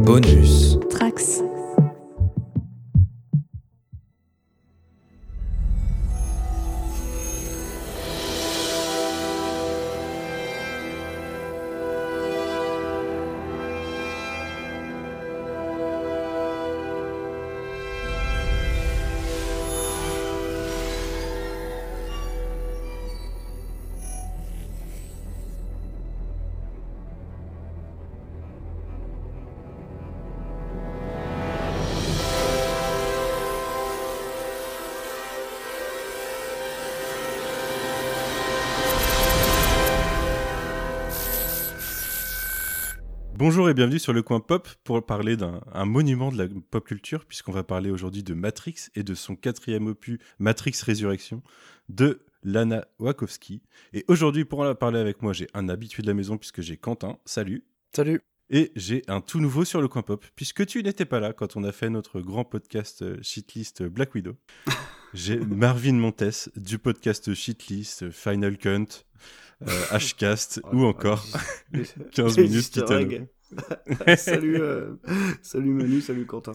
Bonus. Bonjour et bienvenue sur le coin pop pour parler d'un un monument de la pop culture, puisqu'on va parler aujourd'hui de Matrix et de son quatrième opus, Matrix Résurrection, de Lana Wachowski. Et aujourd'hui, pour en parler avec moi, j'ai un habitué de la maison, puisque j'ai Quentin. Salut. Salut. Et j'ai un tout nouveau sur le coin pop, puisque tu n'étais pas là quand on a fait notre grand podcast euh, Shitlist Black Widow. j'ai Marvin Montes du podcast Shitlist, Final Cunt, euh, Hcast ou encore 15 minutes Titano. salut, euh, salut Manu, salut Quentin.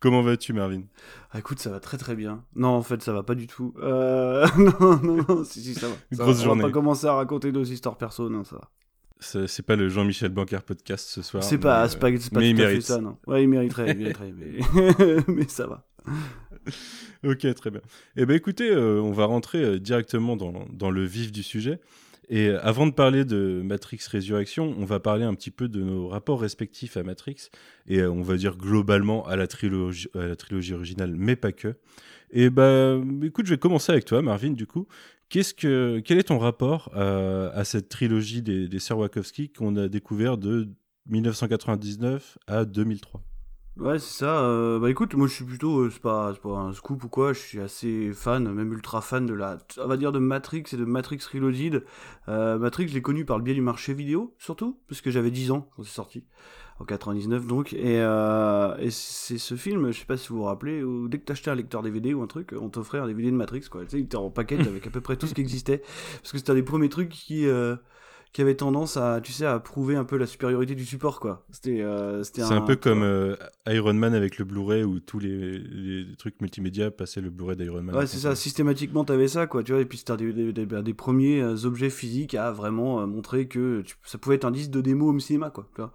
Comment vas-tu, Marvin? Ah, Écoute, ça va très très bien. Non, en fait, ça va pas du tout. Euh... non, non, non, si, si, ça va. Ça Grosse va. journée. On va pas commencer à raconter nos histoires perso, non, ça va. C'est pas le Jean-Michel Bancaire podcast ce soir. C'est pas, c'est pas, c'est pas mais tout il fait ça, non. Ouais, il mériterait, il mériterait, mais... mais ça va. Ok, très bien. Eh bien, écoutez, euh, on va rentrer euh, directement dans, le vif du sujet. Et euh, avant de parler de Matrix Résurrection, on va parler un petit peu de nos rapports respectifs à Matrix, et on va dire globalement à la, trilogie, à la trilogie originale, mais pas que. Et bah, écoute, je vais commencer avec toi, Marvin, du coup. Qu'est-ce que, quel est ton rapport à cette trilogie des, des sœurs Wachowski qu'on a découvert de 1999 à 2003 Ouais, c'est ça. euh, bah écoute, moi je suis plutôt, euh, c'est pas, c'est pas un scoop ou quoi, je suis assez fan, même ultra fan de la, on va dire de Matrix et de Matrix Reloaded. Euh, Matrix, je l'ai connu par le biais du marché vidéo, surtout, parce que j'avais 10 ans quand c'est sorti, en 99 donc. Et, euh, et c'est ce film, je sais pas si vous vous rappelez, où dès que t'achetais un lecteur DVD ou un truc, on t'offrait un DVD de Matrix, quoi. Tu sais, il était en paquet avec à peu près tout ce qui existait, parce que c'était un des premiers trucs qui... qui avait tendance à, tu sais, à prouver un peu la supériorité du support, quoi. C'était, euh, c'était C'est un peu comme euh, Iron Man avec le Blu-ray où tous les, les trucs multimédia passaient le Blu-ray d'Iron Man. Ouais, c'est ça, systématiquement t'avais ça, quoi, tu vois, et puis c'était un des, des, des- des premiers euh, objets physiques à vraiment montrer que tu- ça pouvait être un disque de démo au cinéma, quoi, tu vois.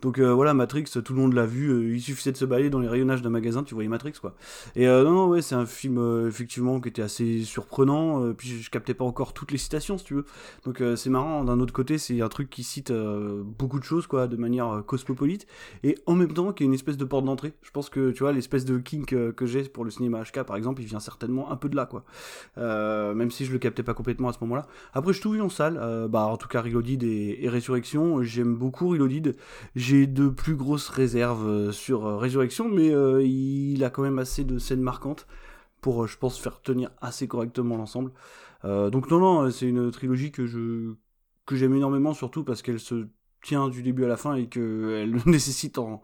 Donc euh, voilà, Matrix, tout le monde l'a vu, il suffisait de se balader dans les rayonnages d'un magasin, tu voyais Matrix, quoi. Et non, non, ouais, c'est un film, effectivement, qui était assez surprenant, puis je, je captais pas encore toutes les citations, si tu veux. Donc c'est marrant, d'un autre côté, c'est un truc qui cite euh, beaucoup de choses, quoi, de manière euh, cosmopolite, et en même temps, qui est une espèce de porte d'entrée. Je pense que, tu vois, l'espèce de kink euh, que j'ai pour le cinéma HK, par exemple, il vient certainement un peu de là, quoi. Même si je le captais pas complètement à ce moment-là. Après, je tout vu en salle, bah, en tout cas, Reloaded et, Résurrection, j'aime beaucoup Reloaded. J'ai de plus grosses réserves sur Résurrection, mais il a quand même assez de scènes marquantes pour, je pense, faire tenir assez correctement l'ensemble. Donc non, non, c'est une trilogie que je que j'aime énormément, surtout parce qu'elle se tient du début à la fin et qu'elle ne nécessite en,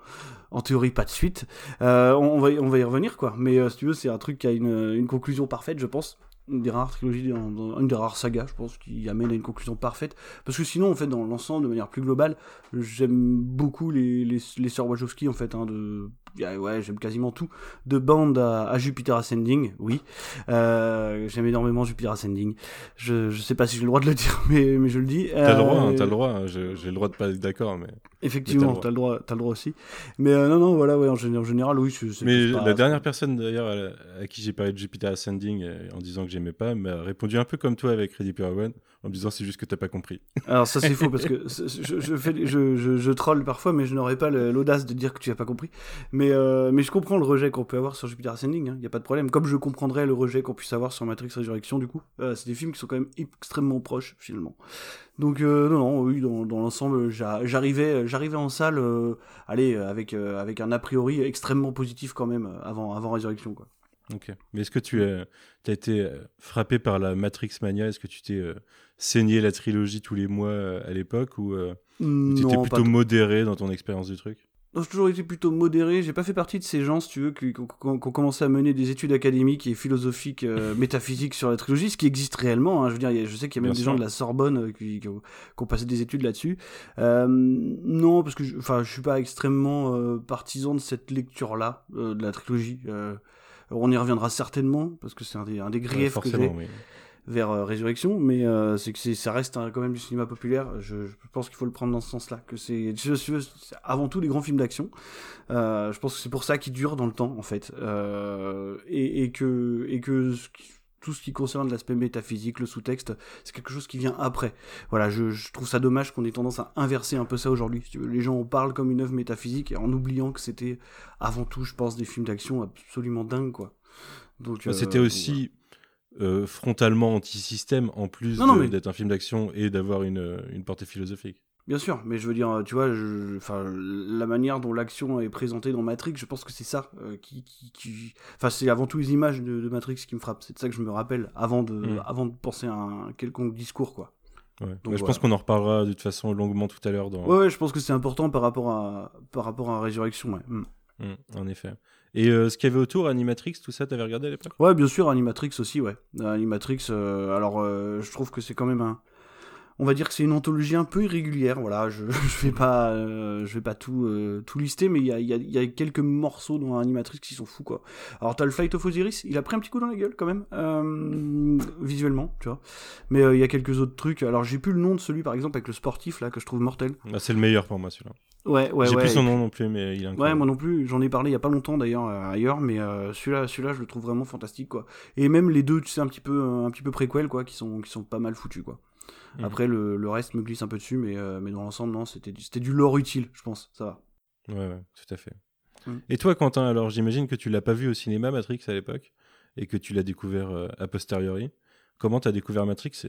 en théorie pas de suite. Euh, on, va, on va y revenir, quoi. Mais euh, si tu veux, c'est un truc qui a une, conclusion parfaite, je pense. Une des rares trilogies, une des rares sagas, je pense, qui amène à une conclusion parfaite. Parce que sinon, en fait, dans l'ensemble, de manière plus globale, j'aime beaucoup les, les, les sœurs Wachowski, en fait, hein, de... Ouais, j'aime quasiment tout. De Band à, à Jupiter Ascending, oui. Euh, j'aime énormément Jupiter Ascending. Je, je sais pas si j'ai le droit de le dire, mais, mais je le dis. T'as le droit, Euh, hein, t'as le droit. hein, je- J'ai le droit de pas être d'accord, mais. Effectivement, t'as le droit, t'as le droit aussi. Mais euh, non, non, voilà, ouais, en, en général, oui. Mais pas- la dernière personne d'ailleurs à, qui j'ai parlé de Jupiter Ascending euh, en disant que j'aimais pas m'a répondu un peu comme toi avec Ready Player One en me disant c'est juste que t'as pas compris. Alors ça c'est faux parce que je, je fais, je, je, je troll parfois, mais je n'aurais pas l'audace de dire que tu as pas compris. Mais euh, mais je comprends le rejet qu'on peut avoir sur Jupiter Ascending, il y a pas de problème. Comme je comprendrais le rejet qu'on puisse avoir sur Matrix Résurrection, du coup, Euh, c'est des films qui sont quand même extrêmement proches finalement. Donc euh, non non, oui, dans, dans l'ensemble, j'a- j'arrivais j'arrivais en salle, allez, avec avec un a priori extrêmement positif quand même avant avant Résurrection quoi. Ok. Mais est-ce que tu as, été frappé par la Matrix Mania? Est-ce que tu t'es euh, saigné la trilogie tous les mois euh, à l'époque ou euh, t'étais Non, pas plutôt modéré dans ton expérience du truc? J'ai toujours été plutôt modéré. J'ai pas fait partie de ces gens, si tu veux, qui, ont commencé à mener des études académiques et philosophiques, euh, métaphysiques sur la trilogie, ce qui existe réellement. Hein. Je veux dire, je sais qu'il y a même des gens de la Sorbonne euh, qui, ont, passé des études là-dessus. Euh, non, parce que je, enfin, je suis pas extrêmement euh, partisan de cette lecture-là de la trilogie. on y reviendra certainement parce que c'est un des, un des griefs que j'ai. Oui vers euh, Résurrection, mais euh, c'est que ça reste quand même du cinéma populaire. Je, je pense qu'il faut le prendre dans ce sens-là, que c'est avant tout les grands films d'action. Euh, je pense que c'est pour ça qu'ils durent dans le temps, en fait, et, et, que et que tout ce qui concerne l'aspect métaphysique, le sous-texte, c'est quelque chose qui vient après. Voilà, je, je trouve ça dommage qu'on ait tendance à inverser un peu ça aujourd'hui. Les gens en parlent comme une œuvre métaphysique en oubliant que c'était avant tout, je pense, des films d'action absolument dingues, quoi. Donc, bah, c'était aussi euh, frontalement anti-système en plus d'être un film d'action et d'avoir une, une, portée philosophique. Bien sûr, mais je veux dire, tu vois, je, la manière dont l'action est présentée dans Matrix, je pense que c'est ça euh, qui, qui, Enfin, c'est avant tout les images de, Matrix qui me frappent. C'est de ça que je me rappelle avant de, mm. avant de penser à un quelconque discours, quoi. Ouais. Donc, je pense qu'on en reparlera de toute façon longuement tout à l'heure. Dans... Ouais, ouais, je pense que c'est important par rapport à, par rapport à Résurrection. Ouais. Mm. Mm, en effet. Et euh, ce qu'il y avait autour, Animatrix, tout ça, t'avais regardé à l'époque? Ouais, bien sûr, Animatrix aussi, ouais. Animatrix, euh, alors euh, je trouve que c'est quand même un, on va dire que c'est une anthologie un peu irrégulière. Voilà, je, je vais pas, je vais pas tout, tout lister, mais il y a, y, y a, quelques morceaux dans Animatrix qui sont fous quoi. Alors t'as le Flight of Osiris, il a pris un petit coup dans la gueule quand même, visuellement, tu vois. Mais il y a quelques autres trucs. Alors j'ai plus le nom de celui par exemple avec le sportif là que je trouve mortel. Ah, c'est le meilleur pour moi celui-là. Ouais, ouais, J'ai plus son nom non plus, mais il est incroyable. Ouais, moi non plus. J'en ai parlé il y a pas longtemps d'ailleurs ailleurs, mais celui-là, celui-là, je le trouve vraiment fantastique quoi. Et même les deux, tu sais, un petit peu, un petit peu préquel quoi, qui sont, qui sont pas mal foutus quoi. Mhm. Après, le, le, reste me glisse un peu dessus, mais, euh, mais dans l'ensemble, non, c'était du, du lore utile, je pense, ça va. Ouais, ouais, tout à fait. Mm. Et toi, Quentin, alors j'imagine que tu l'as pas vu au cinéma, Matrix, à l'époque, et que tu l'as découvert euh, a posteriori. Comment tu as découvert Matrix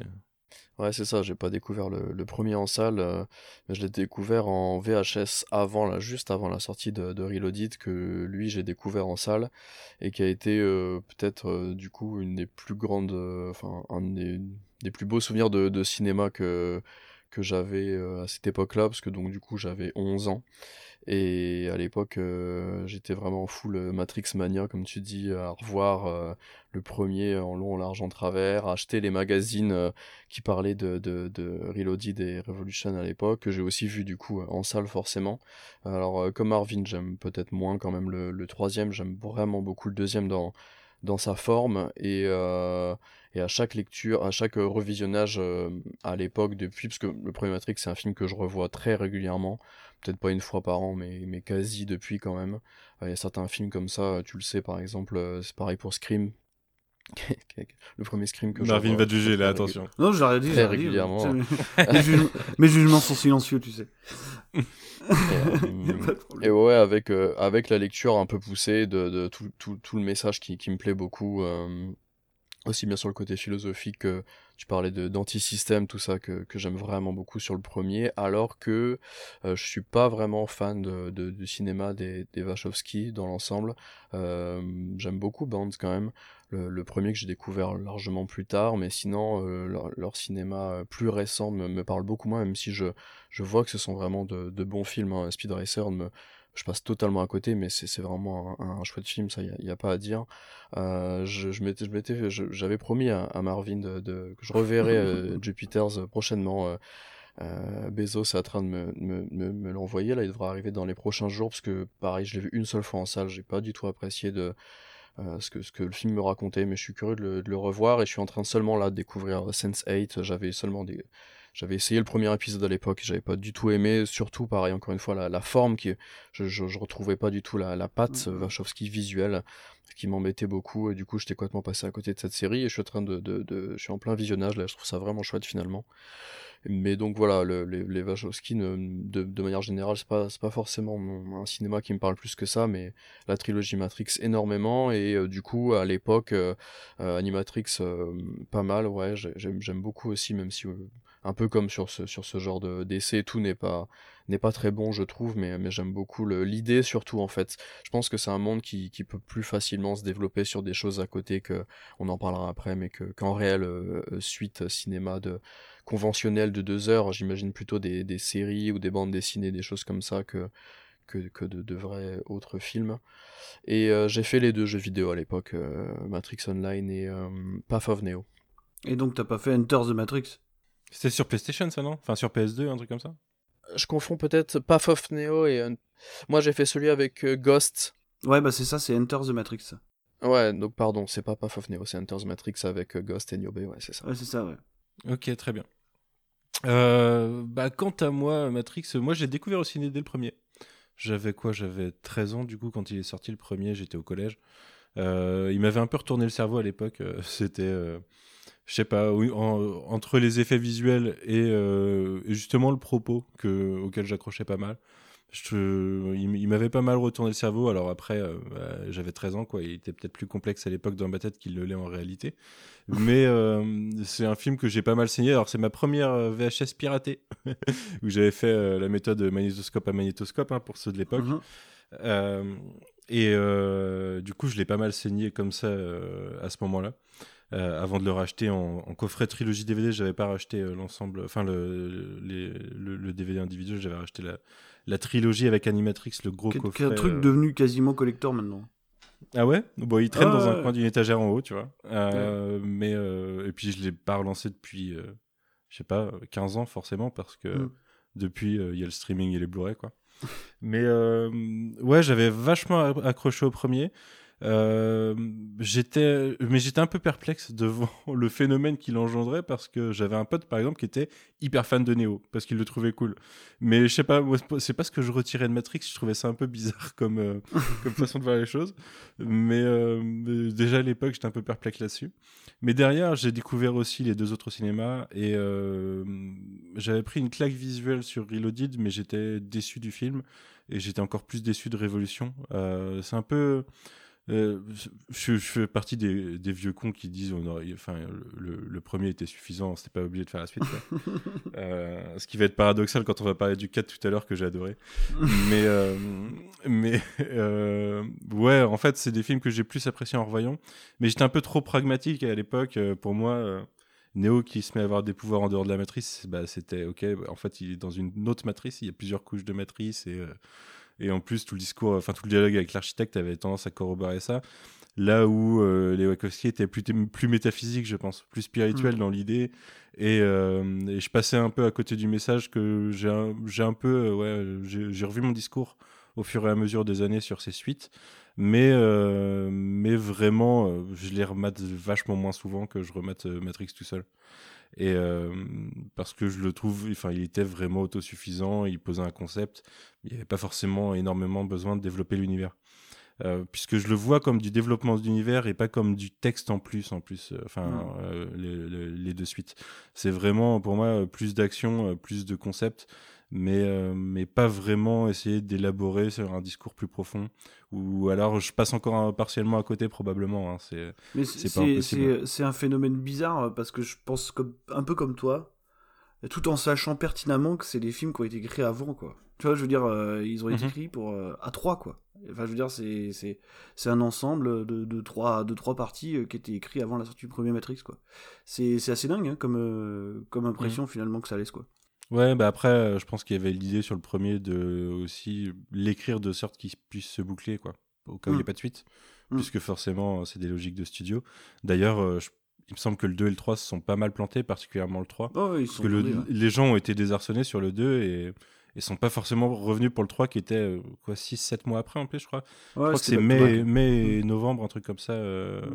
Ouais, c'est ça, j'ai pas découvert le, premier en salle, euh, mais je l'ai découvert en VHS avant, là, juste avant la sortie de, de Reloaded, que lui j'ai découvert en salle, et qui a été peut-être du coup une des plus grandes, enfin un des plus beaux souvenirs de, cinéma que, que j'avais euh, à cette époque-là, parce que donc du coup j'avais 11 ans. Et à l'époque, euh, j'étais vraiment full Matrix Mania, comme tu dis, à revoir euh, le premier en long, en large, en travers, à acheter les magazines qui parlaient de, de, de Reloaded et Revolution à l'époque, que j'ai aussi vu du coup en salle forcément. Alors comme Marvin, j'aime peut-être moins quand même le, le troisième, j'aime vraiment beaucoup le deuxième dans, dans sa forme et et à chaque lecture, à chaque euh, revisionnage euh, à l'époque depuis, parce que le premier Matrix c'est un film que je revois très régulièrement, peut-être pas une fois par an, mais, mais quasi depuis quand même. Euh, il y a certains films comme ça, tu le sais par exemple, c'est pareil pour Scream. le premier Scream que Marvin va te juger là, attention. Non, j'aurais dit. Très régulièrement. mes, jugements, sont silencieux, tu sais. et, ouais, avec, avec la lecture un peu poussée de, de tout, tout, tout, le message qui, qui me plaît beaucoup aussi bien sur le côté philosophique que tu parlais d'anti-système tout ça que, que j'aime vraiment beaucoup sur le premier alors que euh, je suis pas vraiment fan de, du cinéma des, des Wachowski dans l'ensemble euh, j'aime beaucoup Bands quand même le, premier que j'ai découvert largement plus tard mais sinon euh, leur, cinéma plus récent me, parle beaucoup moins même si je, je vois que ce sont vraiment de, de bons films hein. Speed Racer je passe totalement à côté, mais c'est vraiment un, un, chouette film, ça, il n'y a, a, pas à dire. Euh, je, je m'étais, j'avais promis à, à Marvin de, de, que je reverrai euh, Jupiter's prochainement. Euh, euh, Bezos est en train de me, me, me, me l'envoyer, là, il devra arriver dans les prochains jours, parce que pareil, je l'ai vu une seule fois en salle, j'ai pas du tout apprécié de, euh, ce, que, ce que le film me racontait, mais je suis curieux de le, de le, revoir et je suis en train seulement là de découvrir Sense8. J'avais seulement des, j'avais essayé le premier épisode à l'époque, j'avais pas du tout aimé, surtout pareil encore une fois la, la forme qui, je, je, je, retrouvais pas du tout la, la patte mm. Wachowski visuelle qui m'embêtait beaucoup et du coup j'étais complètement passé à côté de cette série et je suis en train de, de, de, je suis en plein visionnage là, je trouve ça vraiment chouette finalement. Mais donc voilà, le, les, les Wachowski, de, de manière générale, c'est pas, pas forcément mon, un cinéma qui me parle plus que ça, mais la trilogie Matrix énormément, et euh, du coup, à l'époque, euh, euh Animatrix, pas mal, ouais, j'aime, j'aime beaucoup aussi, même si un peu comme sur ce, genre de d'essai, tout n'est pas pas très bon, je trouve, mais, j'aime beaucoup l'idée surtout en fait. Je pense que c'est un monde qui, peut plus facilement se développer sur des choses à côté que on en parlera après, mais que qu'en réel euh, suite cinéma de conventionnel de deux heures, j'imagine plutôt des, séries ou des bandes dessinées, des choses comme ça que de, de, vrais autres films. Et j'ai fait les deux jeux vidéo à l'époque, Matrix Online et Path of Neo. Et donc t'as pas fait Enter the Matrix? C'était sur PlayStation ça non? Enfin sur PS2, un truc comme ça? Je confonds peut-être Path of Neo et... Moi j'ai fait celui avec Ghost. Ouais bah c'est ça, c'est Enter the Matrix. Ouais, donc pardon, c'est pas Path of Neo, c'est Enter the Matrix avec Ghost et Niobe, ouais c'est ça. Ouais c'est ça, ouais. Ok, très bien. Euh, bah, quant à moi, Matrix, moi j'ai découvert au ciné dès le premier. J'avais quoi? J'avais 13 ans du coup quand il est sorti le premier, j'étais au collège. Euh, il m'avait un peu retourné le cerveau à l'époque. Euh, c'était, je sais pas, oui, entre les effets visuels et, et, justement le propos que, auquel j'accrochais pas mal. Je, il, m'avait pas mal retourné le cerveau. Alors après, euh, bah, j'avais 13 ans, quoi. Il était peut-être plus complexe à l'époque dans ma tête qu'il le l'est en réalité. Mais euh, c'est un film que j'ai pas mal saigné. Alors c'est ma première euh, VHS piratée, où j'avais fait la méthode magnétoscope à magnétoscope, hein, pour ceux de l'époque. Mhm. et du coup, je l'ai pas mal saigné comme ça à ce moment-là. Avant de le racheter en, coffret trilogie DVD, j'avais pas racheté l'ensemble, enfin le, le, le, DVD individuel, j'avais racheté la, la trilogie avec Animatrix, le gros coffret. un truc euh, devenu quasiment collector maintenant. Ah ouais? Bon, il traîne dans un coin d'une étagère en haut, tu vois. Euh, mais euh, et puis je l'ai pas relancé depuis, je sais pas, 15 ans forcément parce que mm. depuis il y a le streaming et les Blu-ray quoi. mais ouais, j'avais vachement accroché au premier. Euh, j'étais, mais j'étais un peu perplexe devant le phénomène qu'il engendrait parce que j'avais un pote par exemple qui était hyper fan de Neo parce qu'il le trouvait cool. Mais je sais pas, c'est pas ce que je retirais de Matrix. Je trouvais ça un peu bizarre comme euh, comme façon de voir les choses. Mais, euh, déjà à l'époque, j'étais un peu perplexe là-dessus. Mais derrière, j'ai découvert aussi les deux autres cinémas et j'avais pris une claque visuelle sur Reloaded, mais j'étais déçu du film et j'étais encore plus déçu de Révolution. c'est un peu euh, je, fais partie des, vieux cons qui disent on enfin, le, premier était suffisant, c'était pas obligé de faire la suite. euh, ce qui va être paradoxal quand on va parler du 4 tout à l'heure que j'ai adoré. mais euh, mais ouais, en fait, c'est des films que j'ai plus appréciés en revoyant. Mais j'étais un peu trop pragmatique à l'époque. Pour moi, Neo qui se met à avoir des pouvoirs en dehors de la matrice, bah, c'était ok. En fait, il est dans une autre matrice, il y a plusieurs couches de matrice et et en plus, tout le discours, enfin tout le dialogue avec l'architecte avait tendance à corroborer ça. Là où euh, les Wachowski étaient plus, plus métaphysiques, je pense, plus spirituels mm. dans l'idée. Euh, et, je passais un peu à côté du message que j'ai un, un, peu, euh, ouais, j'ai revu mon discours au fur et à mesure des années sur ces suites. Mais, mais vraiment, je les remate vachement moins souvent que je remate Matrix tout seul. Et euh, parce que je le trouve, enfin, il était vraiment autosuffisant, il posait un concept, il n'y avait pas forcément énormément besoin de développer l'univers. Euh, puisque je le vois comme du développement d'univers et pas comme du texte en plus, en plus, euh, enfin, les, les, deux suites. C'est vraiment, pour moi, plus d'action, plus de concepts mais, euh, mais pas vraiment essayer d'élaborer sur un discours plus profond. Ou alors je passe encore partiellement à côté probablement. Hein, c'est. C'est un phénomène bizarre euh, parce que je pense comme, un peu comme toi, tout en sachant pertinemment que c'est des films qui ont été écrits avant quoi. Tu vois, je veux dire, euh, ils ont été mhm. écrits pour à trois quoi. Enfin, je veux dire, c'est c'est un ensemble de, de, trois de trois parties qui étaient écrits avant la sortie du premier Matrix quoi. C'est assez dingue hein, comme comme impression mhm. finalement que ça laisse quoi. Ouais, bah après, euh, je pense qu'il y avait l'idée sur le premier de aussi l'écrire de sorte qu'il puisse se boucler, quoi, au cas où il n'y a mm. pas de suite, mm. puisque forcément, c'est des logiques de studio. D'ailleurs, euh, il me semble que le 2 et le 3 se sont pas mal plantés, particulièrement le 3. parce que les gens ont été désarçonnés sur le 2 et ils sont pas forcément revenus pour le 3 qui était euh, quoi 6 7 mois après en plus je crois. je crois que c'est mai, mai mm. novembre un truc comme ça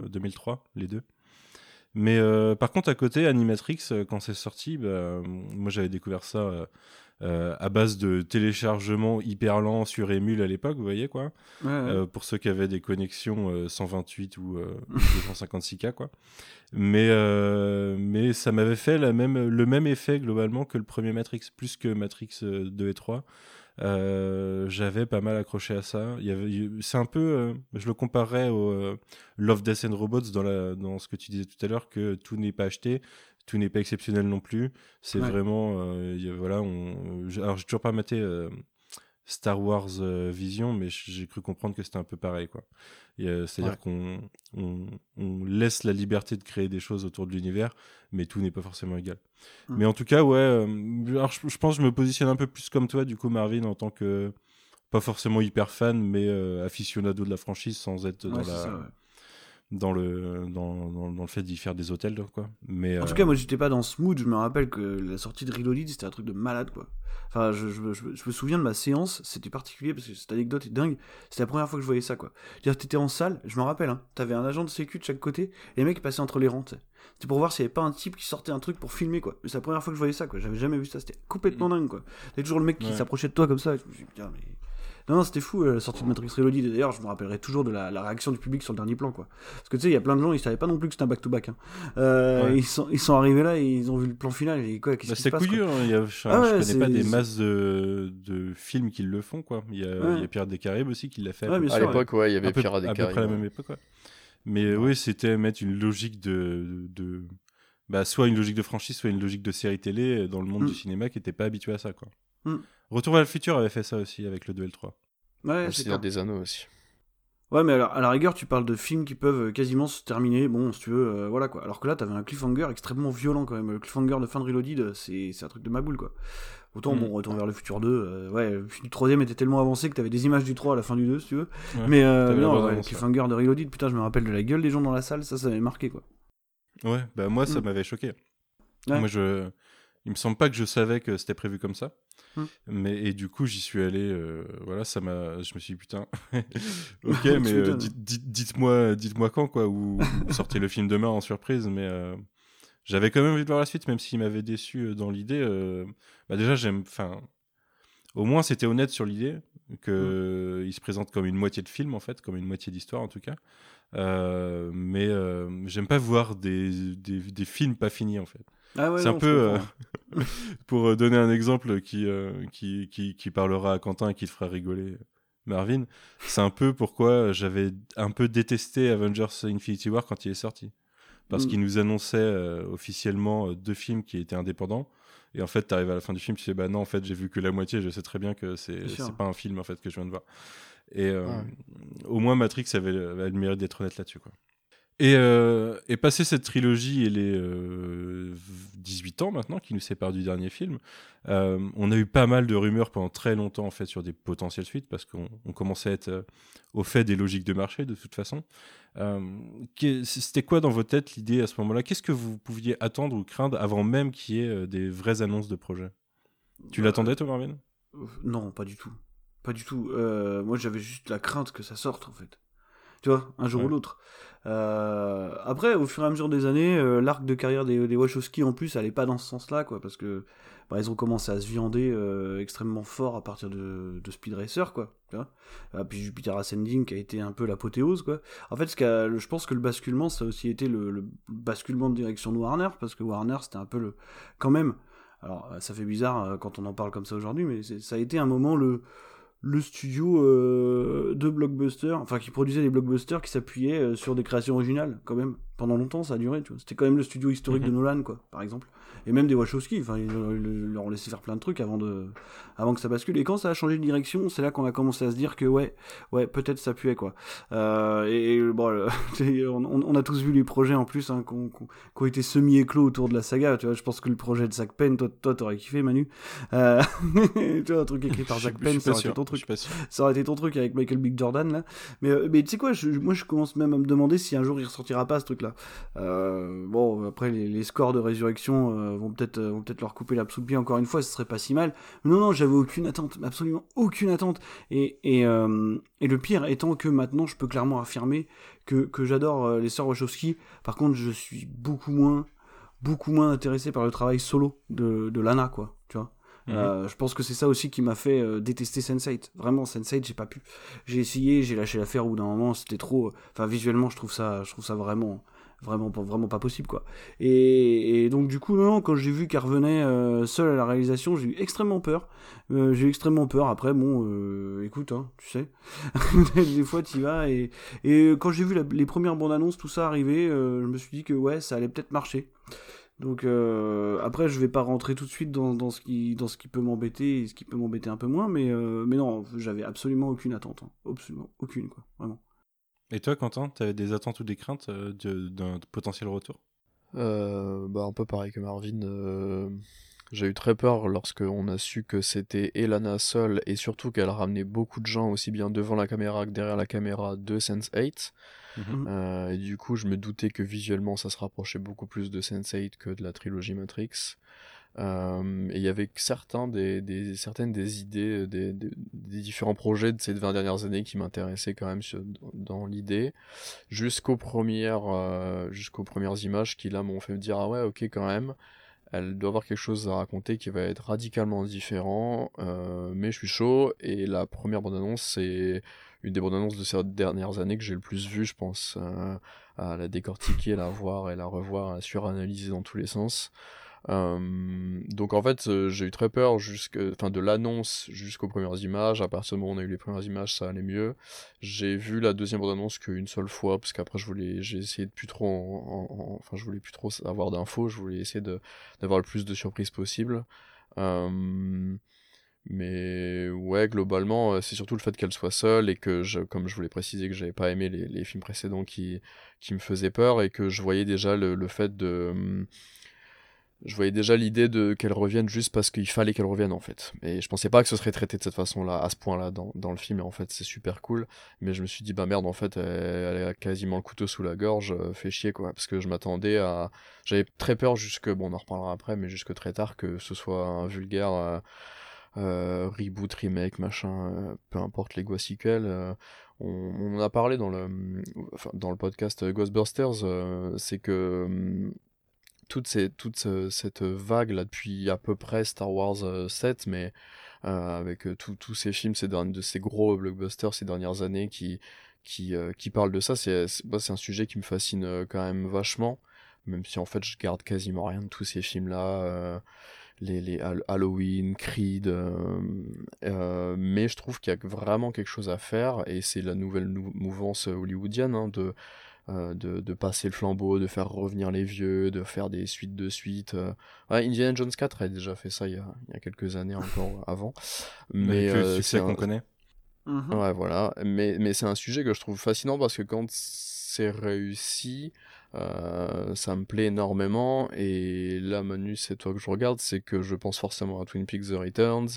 2003 les deux. Mais euh, par contre, à côté, Animatrix, euh, quand c'est sorti, bah, moi j'avais découvert ça euh, à base de téléchargement hyper lent sur Emule à l'époque, vous voyez quoi. pour ceux qui avaient des connexions 128 ou 256K, quoi. Mais, mais ça m'avait fait la même, le même effet globalement que le premier Matrix, plus que Matrix 2 et 3. Euh, j'avais pas mal accroché à ça. Il y avait, c'est un peu, euh, je le comparerais au euh, Love, Death and Robots dans, la, dans ce que tu disais tout à l'heure, que tout n'est pas acheté, tout n'est pas exceptionnel non plus. C'est vraiment, voilà, on, alors j'ai toujours pas maté Star Wars Vision, mais j'ai cru comprendre que c'était un peu pareil, quoi. C'est-à-dire qu'on on, on, laisse la liberté de créer des choses autour de l'univers, mais tout n'est pas forcément égal. Mais en tout cas, ouais, alors je, je, pense que je me positionne un peu plus comme toi, du coup, Marvin, en tant que pas forcément hyper fan, mais aficionado de la franchise sans être dans la dans le, dans, dans, le fait d'y faire des hôtels, quoi. Mais, en tout cas, moi, j'étais pas dans ce mood. Je me rappelle que la sortie de Reloaded, c'était un truc de malade, quoi. Enfin, je, je, je, me souviens de ma séance, c'était particulier parce que cette anecdote est dingue. C'était la première fois que je voyais ça, quoi. t'étais en salle, je me rappelle, hein, t'avais un agent de sécu de chaque côté, et les mecs passaient entre les rangs, C'était pour voir s'il y avait pas un type qui sortait un truc pour filmer, quoi. C'est la première fois que je voyais ça, quoi. J'avais jamais vu ça, c'était complètement mm. dingue, quoi. T'avais toujours le mec qui s'approchait de toi comme ça, et je me suis dit, putain, mais non, non c'était fou euh, la sortie de Matrix Reloaded. D'ailleurs, je me rappellerai toujours de la, réaction du public sur le dernier plan, quoi. Parce que tu sais, il y a plein de gens, ils savaient pas non plus que c'était un back-to-back. Hein. Euh, ils, sont, ils sont arrivés là et ils ont vu le plan final et quoi, qu'est-ce bah, qui se passe couillu, hein. il y a, je, ah connais pas des masses de, de, films qui le font, quoi. Il y a, il y a Pierre des Caraïbes aussi qui l'a fait. à l'époque, ouais, il y avait Pierre des Caraïbes. À peu près la même époque, quoi. Mais oui, c'était mettre une logique de, de, bah, soit une logique de franchise, soit une logique de série télé dans le monde mm. du cinéma qui n'était pas habitué à ça. Quoi. Mm. Retour vers le futur avait fait ça aussi avec le duel 3. Ouais, c'est des anneaux aussi. Ouais, mais alors, à la rigueur, tu parles de films qui peuvent quasiment se terminer, bon, si tu veux, euh, voilà quoi. Alors que là, t'avais un cliffhanger extrêmement violent quand même. Le cliffhanger de fin de Reloaded, c'est un truc de ma boule quoi. Autant, mm. bon, Retour vers le futur 2, euh, ouais, le troisième était tellement avancé que t'avais des images du 3 à la fin du 2, si tu veux. mais euh, non, le cliffhanger de Reloaded, putain, je me rappelle de la gueule des gens dans la salle, ça, ça m'avait marqué quoi. Ouais, bah moi, ça mm. m'avait choqué. Moi, je. Il me semble pas que je savais que c'était prévu comme ça. Hmm. Mais, et du coup, j'y suis allé. Euh, voilà, ça m'a. Je me suis dit, putain. ok, mais euh, dites-moi dites moi quand, quoi. Ou, sortez le film demain en surprise. Mais euh, j'avais quand même envie de voir la suite, même s'il m'avait déçu dans l'idée. Bah déjà, j'aime. Enfin. Au moins, c'était honnête sur l'idée qu'il hmm. il se présente comme une moitié de film, en fait, comme une moitié d'histoire, en tout cas. mais j'aime pas voir des, des, des films pas finis, en fait. Ah c'est un peu, euh, pour euh, donner un exemple euh, qui, qui, qui, parlera à Quentin et qui te fera rigoler, Marvin, c'est un peu pourquoi j'avais un peu détesté Avengers Infinity War quand il est sorti. Parce mm. qu'il nous annonçait officiellement deux films qui étaient indépendants. Et en fait, tu arrives à la fin du film, tu sais, bah non, en fait, j'ai vu que la moitié, je sais très bien que c'est pas un film en fait que je viens de voir. Et au moins, Matrix avait, avait le mérite d'être honnête là-dessus. quoi. Et, euh, et passé cette trilogie et les 18 euh, ans maintenant qui nous séparent du dernier film, euh, on a eu pas mal de rumeurs pendant très longtemps en fait sur des potentielles suites parce qu'on commençait à être au fait des logiques de marché de toute façon. C'était quoi dans votre tête l'idée à ce moment-là? Qu'est-ce que vous pouviez attendre ou craindre avant même qu'il y ait des vraies annonces de projets Tu l'attendais toi Marvin? Non, pas du tout. Pas du tout. moi j'avais juste la crainte que ça sorte en fait tu vois, un jour ou l'autre. Euh, après, au fur et à mesure des années, euh, l'arc de carrière des, des Wachowski en plus, elle est pas dans ce sens-là, quoi, parce que bah, ils ont commencé à se viander euh, extrêmement fort à partir de, Speed Racer, quoi. Ah, puis Jupiter Ascending qui a été un peu l'apothéose, quoi. En fait, ce je pense que le basculement, ça a aussi été le, le basculement de direction de Warner, parce que Warner, c'était un peu le, quand même. Alors, ça fait bizarre quand on en parle comme ça aujourd'hui, mais ça a été un moment le le studio euh, de blockbusters, enfin qui produisait des blockbusters qui s'appuyaient euh, sur des créations originales quand même. Pendant longtemps, ça a duré. C'était quand même le studio historique de mhm. Nolan, quoi, par exemple et même des Wachowski. Enfin, ils, leur ont laissé faire plein de trucs avant, de, avant que ça bascule. Et quand ça a changé de direction, c'est là qu'on a commencé à se dire que ouais, ouais, peut-être ça puait quoi. Euh, et, bon, on, a tous vu les projets en plus hein, qui ont, été semi-éclos autour de la saga. Tu vois, je pense que le projet de Zack Penn, toi, toi, t'aurais kiffé, Manu. Euh, tu vois, un truc écrit par Zack Penn, ça aurait été ton truc. Ça aurait été ton truc avec Michael Big Jordan là. Mais, euh, mais tu sais quoi, moi je commence même à me demander si un jour il ressortira pas ce truc-là. bon, après les, les, scores de résurrection vont peut-être euh, peut leur couper la le pied encore une fois, ce serait pas si mal. non, non, j'avais aucune attente, absolument aucune attente. Et, et, euh, et, le pire étant que maintenant, je peux clairement affirmer que, que j'adore euh, les sœurs Wachowski. Par contre, je suis beaucoup moins, beaucoup moins intéressé par le travail solo de, de Lana, quoi. Tu vois. Mhm. je pense que c'est ça aussi qui m'a fait détester Sense8. Vraiment, Sense8, j'ai pas pu. J'ai essayé, j'ai lâché l'affaire au bout d'un moment, c'était trop. Enfin, visuellement, je trouve ça, je trouve ça vraiment, vraiment vraiment pas possible quoi. Et, donc du coup quand j'ai vu qu'elle revenait euh, seule à la réalisation j'ai eu extrêmement peur. Euh, j'ai eu extrêmement peur. Après bon euh, écoute hein, tu sais. Des fois tu vas et, quand j'ai vu les premières bandes annonces tout ça arriver je me suis dit que ouais ça allait peut-être marcher. Donc après je vais pas rentrer tout de suite dans, dans ce qui dans ce qui peut m'embêter et ce qui peut m'embêter un peu moins mais mais non j'avais absolument aucune attente hein. absolument aucune quoi. Vraiment et toi, Quentin, tu avais des attentes ou des craintes euh, d'un potentiel retour? Euh, bah, Un peu pareil que Marvin. Euh, j'ai eu très peur lorsqu'on a su que c'était Elana seule et surtout qu'elle ramenait beaucoup de gens aussi bien devant la caméra que derrière la caméra de Sense8. Mhm. Euh, et du coup, je me doutais que visuellement, ça se rapprochait beaucoup plus de Sense8 que de la trilogie Matrix. Euh, et il y avait certains des, des, certaines des idées, des, des, des différents projets de ces 20 dernières années qui m'intéressaient quand même dans l'idée, jusqu'aux premières, euh, jusqu'aux premières images qui là m'ont fait me dire ah ouais ok quand même, elle doit avoir quelque chose à raconter qui va être radicalement différent, euh, mais je suis chaud. Et la première bande-annonce c'est une des bandes annonces de ces dernières années que j'ai le plus vu je pense, euh, à la décortiquer, la voir et la revoir, à la suranalyser dans tous les sens. Donc en fait, j'ai eu très peur jusque, enfin de l'annonce jusqu'aux premières images. À partir du moment où on a eu les premières images, ça allait mieux. J'ai vu la deuxième bande-annonce qu'une seule fois parce qu'après je voulais, j'ai essayé de plus trop, je voulais plus trop avoir d'infos. Je voulais essayer d'avoir le plus de surprises possible. Mais ouais, globalement, c'est surtout le fait qu'elle soit seule et que, comme je voulais préciser que j'avais pas aimé les, films précédents qui, qui me faisaient peur et que je voyais déjà le fait de... Je voyais déjà l'idée de qu'elle revienne juste parce qu'il fallait qu'elle revienne en fait. Et je pensais pas que ce serait traité de cette façon-là, à ce point-là, dans, dans le film. Et en fait, c'est super cool. Mais je me suis dit, bah merde, en fait, elle, a quasiment le couteau sous la gorge, euh, fait chier quoi. Parce que je m'attendais à. J'avais très peur jusque, bon, on en reparlera après, mais jusque très tard que ce soit un vulgaire. euh, euh, reboot, remake, machin, euh, peu importe les quoi sequels. euh, on, a parlé dans le, dans le podcast Ghostbusters, c'est que hum, toute, ce- cette vague là depuis à peu près Star Wars euh, 7, mais euh, avec euh, tous ces films, ces de ces gros blockbusters ces dernières années qui, qui, euh, qui parlent de ça, c'est c'est un sujet qui me fascine euh, quand même vachement, même si en fait je garde quasiment rien de tous ces films-là. euh, les, les Hall- Halloween, Creed, euh, euh, mais je trouve qu'il y a vraiment quelque chose à faire et c'est la nouvelle nou- mouvance hollywoodienne hein, de, euh, de, de passer le flambeau, de faire revenir les vieux, de faire des suites de suites. euh. Ouais, Indiana Jones 4 a déjà fait ça il y a, il y a quelques années encore avant, mais euh, succès c'est qu'on un- connaît. Mhm. Ouais, voilà. Mais, mais c'est un sujet que je trouve fascinant parce que quand c'est réussi, euh, ça me plaît énormément. Et là, Manu, c'est toi que je regarde, c'est que je pense forcément à Twin Peaks The Returns,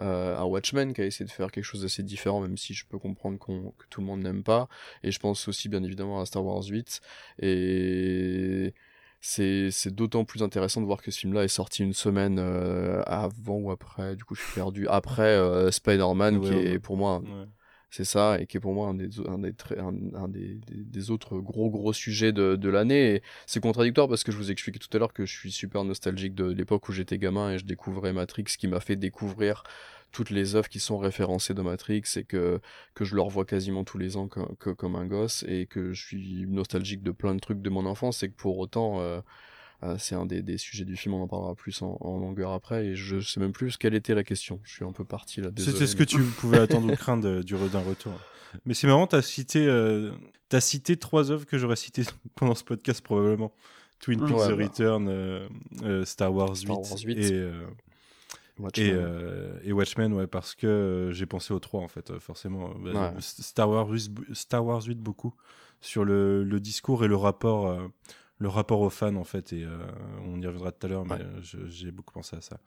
euh, à Watchmen qui a essayé de faire quelque chose d'assez différent, même si je peux comprendre qu'on- que tout le monde n'aime pas. Et je pense aussi, bien évidemment, à Star Wars 8. Et c'est c'est d'autant plus intéressant de voir que ce film-là est sorti une semaine euh, avant ou après, du coup je suis perdu, après Spider-Man, Ouais, qui ouais. est pour moi Ouais. C'est ça, et qui est pour moi un des, un des, autres gros gros sujets de, l'année. C'est contradictoire parce que je vous expliquais tout à l'heure que je suis super nostalgique de l'époque où j'étais gamin et je découvrais Matrix, qui m'a fait découvrir toutes les œuvres qui sont référencées de Matrix et que, je le revois quasiment tous les ans co- co- comme un gosse et que je suis nostalgique de plein de trucs de mon enfance et que pour autant euh, c'est un des, des sujets du film, on en parlera plus en, en longueur après et je sais même plus quelle était la question. Je suis un peu parti là. C'était ce que tu pouvais attendre ou craindre euh, du d'un retour. Mais c'est marrant, t'as cité, euh, t'as cité trois œuvres que j'aurais citées pendant ce podcast probablement. Twin Peaks Ouais, The bah. Return, euh, euh, Star Wars 8, Star Wars 8. et, euh, Watchmen. et, euh, et Watchmen, ouais, parce que euh, j'ai pensé aux trois en fait, euh, forcément. Euh, bah, Ouais. Star Wars 8, Star Wars 8 beaucoup sur le, le discours et le rapport, euh, le rapport aux fans en fait. Et euh, on y reviendra tout à l'heure, mais Ouais. euh, j'ai beaucoup pensé à ça.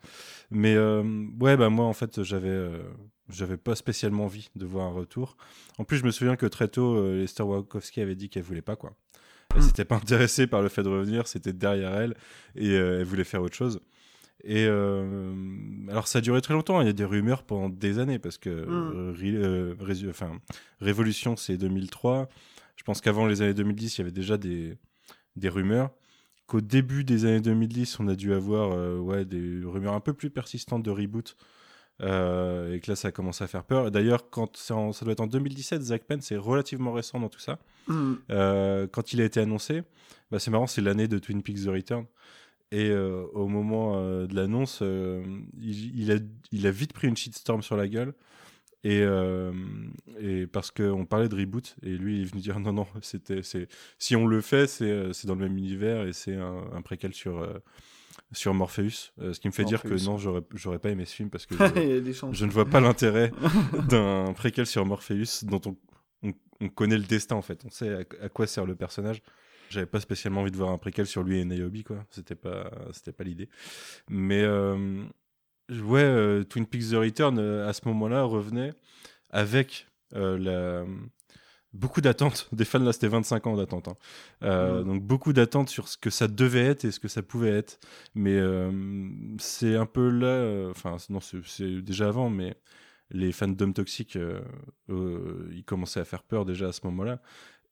Mais euh, ouais, bah moi en fait, j'avais, euh, j'avais pas spécialement envie de voir un retour. En plus, je me souviens que très tôt, Esther Wachowski avait dit qu'elle voulait pas quoi. Elle Mm. s'était pas intéressée par le fait de revenir, c'était derrière elle et elle voulait faire autre chose. Et alors ça a duré très longtemps, il y a des rumeurs pendant des années parce que Ré- enfin, Révolution c'est 2003. Je pense qu'avant les années 2010 il y avait déjà des, des rumeurs. Qu'au début des années 2010 on a dû avoir euh, ouais, des rumeurs un peu plus persistantes de reboot. Euh, et que là ça a commencé à faire peur. D'ailleurs quand en- ça doit être en 2017, Zack Penn c'est relativement récent dans tout ça. Mhm. Euh, quand il a été annoncé, bah, c'est marrant, c'est l'année de Twin Peaks The Return. Et au moment de l'annonce, il, il a, il a vite pris une shitstorm sur la gueule. Et, euh, et parce qu'on parlait de reboot, et lui il est venu dire non, non, c'était, c'est, si on le fait, c'est, euh, c'est dans le même univers et c'est un, un préquel sur, euh, sur Morpheus. Euh, ce qui me fait dire que non, j'aurais, j'aurais pas aimé ce film parce que je, ne vois pas l'intérêt d'un préquel sur Morpheus dont on, on, on connaît le destin en fait. On sait à, à quoi sert le personnage. j'avais pas spécialement envie de voir un préquel sur lui et Niobe, quoi. C'était pas, c'était pas l'idée. Mais ouais, Twin Peaks The Return à ce moment-là revenait avec la beaucoup d'attentes. Des fans là c'était 25 ans d'attente hein. euh, donc beaucoup d'attentes sur ce que ça devait être et ce que ça pouvait être. Mais euh, c'est un peu là euh, enfin non c'est déjà avant mais les fans d'hommes toxiques ils commençaient à faire peur déjà à ce moment là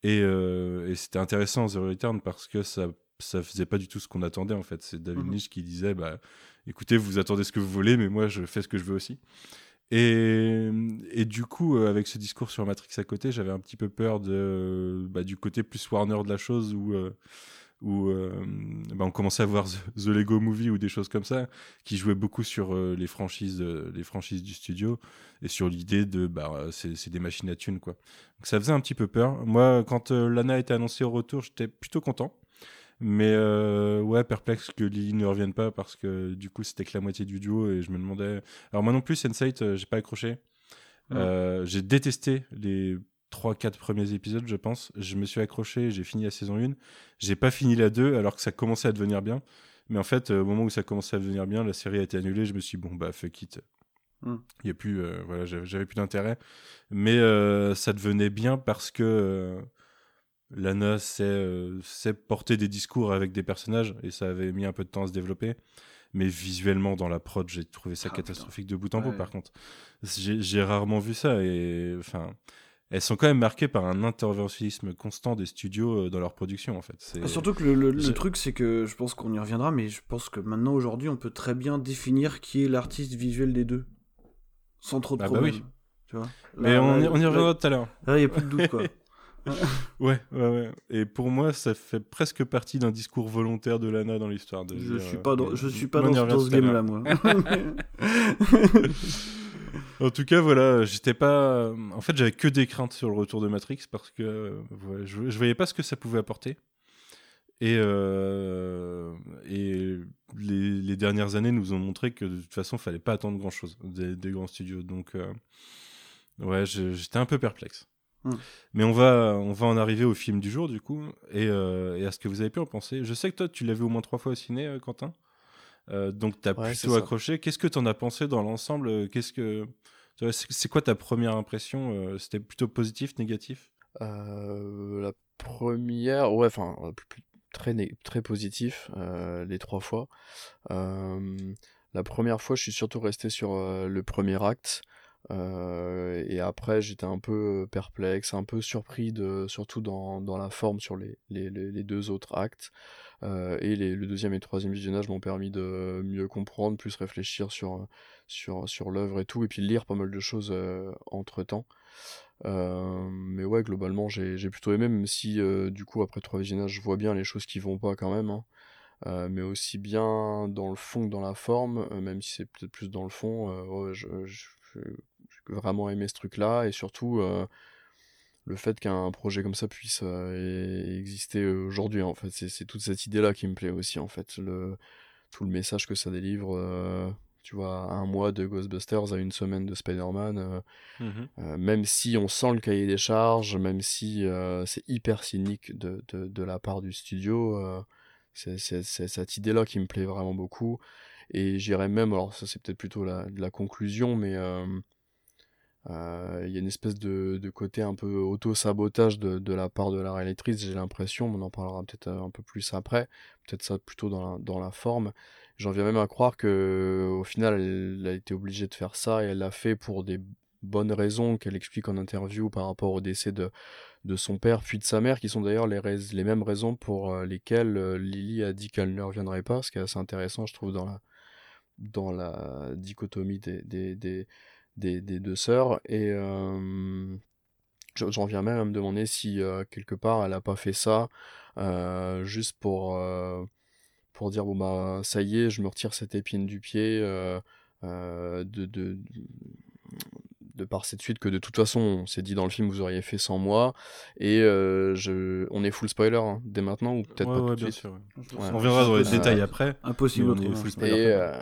et, et c'était intéressant The Return parce que ça ça faisait pas du tout ce qu'on attendait en fait c'est David Lynch qui disait bah écoutez vous attendez ce que vous voulez mais moi je fais ce que je veux aussi et, et, du coup, euh, avec ce discours sur Matrix à côté, j'avais un petit peu peur de, bah, du côté plus Warner de la chose où, euh, où euh, bah, on commençait à voir The, Lego Movie ou des choses comme ça, qui jouaient beaucoup sur les, franchises, les franchises du studio et sur l'idée de bah, c'est des machines à thunes. Quoi. Donc ça faisait un petit peu peur. Moi, quand Lana a été annoncée au retour, j'étais plutôt content. Mais euh, ouais, perplexe que Lily ne revienne pas parce que du coup c'était que la moitié du duo et je me demandais. Alors moi non plus, Sense8, euh, j'ai pas accroché. Euh, j'ai détesté les 3-4 premiers épisodes, je pense. Je me suis accroché, j'ai fini la saison 1. J'ai pas fini la 2 alors que ça commençait à devenir bien. Mais en fait, au moment où ça commençait à devenir bien, la série a été annulée. Je me suis dit, bon, bah fuck it. Hmm. Il y a plus, voilà, j'avais plus d'intérêt. Mais ça devenait bien parce que Lana euh, sait, porter des discours avec des personnages et ça avait mis un peu de temps à se développer. Mais visuellement, dans la prod, j'ai trouvé ça ah, catastrophique de bout en bout, par contre. J'ai rarement vu ça et enfin. Elles sont quand même marquées par un interventionnisme constant des studios euh, dans leur production, en fait. Ah, surtout que le, truc, c'est que je pense qu'on y reviendra, mais je pense que maintenant, aujourd'hui, on peut très bien définir qui est l'artiste visuel des deux. Sans trop de ah, bah problèmes. Tu vois? Mais on, y, reviendra tout à l'heure. il n'y a plus de doute, quoi. ouais, ouais, ouais. Et pour moi, ça fait presque partie d'un discours volontaire de Lana dans l'histoire. De je, suis pas dans, je suis pas dans, ce game-là, moi. en tout cas, voilà, j'étais pas. En fait, j'avais que des craintes sur le retour de Matrix parce que je, je voyais pas ce que ça pouvait apporter. Et, euh, et les, les, dernières années nous ont montré que de toute façon, il fallait pas attendre grand chose des, des grands studios. Donc, euh, ouais, j'étais un peu perplexe. Hmm. Mais on va, on va en arriver au film du jour, du coup, et, euh, et, à ce que vous avez pu en penser. Je sais que toi, tu l'as vu au moins trois fois au ciné, euh, Quentin. Euh, donc, tu as plutôt accroché. Qu'est-ce que tu en as pensé dans l'ensemble Qu'est-ce que C'est quoi ta première impression C'était plutôt positif, négatif? La première, ouais, enfin, très, très positif, les trois fois. la première fois, je suis surtout resté sur le premier acte. Euh, et après, j'étais un peu perplexe, un peu surpris, surtout dans, dans la forme sur les, les, les deux autres actes. Euh, et les, le deuxième et le troisième visionnage m'ont permis de mieux comprendre, plus réfléchir sur, sur, sur l'œuvre et tout, et puis lire pas mal de choses euh, entre temps. mais ouais, globalement, j'ai plutôt aimé, même si du coup, après trois visionnages, je vois bien les choses qui vont pas quand même. Hein. mais aussi bien dans le fond que dans la forme, même si c'est peut-être plus dans le fond, je, vraiment aimé ce truc-là et surtout euh, le fait qu'un projet comme ça puisse euh, exister aujourd'hui en fait. C'est toute cette idée là qui me plaît aussi en fait. Le tout le message que ça délivre euh, tu vois un mois de Ghostbusters à une semaine de Spider-Man mmh même si on sent le cahier des charges même si c'est hyper cynique de, de, de, la part du studio c'est cette idée là qui me plaît vraiment beaucoup. Et j'irais même alors ça c'est peut-être plutôt la, la conclusion mais euh, il y a une espèce de, côté un peu auto-sabotage de, la part de la réalisatrice, j'ai l'impression, on en parlera peut-être un peu plus après, peut-être ça plutôt dans la, forme. J'en viens même à croire que au final elle a été obligée de faire ça et elle l'a fait pour des bonnes raisons qu'elle explique en interview par rapport au décès de, son père puis de sa mère, qui sont d'ailleurs les, mêmes raisons pour euh, lesquelles euh, Lily a dit qu'elle ne reviendrait pas, ce qui est assez intéressant je trouve dans la, dichotomie des des, deux sœurs. Et j'en viens même à me demander si quelque part elle a pas fait ça juste pour, pour dire bon bah ça y est, je me retire cette épine du pied. de, de par cette suite que de toute façon, on s'est dit dans le film, vous auriez fait sans moi. Et euh, je... on est full spoiler hein, dès maintenant, ou peut-être pas tout de suite. On verra dans les détails après. Impossible. Et euh,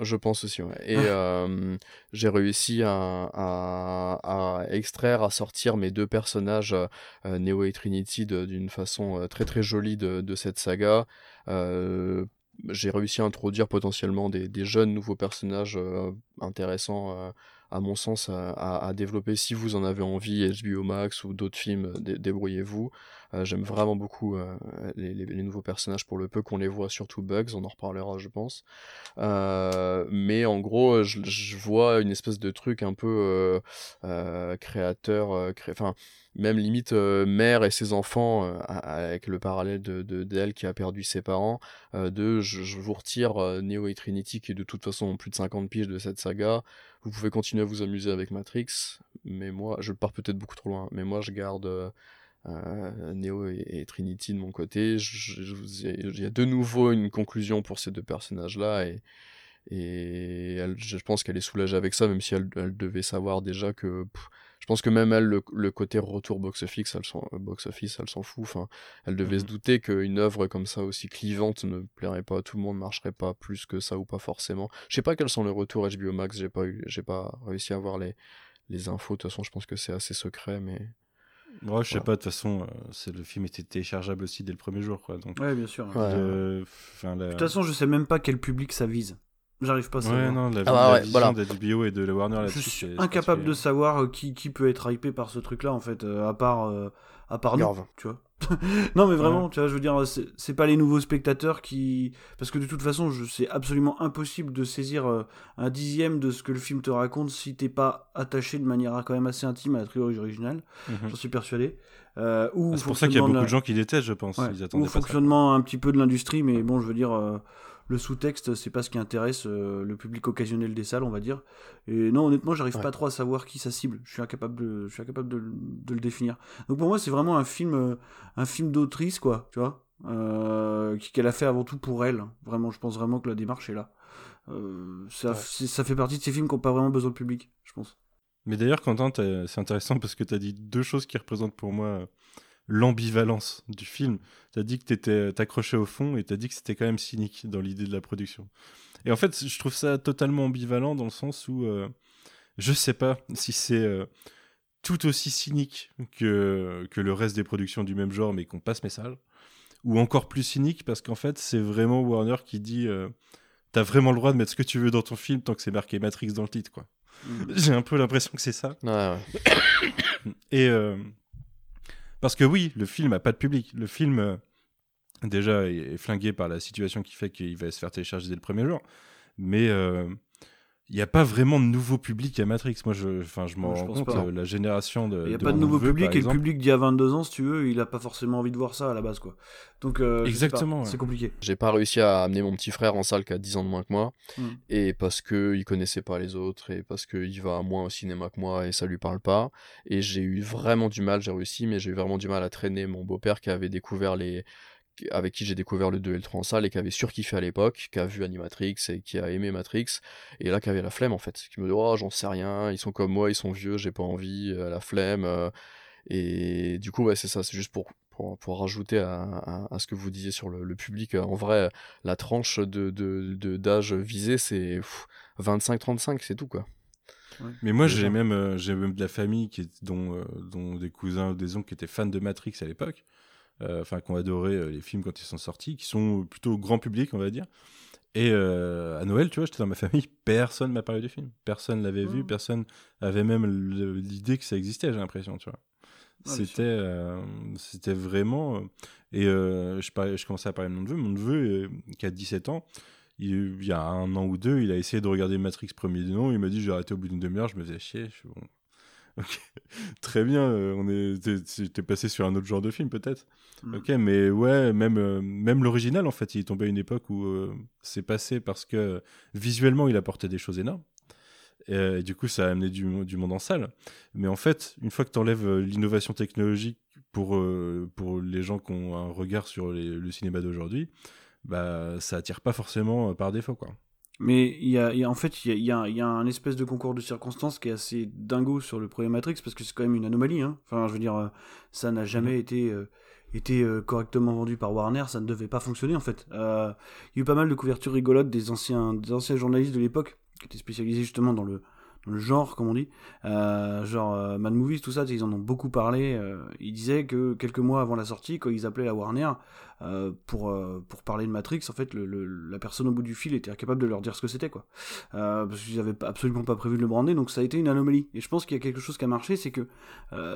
je pense aussi. Et euh, j'ai réussi à, à, extraire, à sortir mes deux personnages, Neo et Trinity, d'une façon très très jolie de, de cette saga. j'ai réussi à introduire potentiellement des, des jeunes nouveaux personnages intéressants à mon sens, à, développer si vous en avez envie, HBO Max ou d'autres films, débrouillez-vous. Euh, j'aime vraiment beaucoup euh, les, nouveaux personnages pour le peu qu'on les voit, surtout Bugs, on en reparlera, je pense. Euh, mais en gros, je, vois une espèce de truc un peu créateur, enfin même limite mère et ses enfants avec le parallèle de d'elle qui a perdu ses parents de je, vous retire Neo et Trinity qui est de toute façon plus de 50 piges de cette saga vous pouvez continuer à vous amuser avec Matrix mais moi je pars peut-être beaucoup trop loin mais moi je garde euh, Neo et, Trinity de mon côté. Il y a de nouveau une conclusion pour ces deux personnages-là et, et je pense qu'elle est soulagée avec ça, même si elle, devait savoir déjà que. Pense que même elle, le, côté retour box-office, elle s'en box -office, elle s'en fout. Enfin, elle devait se mhm. douter qu'une œuvre comme ça aussi clivante ne plairait pas à tout le monde, marcherait pas plus que ça ou pas forcément. Je sais pas quels sont les retours HBO Max, j'ai pas eu, j'ai pas réussi à avoir les, les infos. De toute façon, je pense que c'est assez secret, mais moi, je sais pas, de toute façon, euh, c'est le film était téléchargeable aussi dès le premier jour, quoi. Donc, ouais, bien sûr. De toute façon, je sais même pas quel public ça vise. J'arrive pas à savoir. Ouais, non, la, ah, ouais, vision d'HBO et de la Warner là-dessus. Je suis incapable de savoir euh, qui, qui peut être hypé par ce truc-là, en fait, euh, à part, à part nous, tu vois. non, mais vraiment, tu vois, je veux dire, c'est pas les nouveaux spectateurs qui. Parce que de toute façon, c'est absolument impossible de saisir euh, un dixième de ce que le film te raconte si t'es pas attaché de manière quand même assez intime à la trilogie originale. Mhm. J'en suis persuadé. Euh, ah, c'est pour ça qu'il y a beaucoup de gens qui détestent, je pense. ou fonctionnement un petit peu de l'industrie, mais bon, je veux dire. Euh, le sous-texte, c'est pas ce qui intéresse euh, le public occasionnel des salles, on va dire. Et non, honnêtement, j'arrive pas trop à savoir qui ça cible. Je suis incapable de, je suis incapable de, de le définir. Donc pour moi, c'est vraiment un film, euh, un film d'autrice, quoi, tu vois, euh, qu'elle a fait avant tout pour elle. Vraiment, je pense vraiment que la démarche est là. ça, ça fait partie de ces films qui n'ont pas vraiment besoin de public, je pense. Mais d'ailleurs, Quentin, c'est intéressant parce que tu as dit deux choses qui représentent pour moi l'ambivalence du film. Tu as dit que tu étais accroché au fond et tu as dit que c'était quand même cynique dans l'idée de la production. Et en fait, je trouve ça totalement ambivalent dans le sens où euh, je sais pas si c'est euh, tout aussi cynique que, que le reste des productions du même genre mais qu'on passe message, ou encore plus cynique parce qu'en fait, c'est vraiment Warner qui dit euh, T'as vraiment le droit de mettre ce que tu veux dans ton film tant que c'est marqué Matrix dans le titre, quoi. Mmh. J'ai un peu l'impression que c'est ça. Ouais, ouais. Et euh, parce que oui, le film n'a pas de public. Le film, euh, déjà, est, flingué par la situation qui fait qu'il va se faire télécharger dès le premier jour. Mais euh, il n'y a pas vraiment de nouveau public à Matrix. Moi, je, enfin, je m'en rends compte, euh, la génération de. Il n'y a pas de nouveau public et le public d'il y a 22 ans, si tu veux, il n'a pas forcément envie de voir ça à la base, quoi. Donc, euh, exactement, c'est compliqué. J'ai pas réussi à amener mon petit frère en salle qui a 10 ans de moins que moi, hmm. et parce qu'il connaissait pas les autres, et parce qu'il va moins au cinéma que moi, et ça lui parle pas. Et j'ai eu vraiment du mal, j'ai réussi, mais j'ai eu vraiment du mal à traîner mon beau-père qui avait découvert les avec qui j'ai découvert le 2 et le 3 en salle et qui avait surkiffé à l'époque, qui a vu Animatrix et qui a aimé Matrix, et là qui avait la flemme en fait, qui me dit oh j'en sais rien, ils sont comme moi, ils sont vieux, j'ai pas envie, euh, la flemme, euh. et du coup ouais c'est ça, c'est juste pour, pour, rajouter à, ce que vous disiez sur le, public, en vrai la tranche de, d'âge visé c'est 25-35 c'est tout quoi. Mais moi, j'ai même, euh, j'ai même de la famille qui est, dont, dont des cousins ou des oncles qui étaient fans de Matrix à l'époque. Euh, enfin, qui ont adoré euh, les films quand ils sont sortis, qui sont plutôt grand public, on va dire. Et euh, à Noël, tu vois, j'étais dans ma famille, personne m'a parlé du film. Personne l'avait vu, mmh. personne avait même l'idée que ça existait, j'ai l'impression, tu vois. c'était, c'était vraiment. et je, je commençais à parler de mon neveu. Mon neveu, qui a 17 ans, il, y a un an ou deux, il a essayé de regarder Matrix premier du nom. Il m'a dit j'ai arrêté au bout d'une demi-heure. Je me faisais chier. Je suis bon. Très bien, euh, on est, t'es passé sur un autre genre de film peut-être. Mm. Ok, mais ouais, même, euh, même l'original en fait, il est tombé à une époque où euh, c'est passé parce que visuellement il apportait des choses énormes. Et, du coup, ça a amené du, du, monde en salle. Mais en fait, une fois que tu enlèves l'innovation technologique pour, pour les gens qui ont un regard sur le cinéma d'aujourd'hui, bah, ça attire pas forcément par défaut, quoi. Mais il y a, en fait, il y a, y a, un espèce de concours de circonstances qui est assez dingo sur le premier Matrix parce que c'est quand même une anomalie. Hein. Enfin, je veux dire, euh, ça n'a jamais mhm. été, euh, été euh, correctement vendu par Warner, ça ne devait pas fonctionner en fait. il y a eu pas mal de couvertures rigolotes des anciens, des anciens journalistes de l'époque qui étaient spécialisés justement dans le, genre, comme on dit, euh, genre euh, Mad Movies, tout ça, ils en ont beaucoup parlé. Euh, ils disaient que quelques mois avant la sortie, quand ils appelaient la Warner pour pour parler de Matrix, en fait, la personne au bout du fil était incapable de leur dire ce que c'était, quoi, parce qu'ils avaient absolument pas prévu de le brander, donc ça a été une anomalie. Et je pense qu'il y a quelque chose qui a marché, c'est que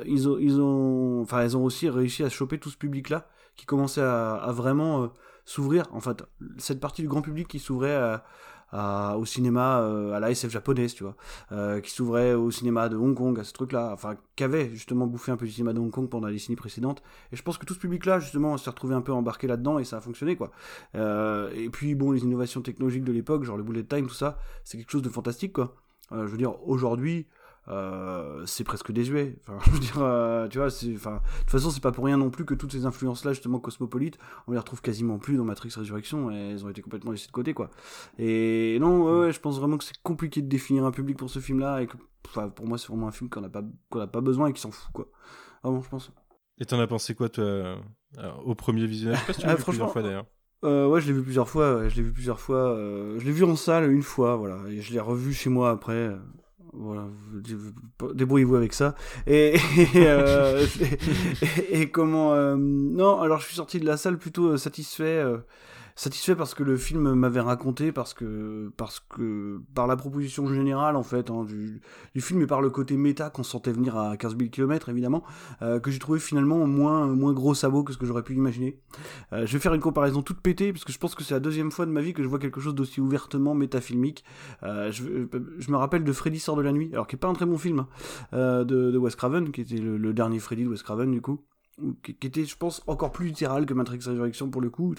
ils ont ils ont, ils ont aussi réussi à choper tout ce public-là qui commençait à, à vraiment s'ouvrir, en fait, cette partie du grand public qui s'ouvrait à au cinéma, euh, à la SF japonaise, tu vois, euh, qui s'ouvrait au cinéma de Hong Kong, à ce truc-là, enfin, qui avait justement bouffé un peu du cinéma de Hong Kong pendant les décennies précédentes. Et je pense que tout ce public-là, justement, s'est retrouvé un peu embarqué là-dedans et ça a fonctionné, quoi. Euh, et puis, bon, les innovations technologiques de l'époque, genre le bullet time, tout ça, c'est quelque chose de fantastique, quoi. je veux dire, aujourd'hui, euh, c'est presque désuet. Enfin, je veux dire, euh, tu vois, enfin, de toute façon, c'est pas pour rien non plus que toutes ces influences-là, justement, cosmopolites, on les retrouve quasiment plus dans Matrix Résurrection et elles ont été complètement laissées de côté, quoi. Et non, ouais, je pense vraiment que c'est compliqué de définir un public pour ce film-là et que, pour moi, c'est vraiment un film qu'on n'a pas, qu'on a pas besoin et qui s'en fout, quoi. Vraiment, je pense. Et t'en as pensé quoi, toi, au premier visionnage? Je sais pas si tu l'as vu plusieurs fois d'ailleurs. Euh, ouais, je l'ai vu plusieurs fois. je l'ai vu plusieurs fois. je l'ai vu en salle une fois, voilà. Et je l'ai revu chez moi après voilà, débrouillez-vous avec ça. Et, euh, et, comment euh, Non, alors je suis sorti de la salle plutôt euh, satisfait satisfait parce que le film m'avait raconté, parce que, parce que, par la proposition générale, en fait, hein, du, film et par le côté méta qu'on sentait venir à 15 000 km, évidemment, euh, que j'ai trouvé finalement moins, gros sabot que ce que j'aurais pu imaginer. Euh, je vais faire une comparaison toute pétée, parce que je pense que c'est la deuxième fois de ma vie que je vois quelque chose d'aussi ouvertement métafilmique. Euh, je, me rappelle de Freddy sort de la nuit, alors qui est pas un très bon film, hein, de, de Wes Craven, qui était le, le dernier Freddy de Wes Craven, du coup qui, était, je pense, encore plus littéral que Matrix Resurrection pour le coup.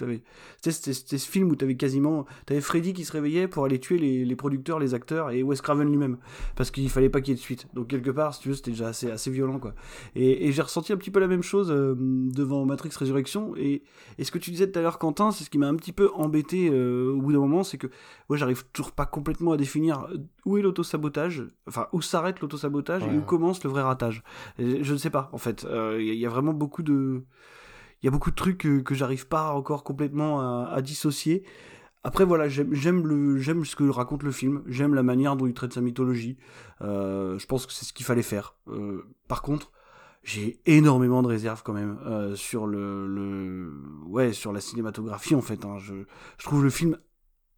C'était ce film où t'avais quasiment, t'avais Freddy qui se réveillait pour aller tuer les, les producteurs, les acteurs et Wes Craven lui-même, parce qu'il fallait pas qu'il y ait de suite. Donc quelque part, si tu veux, c'était déjà assez, assez violent quoi. Et, et j'ai ressenti un petit peu la même chose euh, devant Matrix Resurrection. Et, et, ce que tu disais tout à l'heure, Quentin, c'est ce qui m'a un petit peu embêté euh, au bout d'un moment, c'est que moi, j'arrive toujours pas complètement à définir où est l'autosabotage, enfin où s'arrête l'autosabotage et où commence le vrai ratage. je ne sais pas en fait. Il euh, y, a vraiment beaucoup de, il y a beaucoup de trucs que, j'arrive pas encore complètement à, dissocier. Après voilà, j'aime le, j'aime ce que raconte le film, j'aime la manière dont il traite sa mythologie. Euh, je pense que c'est ce qu'il fallait faire. Euh, par contre, j'ai énormément de réserves quand même sur le, le, ouais, sur la cinématographie en fait. Hein. Je, je trouve le film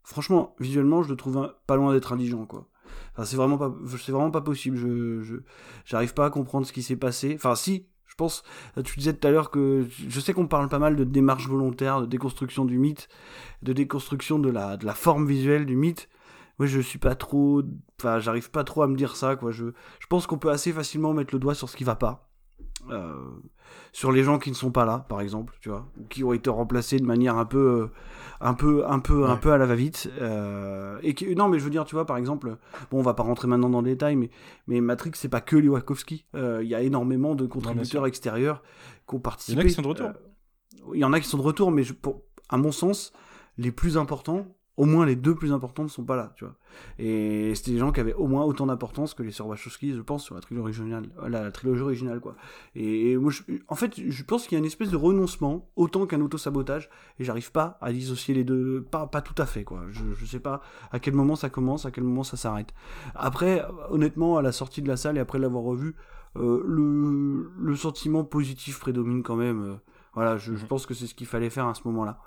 franchement, visuellement, je le trouve pas loin d'être indigent, quoi. Enfin, c'est vraiment pas, c'est vraiment pas possible. Je, j'arrive pas à comprendre ce qui s'est passé. Enfin, si, pense. Tu disais tout à l'heure que je sais qu'on parle pas mal de démarche volontaire, de déconstruction du mythe, de déconstruction de la, de la forme visuelle du mythe. Moi, je suis pas trop, enfin, j'arrive pas trop à me dire ça, quoi. Je, je pense qu'on peut assez facilement mettre le doigt sur ce qui va pas. Euh, sur les gens qui ne sont pas là, par exemple, tu vois, ou qui ont été remplacés de manière un peu, euh, un peu, un peu, un peu à la va-vite. Euh, et qui, non, mais je veux dire, tu vois, par exemple, bon, on va pas rentrer maintenant dans le détail, mais, mais Matrix, c'est pas que Lee Il y a énormément de contributeurs extérieurs qui ont participé. Il y en a qui sont de retour. il y en a qui sont de retour, mais pour, à mon sens, les plus importants, au moins les deux plus importants ne sont pas là, tu vois. Et c'était des gens qui avaient au moins autant d'importance que les sœurs Wachowski, je pense, sur la trilogie originale, la trilogie originale, quoi. Et, moi, en fait, je pense qu'il y a une espèce de renoncement, autant qu'un auto-sabotage, et j'arrive pas à dissocier les deux, pas, pas tout à fait, quoi. Je, je sais pas à quel moment ça commence, à quel moment ça s'arrête. Après, honnêtement, à la sortie de la salle et après l'avoir revu, euh, le, le sentiment positif prédomine quand même. Euh, voilà, je, je pense que c'est ce qu'il fallait faire à ce moment-là.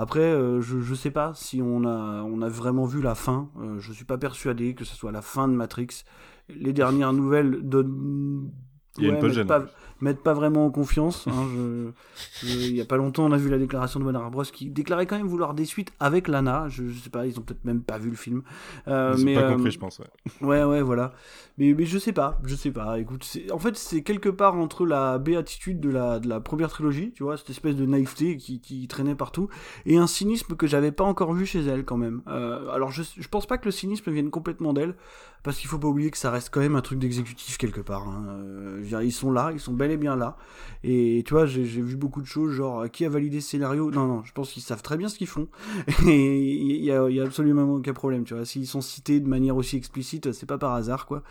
Après, euh, je, je sais pas si on a, on a vraiment vu la fin. Euh, je suis pas persuadé que ce soit la fin de Matrix. Les dernières nouvelles donnent. Il y a une pas, mettent pas vraiment en confiance. Hein, il y a pas longtemps, on a vu la déclaration de Warner Bros qui déclarait quand même vouloir des suites avec Lana. Je, je sais pas, ils ont peut-être même pas vu le film. Euh, ils mais pas compris, je pense. Ouais. ouais, ouais, voilà. Mais, mais je sais pas, je sais pas. Écoute, en fait, c'est quelque part entre la béatitude de la, de la première trilogie, tu vois, cette espèce de naïveté qui, qui traînait partout, et un cynisme que j'avais pas encore vu chez elle quand même. Euh, alors, je, je pense pas que le cynisme vienne complètement d'elle, parce qu'il faut pas oublier que ça reste quand même un truc d'exécutif quelque part. Hein. Euh, ils sont là, ils sont bel et bien là. Et tu vois, j'ai vu beaucoup de choses, genre qui a validé ce scénario? Non, non, je pense qu'ils savent très bien ce qu'ils font. Et il y a, y a, absolument aucun problème, tu vois. S'ils sont cités de manière aussi explicite, c'est pas par hasard, quoi.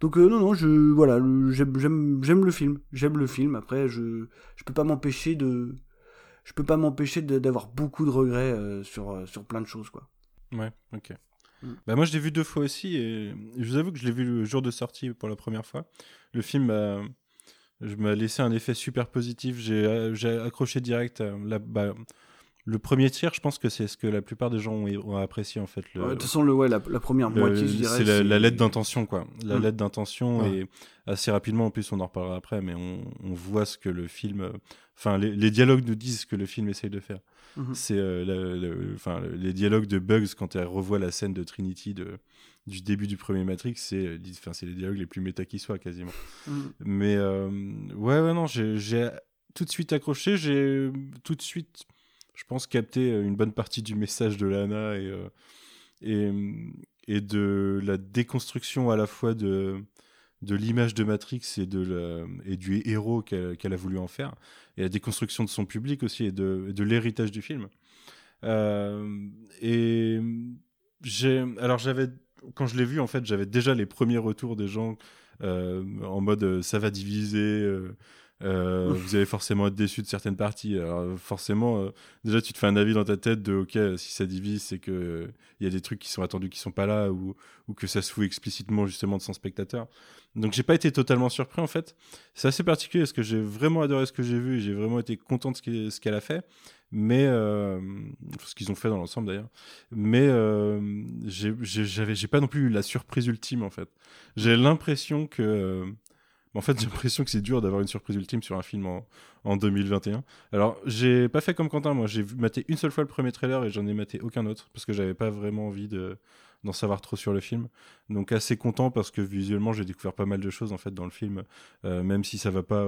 Donc euh, non, non, je voilà, j'aime le film, j'aime le film. Après, je je peux pas m'empêcher de je peux pas m'empêcher d'avoir beaucoup de regrets euh, sur sur plein de choses, quoi. Ouais, ok. Mm. Bah moi je l'ai vu deux fois aussi et je vous avoue que je l'ai vu le jour de sortie pour la première fois. Le film m'a laissé un effet super positif. J'ai accroché direct. La, bah, le premier tiers, je pense que c'est ce que la plupart des gens ont, apprécié en fait. de toute façon, le, ouais, la, première moitié, je dirais. C'est la, lettre d'intention, quoi. La mm. lettre d'intention et assez rapidement, en plus, on en reparlera après, mais on, on voit ce que le film. Enfin, les, les, dialogues nous disent ce que le film essaye de faire. Mhm. C'est euh, enfin, les dialogues de Bugs quand elle revoit la scène de Trinity de, du début du premier Matrix, c'est euh, enfin, les dialogues les plus méta qui soient quasiment. Mhm. Mais euh, ouais, ouais, non, j'ai tout de suite accroché, j'ai tout de suite, je pense, capté une bonne partie du message de Lana et, et, et de la déconstruction à la fois de de l'image de Matrix et, de et du héros qu'elle a voulu en faire, et la déconstruction de son public aussi, et de, de l'héritage du film. Euh, et j'ai, alors j'avais, quand je l'ai vu, en fait, j'avais déjà les premiers retours des gens euh, en mode euh, ça va diviser. Vous allez forcément être déçu de certaines parties. Alors forcément, déjà tu te fais un avis dans ta tête de ok, si ça divise, c'est que il y a des trucs qui sont attendus qui sont pas là ou, ou que ça se fout explicitement justement de son spectateur. Donc j'ai pas été totalement surpris en fait. C'est assez particulier parce que j'ai vraiment adoré ce que j'ai vu et j'ai vraiment été content de ce qu'elle a fait. Mais euh, ce qu'ils ont fait dans l'ensemble d'ailleurs. Mais euh, j'avais j'ai pas non plus eu la surprise ultime en fait. J'ai l'impression que euh, en fait, j'ai l'impression que c'est dur d'avoir une surprise ultime sur un film en, en 2021. Alors, j'ai pas fait comme Quentin, moi. J'ai maté une seule fois le premier trailer et j'en ai maté aucun autre parce que j'avais pas vraiment envie de, d'en savoir trop sur le film. Donc assez content parce que visuellement j'ai découvert pas mal de choses en fait dans le film, euh, même si ça va pas,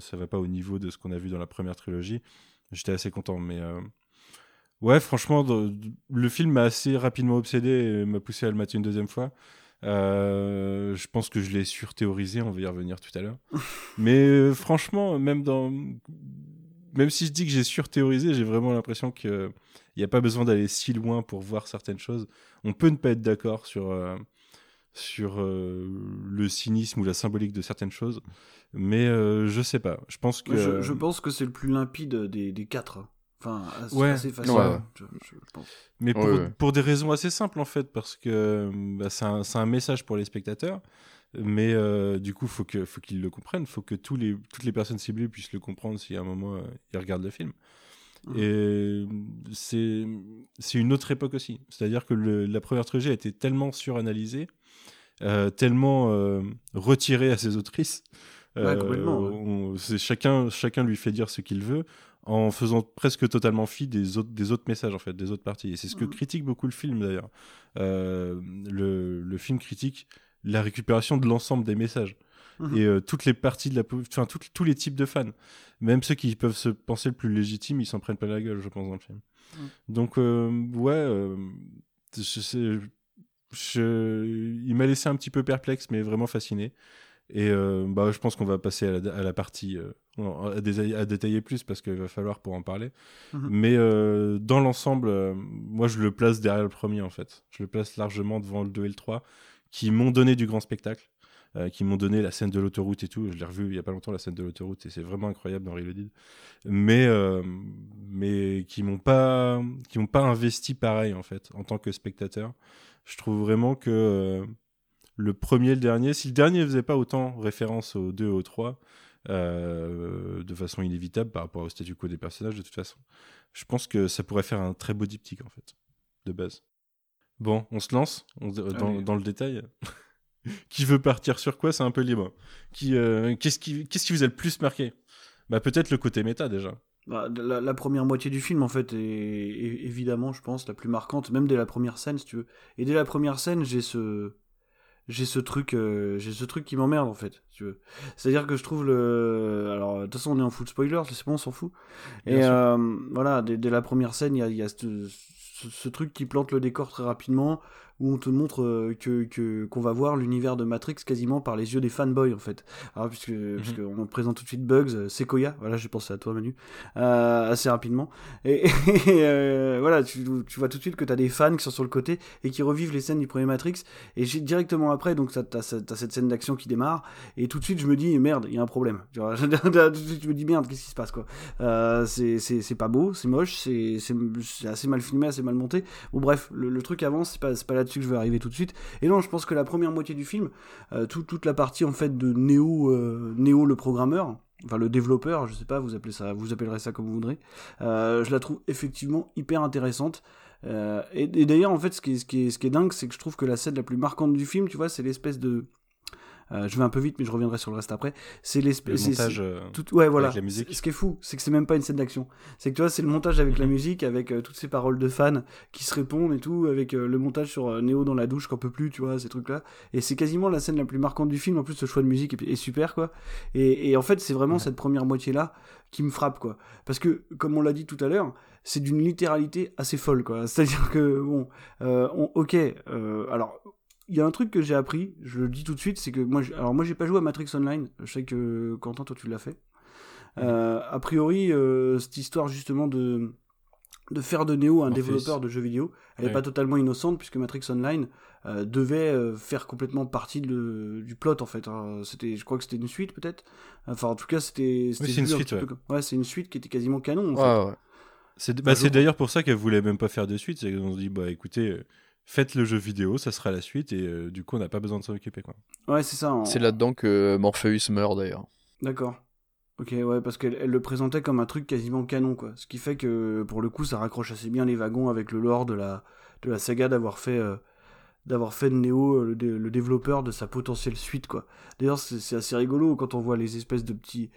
ça va pas au niveau de ce qu'on a vu dans la première trilogie. J'étais assez content, mais euh, ouais, franchement, le film m'a assez rapidement obsédé et m'a poussé à le mater une deuxième fois. Euh, je pense que je l'ai surthéorisé, on va y revenir tout à l'heure. mais franchement, même dans même si je dis que j'ai surthéorisé, j'ai vraiment l'impression qu'il n'y a pas besoin d'aller si loin pour voir certaines choses. On peut ne pas être d'accord sur, euh, sur euh, le cynisme ou la symbolique de certaines choses, mais euh, je sais pas. Je pense que. Je, que c'est le plus limpide des, des quatre. Enfin, assez, facile. Mais pour, pour, des raisons assez simples en fait, parce que bah, c'est un, un, message pour les spectateurs mais euh, du coup, faut que, faut qu'ils le comprennent. Faut que tous les, toutes les personnes ciblées puissent le comprendre si à un moment euh, ils regardent le film. Mmh. Et c'est, c'est une autre époque aussi. C'est-à-dire que la première trilogie a été tellement suranalysée, euh, tellement euh, retirée à ses autrices. Ouais, c'est chacun, chacun lui fait dire ce qu'il veut en faisant presque totalement fi des autres, des autres messages en fait, des autres parties. Et c'est ce que mmh. critique beaucoup le film d'ailleurs. le, le film critique la récupération de l'ensemble des messages. Mhm. Et euh, toutes les parties de la. Enfin, tous les types de fans. Même ceux qui peuvent se penser le plus légitime, ils s'en prennent pas la gueule, je pense, dans le film. Mhm. Donc, euh, ouais. Euh, je, je, il m'a laissé un petit peu perplexe, mais vraiment fasciné. Et bah, je pense qu'on va passer à la, à la partie à, détailler, plus parce qu'il va falloir pour en parler. Mhm. Mais dans l'ensemble, moi je le place derrière le premier en fait. Je le place largement devant le 2 et le 3 qui m'ont donné du grand spectacle, euh, qui m'ont donné la scène de l'autoroute et tout. Je l'ai revu il y a pas longtemps la scène de l'autoroute et c'est vraiment incroyable dans Reloaded. Mais euh, mais qui m'ont pas qui m'ont pas investi pareil en fait en tant que spectateur. Je trouve vraiment que euh, le premier et le dernier, si le dernier faisait pas autant référence aux deux et aux trois, de façon inévitable par rapport au statu quo des personnages de toute façon. Je pense que ça pourrait faire un très beau diptyque en fait, de base. Bon, on se lance dans, le détail. qui veut partir sur quoi? C'est un peu libre. Qui, euh, qu'est-ce, qui, qu'est-ce qui vous a le plus marqué? Bah peut-être le côté méta déjà. Bah, la, première moitié du film en fait est, évidemment, je pense, la plus marquante, même dès la première scène, si tu veux. Et dès la première scène, j'ai ce j'ai ce truc euh, j'ai ce truc qui m'emmerde en fait tu veux. C'est à dire que je trouve le alors de toute façon on est en full spoiler c'est bon on s'en fout. Et euh, voilà dès, la première scène il y a, y a ce, ce, truc qui plante le décor très rapidement, où on te montre euh, que qu'on va voir l'univers de Matrix quasiment par les yeux des fanboys en fait. Alors puisque mhm. on présente tout de suite Bugs, euh, Sequoia, voilà j'ai pensé à toi Manu, euh, assez rapidement. Et, voilà, tu, vois tout de suite que tu as des fans qui sont sur le côté et qui revivent les scènes du premier Matrix. Et directement après, donc tu as, cette scène d'action qui démarre et tout de suite je me dis merde, il y a un problème. Tu vois, je me dis merde, qu'est-ce qui se passe quoi C'est pas beau, c'est moche, c'est assez mal filmé, assez mal monté. Bon bref, le, truc avance, c'est pas, pas là là-dessus que je vais arriver tout de suite. Et non, je pense que la première moitié du film, toute la partie en fait de Neo, Neo le programmeur, enfin le développeur, je sais pas, vous appelez ça, vous appellerez ça comme vous voudrez. je la trouve effectivement hyper intéressante. et, d'ailleurs, en fait, ce qui ce qui est, ce qui est dingue, c'est que je trouve que la scène la plus marquante du film, tu vois, c'est l'espèce de euh, je vais un peu vite, mais je reviendrai sur le reste après. C'est l'espèce. Le montage. Euh, tout, ouais, voilà. Avec la musique. Ce qui est fou, c'est que c'est même pas une scène d'action. C'est que tu vois, c'est le montage avec la mhm. musique, avec euh, toutes ces paroles de fans qui se répondent et tout, avec le montage sur Néo dans la douche qu'on peut plus, tu vois, ces trucs-là. Et c'est quasiment la scène la plus marquante du film. En plus, ce choix de musique est, super, quoi. Et, et, en fait, c'est vraiment cette première moitié-là qui me frappe, quoi. Parce que, comme on l'a dit tout à l'heure, c'est d'une littéralité assez folle, quoi. C'est-à-dire que, bon, ok, alors il y a un truc que j'ai appris, je le dis tout de suite, c'est que moi, alors moi j'ai pas joué à Matrix Online, je sais que Quentin, toi tu l'as fait. Euh, a priori, euh, cette histoire justement de, de faire de Neo un développeur de jeux vidéo, elle n'est pas totalement innocente puisque Matrix Online euh, devait faire complètement partie du plot en fait. Hein. C'était, je crois que c'était une suite peut-être. Enfin en tout cas c'était. Oui, c'est une suite. Ouais, c'est une suite qui était quasiment canon. En fait. C'est bah, d'ailleurs pour ça qu'elle voulait même pas faire de suite. C'est qu'on se dit bah écoutez faites le jeu vidéo, ça sera la suite, et euh, du coup, on n'a pas besoin de s'en occuper. Quoi. Ouais, c'est ça. C'est là-dedans que Morpheus meurt d'ailleurs. D'accord. Ok, ouais, parce qu'elle elle le présentait comme un truc quasiment canon, quoi. Ce qui fait que, pour le coup, ça raccroche assez bien les wagons avec le lore de la, de la saga d'avoir fait, euh, d'avoir fait de Neo euh, le, le, développeur de sa potentielle suite, quoi. D'ailleurs, c'est assez rigolo quand on voit les espèces de petits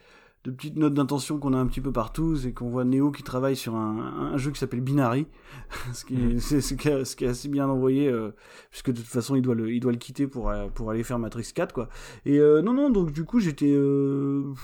de petites notes d'intention qu'on a un petit peu partout, c'est qu'on voit Neo qui travaille sur un, un jeu qui s'appelle Binary, ce, qui est, c'est, ce, qui est, ce qui est assez bien envoyé, euh, puisque de toute façon il doit le, il doit le quitter pour, euh, pour aller faire Matrix 4, quoi. Et euh, non, non, donc du coup j'étais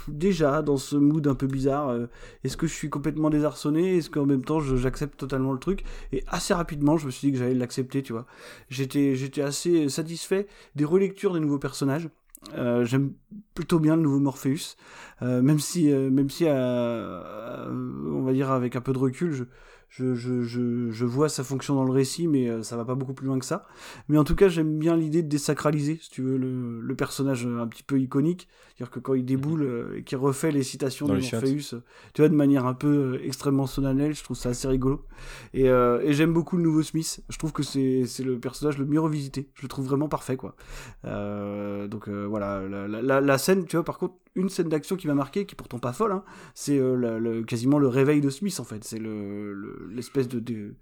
déjà dans ce mood un peu bizarre. Est-ce que je suis complètement désarçonné? Est-ce qu'en même temps j'accepte totalement le truc? Et assez rapidement je me suis dit que j'allais l'accepter, tu vois. J'étais, j'étais assez satisfait des relectures des nouveaux personnages. Euh, j'aime plutôt bien le nouveau Morpheus, euh, même si, euh, même si, on va dire avec un peu de recul, je, vois sa fonction dans le récit, mais ça va pas beaucoup plus loin que ça. Mais en tout cas, j'aime bien l'idée de désacraliser, si tu veux, le personnage un petit peu iconique. C'est-à-dire que quand il déboule euh, et qu'il refait les citations de Morpheus, tu vois, de manière un peu euh, extrêmement solennelle, je trouve ça assez rigolo. Et, et j'aime beaucoup le nouveau Smith. Je trouve que c'est le personnage le mieux revisité. Je le trouve vraiment parfait, quoi. donc voilà, la, la, la, scène, tu vois, par contre, une scène d'action qui m'a marqué, qui est pourtant pas folle, hein, c'est le, quasiment le réveil de Smith, en fait. C'est le l'espèce de, de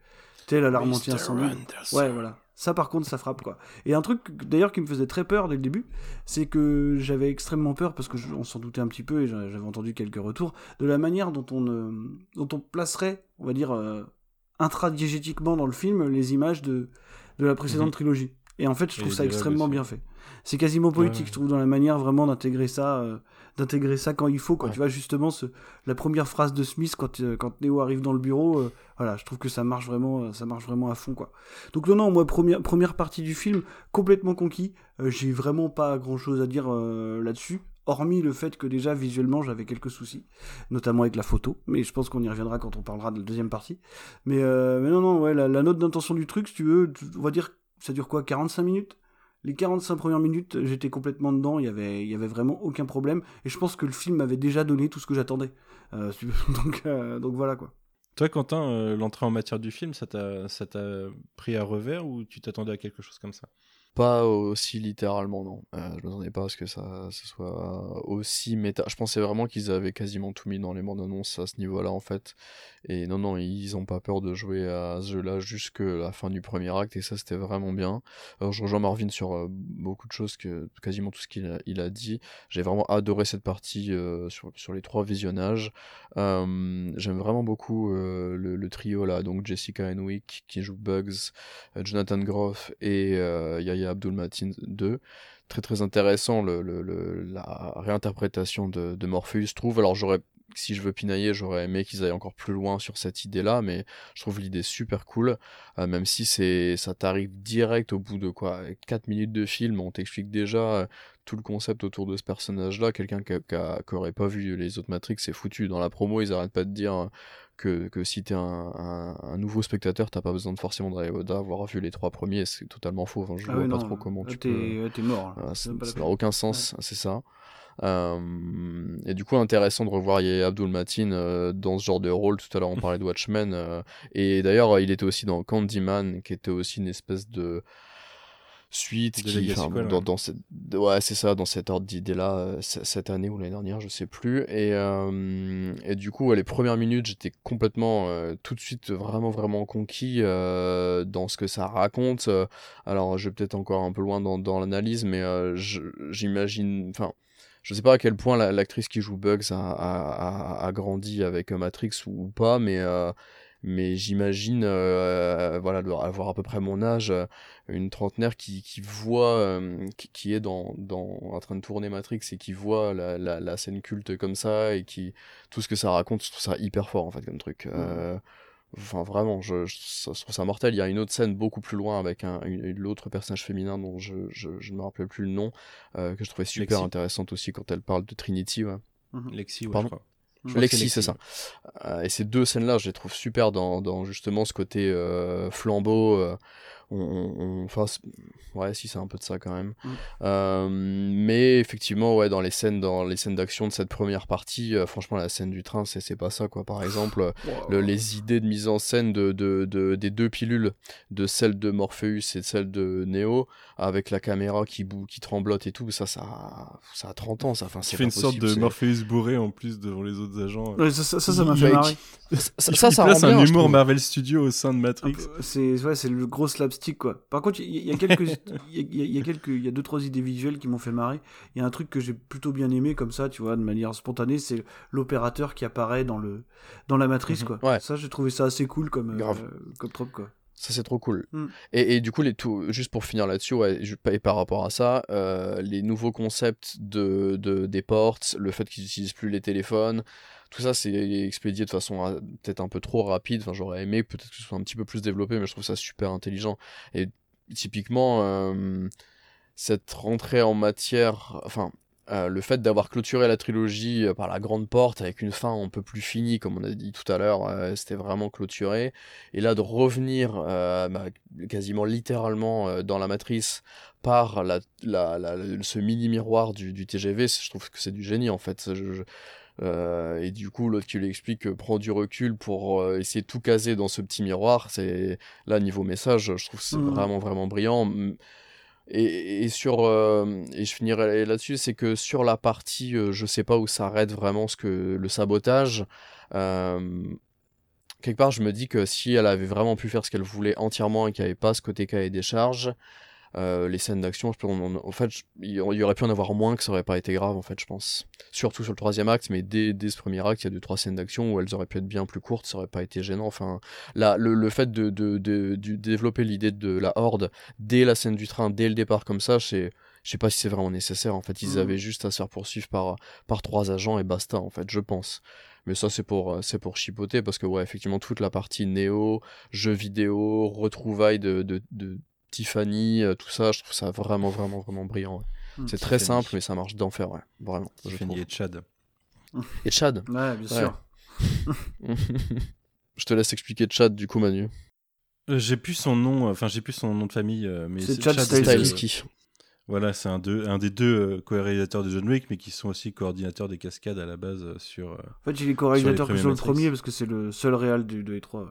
tel alarme anti-incendie. Ouais, voilà. Ça, par contre, ça frappe, quoi. Et un truc, d'ailleurs, qui me faisait très peur dès le début, c'est que j'avais extrêmement peur, parce que on s'en doutait un petit peu, et j'avais entendu quelques retours, de la manière dont on, dont on placerait, on va dire, euh, intradiégétiquement dans le film, les images de, de la précédente mhm. trilogie. Et en fait, je trouve ça extrêmement bien fait. C'est quasiment politique, je trouve, dans la manière vraiment d'intégrer ça. Euh, d'intégrer ça quand il faut quoi. Tu vois justement ce, la première phrase de Smith quand euh, quand Neo arrive dans le bureau euh, voilà je trouve que ça marche vraiment euh, ça marche vraiment à fond quoi. Donc non non moi première première partie du film complètement conquis. J'ai vraiment pas grand chose à dire là-dessus hormis le fait que déjà visuellement j'avais quelques soucis, notamment avec la photo, mais je pense qu'on y reviendra quand on parlera de la deuxième partie. Mais, mais non, non, ouais, la, la note d'intention du truc, si tu veux, on va dire, ça dure quoi, 45 minutes? Les 45 premières minutes, j'étais complètement dedans, il y avait, vraiment aucun problème, et je pense que le film m'avait déjà donné tout ce que j'attendais. Euh, donc, euh, donc voilà quoi. Toi, Quentin, euh, l'entrée en matière du film, ça t'a pris à revers ou tu t'attendais à quelque chose comme ça? Pas aussi littéralement, non. Euh, je m'attendais pas à ce que ça, soit aussi méta. Je pensais vraiment qu'ils avaient quasiment tout mis dans les bandes annonces à ce niveau-là, en fait. Et non, non, ils ont pas peur de jouer à ce jeu-là jusque la fin du premier acte, et ça, c'était vraiment bien. Alors, je rejoins Marvin sur euh, beaucoup de choses, que quasiment tout ce qu'il a, il a dit. J'ai vraiment adoré cette partie euh, sur, sur les trois visionnages. Euh, j'aime vraiment beaucoup le, le, trio là, donc Jessica Henwick qui joue Bugs, Jonathan Groff et Yaya Abdul Matin 2. Très très intéressant la réinterprétation de, de Morpheus, trouve. Alors j'aurais si je veux pinailler, j'aurais aimé qu'ils aillent encore plus loin sur cette idée-là, mais je trouve l'idée super cool, euh, même si c'est ça t'arrive direct au bout de quoi 4 minutes de film, on t'explique déjà euh, tout le concept autour de ce personnage-là, quelqu'un qui, n'aurait pas vu les autres Matrix, c'est foutu. Dans la promo, ils arrêtent pas de dire que, que si t'es un, un, nouveau spectateur, t'as pas besoin de forcément d'avoir vu les trois premiers, c'est totalement faux. Enfin, je ah vois pas trop comment tu peux. T'es mort. ça n'a aucun sens, c'est ça. Euh, et du coup, intéressant de revoir Abdul Matin euh, dans ce genre de rôle. Tout à l'heure, on parlait de Watchmen. Euh, et d'ailleurs, il était aussi dans Candyman, qui était aussi une espèce de suite qui dans, dans, cette ouais c'est ça dans cet ordre d'idée là cette année ou l'année dernière je sais plus. Et, et du coup les premières minutes j'étais complètement tout de suite vraiment vraiment conquis dans ce que ça raconte. Alors je vais peut-être encore un peu loin dans, dans l'analyse mais j'imagine enfin je sais pas à quel point l'actrice qui joue Bugs a, a, grandi avec Matrix ou, pas, mais, euh, mais j'imagine euh, voilà, avoir à peu près mon âge, euh, une trentenaire qui, qui voit, qui, est dans, dans, en train de tourner Matrix et qui voit la, la, scène culte comme ça et qui tout ce que ça raconte, je trouve ça hyper fort en fait comme truc. Mmh. Enfin, vraiment, je, je, trouve ça mortel. Il y a une autre scène beaucoup plus loin avec un, l'autre personnage féminin dont je, je, je, ne me rappelle plus le nom, euh, que je trouvais super intéressante aussi quand elle parle de Trinity. Ouais. Mhm. Lexi, ouais, Pardon Lexi, c'est ça. Euh, et ces deux scènes-là, je les trouve super dans, dans justement ce côté euh, flambeau. Euh, on, on, ouais si c'est un peu de ça quand même. Mm. euh, mais effectivement ouais dans les scènes dans les scènes d'action de cette première partie euh, franchement la scène du train c'est pas ça quoi. Par exemple les idées de mise en scène de, de, de, des deux pilules de celle de Morpheus et celle de Neo avec la caméra qui boue qui tremblote et tout ça ça ça a 30 ans ça. Enfin c'est fait une sorte de Morpheus bourré en plus devant les autres agents. Ça ça m'a fait marrer. ça ça, ça, ça un humour Marvel Studios au sein de Matrix. C'est ouais, c'est le gros quoi. Par contre, il y, a quelques, il y, a quelques, il y a deux trois idées visuelles qui m'ont fait marrer. Il y a un truc que j'ai plutôt bien aimé comme ça, tu vois, de manière spontanée, c'est l'opérateur qui apparaît dans le, dans la matrice, mhm. quoi. Ça, j'ai trouvé ça assez cool comme, euh, comme trop quoi. Ça, c'est trop cool. Mm. Et, et, du coup, les tout, juste pour finir là-dessus, ouais, et par rapport à ça, euh, les nouveaux concepts de, de, des ports, le fait qu'ils n'utilisent plus les téléphones, tout ça c'est expédié de façon euh, peut-être un peu trop rapide. Enfin, j'aurais aimé peut-être que ce soit un petit peu plus développé, mais je trouve ça super intelligent. Et typiquement, euh, cette rentrée en matière, enfin, euh, le fait d'avoir clôturé la trilogie par la grande porte avec une fin un peu plus finie, comme on a dit tout à l'heure, c'était vraiment clôturé. Et là, de revenir bah, quasiment littéralement dans la matrice par la, la, ce mini miroir du, du TGV, je trouve que c'est du génie en fait. Euh, et du coup, l'autre qui lui explique euh, prend du recul pour euh, essayer de tout caser dans ce petit miroir. C'est là niveau message, je trouve que c'est mmh. vraiment vraiment brillant. Et, et sur et je finirai là-dessus, c'est que sur la partie, je sais pas où s'arrête vraiment ce que le sabotage. quelque part, je me dis que si elle avait vraiment pu faire ce qu'elle voulait entièrement et qu'il n'y avait pas ce côté cahier des charges, euh, les scènes d'action, en fait, il y aurait pu en avoir moins que ça aurait pas été grave, en fait, je pense. Surtout sur le troisième acte, mais dès, dès ce premier acte, il y a deux trois scènes d'action où elles auraient pu être bien plus courtes, ça aurait pas été gênant. Enfin, là, le, le fait de, de, de, de développer l'idée de la horde dès la scène du train, dès le départ comme ça, c'est je sais pas si c'est vraiment nécessaire. En fait, ils mmh. avaient juste à se faire poursuivre par, par trois agents et basta, en fait, je pense. Mais ça, c'est pour, c'est pour chipoter parce que, ouais, effectivement, toute la partie néo, jeux vidéo, retrouvailles de, de, de, Tiffany, euh, tout ça, je trouve ça vraiment, vraiment, vraiment brillant. Hmm. c'est très simple, mais ça marche d'enfer, ouais. Vraiment. Tiffany et Chad. Et Chad Ouais, bien sûr. je te laisse expliquer Chad, du coup, Manu. Euh, j'ai plus son nom, enfin, j'ai plus son nom de famille, euh, mais c'est Chad, Chad Voilà, c'est un, un, des deux co-réalisateurs de John Wick, mais qui sont aussi coordinateurs des cascades à la base sur. en fait, il est co-réalisateur que sur le premier parce que c'est le seul réal du 2 et 3.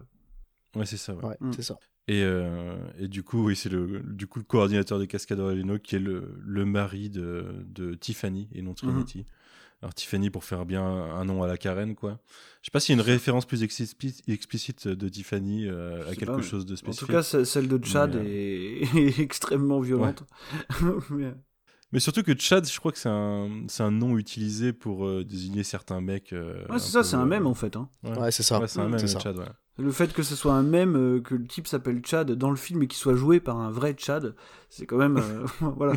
Ouais, c'est ça. Ouais, c'est ça. Et, euh, et, du coup, oui, c'est le, du coup, le coordinateur des Cascades Aurelino qui est le, le mari de, de, Tiffany et non mhm. Trinity. Alors Tiffany pour faire bien un nom à la Karen, quoi. Je sais pas s'il y a une référence plus explicite de Tiffany à quelque chose de spécifique. En tout cas, celle de Chad euh, est... extrêmement violente. Mais surtout que Chad, je crois que c'est un, un nom utilisé pour euh, désigner certains mecs. ouais, c'est ça, c'est un mème en fait. Hein. Ouais, c'est ça. c'est un mème, Chad, ouais. Le fait que ce soit un mème, euh, que le type s'appelle Chad dans le film et qu'il soit joué par un vrai Chad, c'est quand même. Euh, voilà.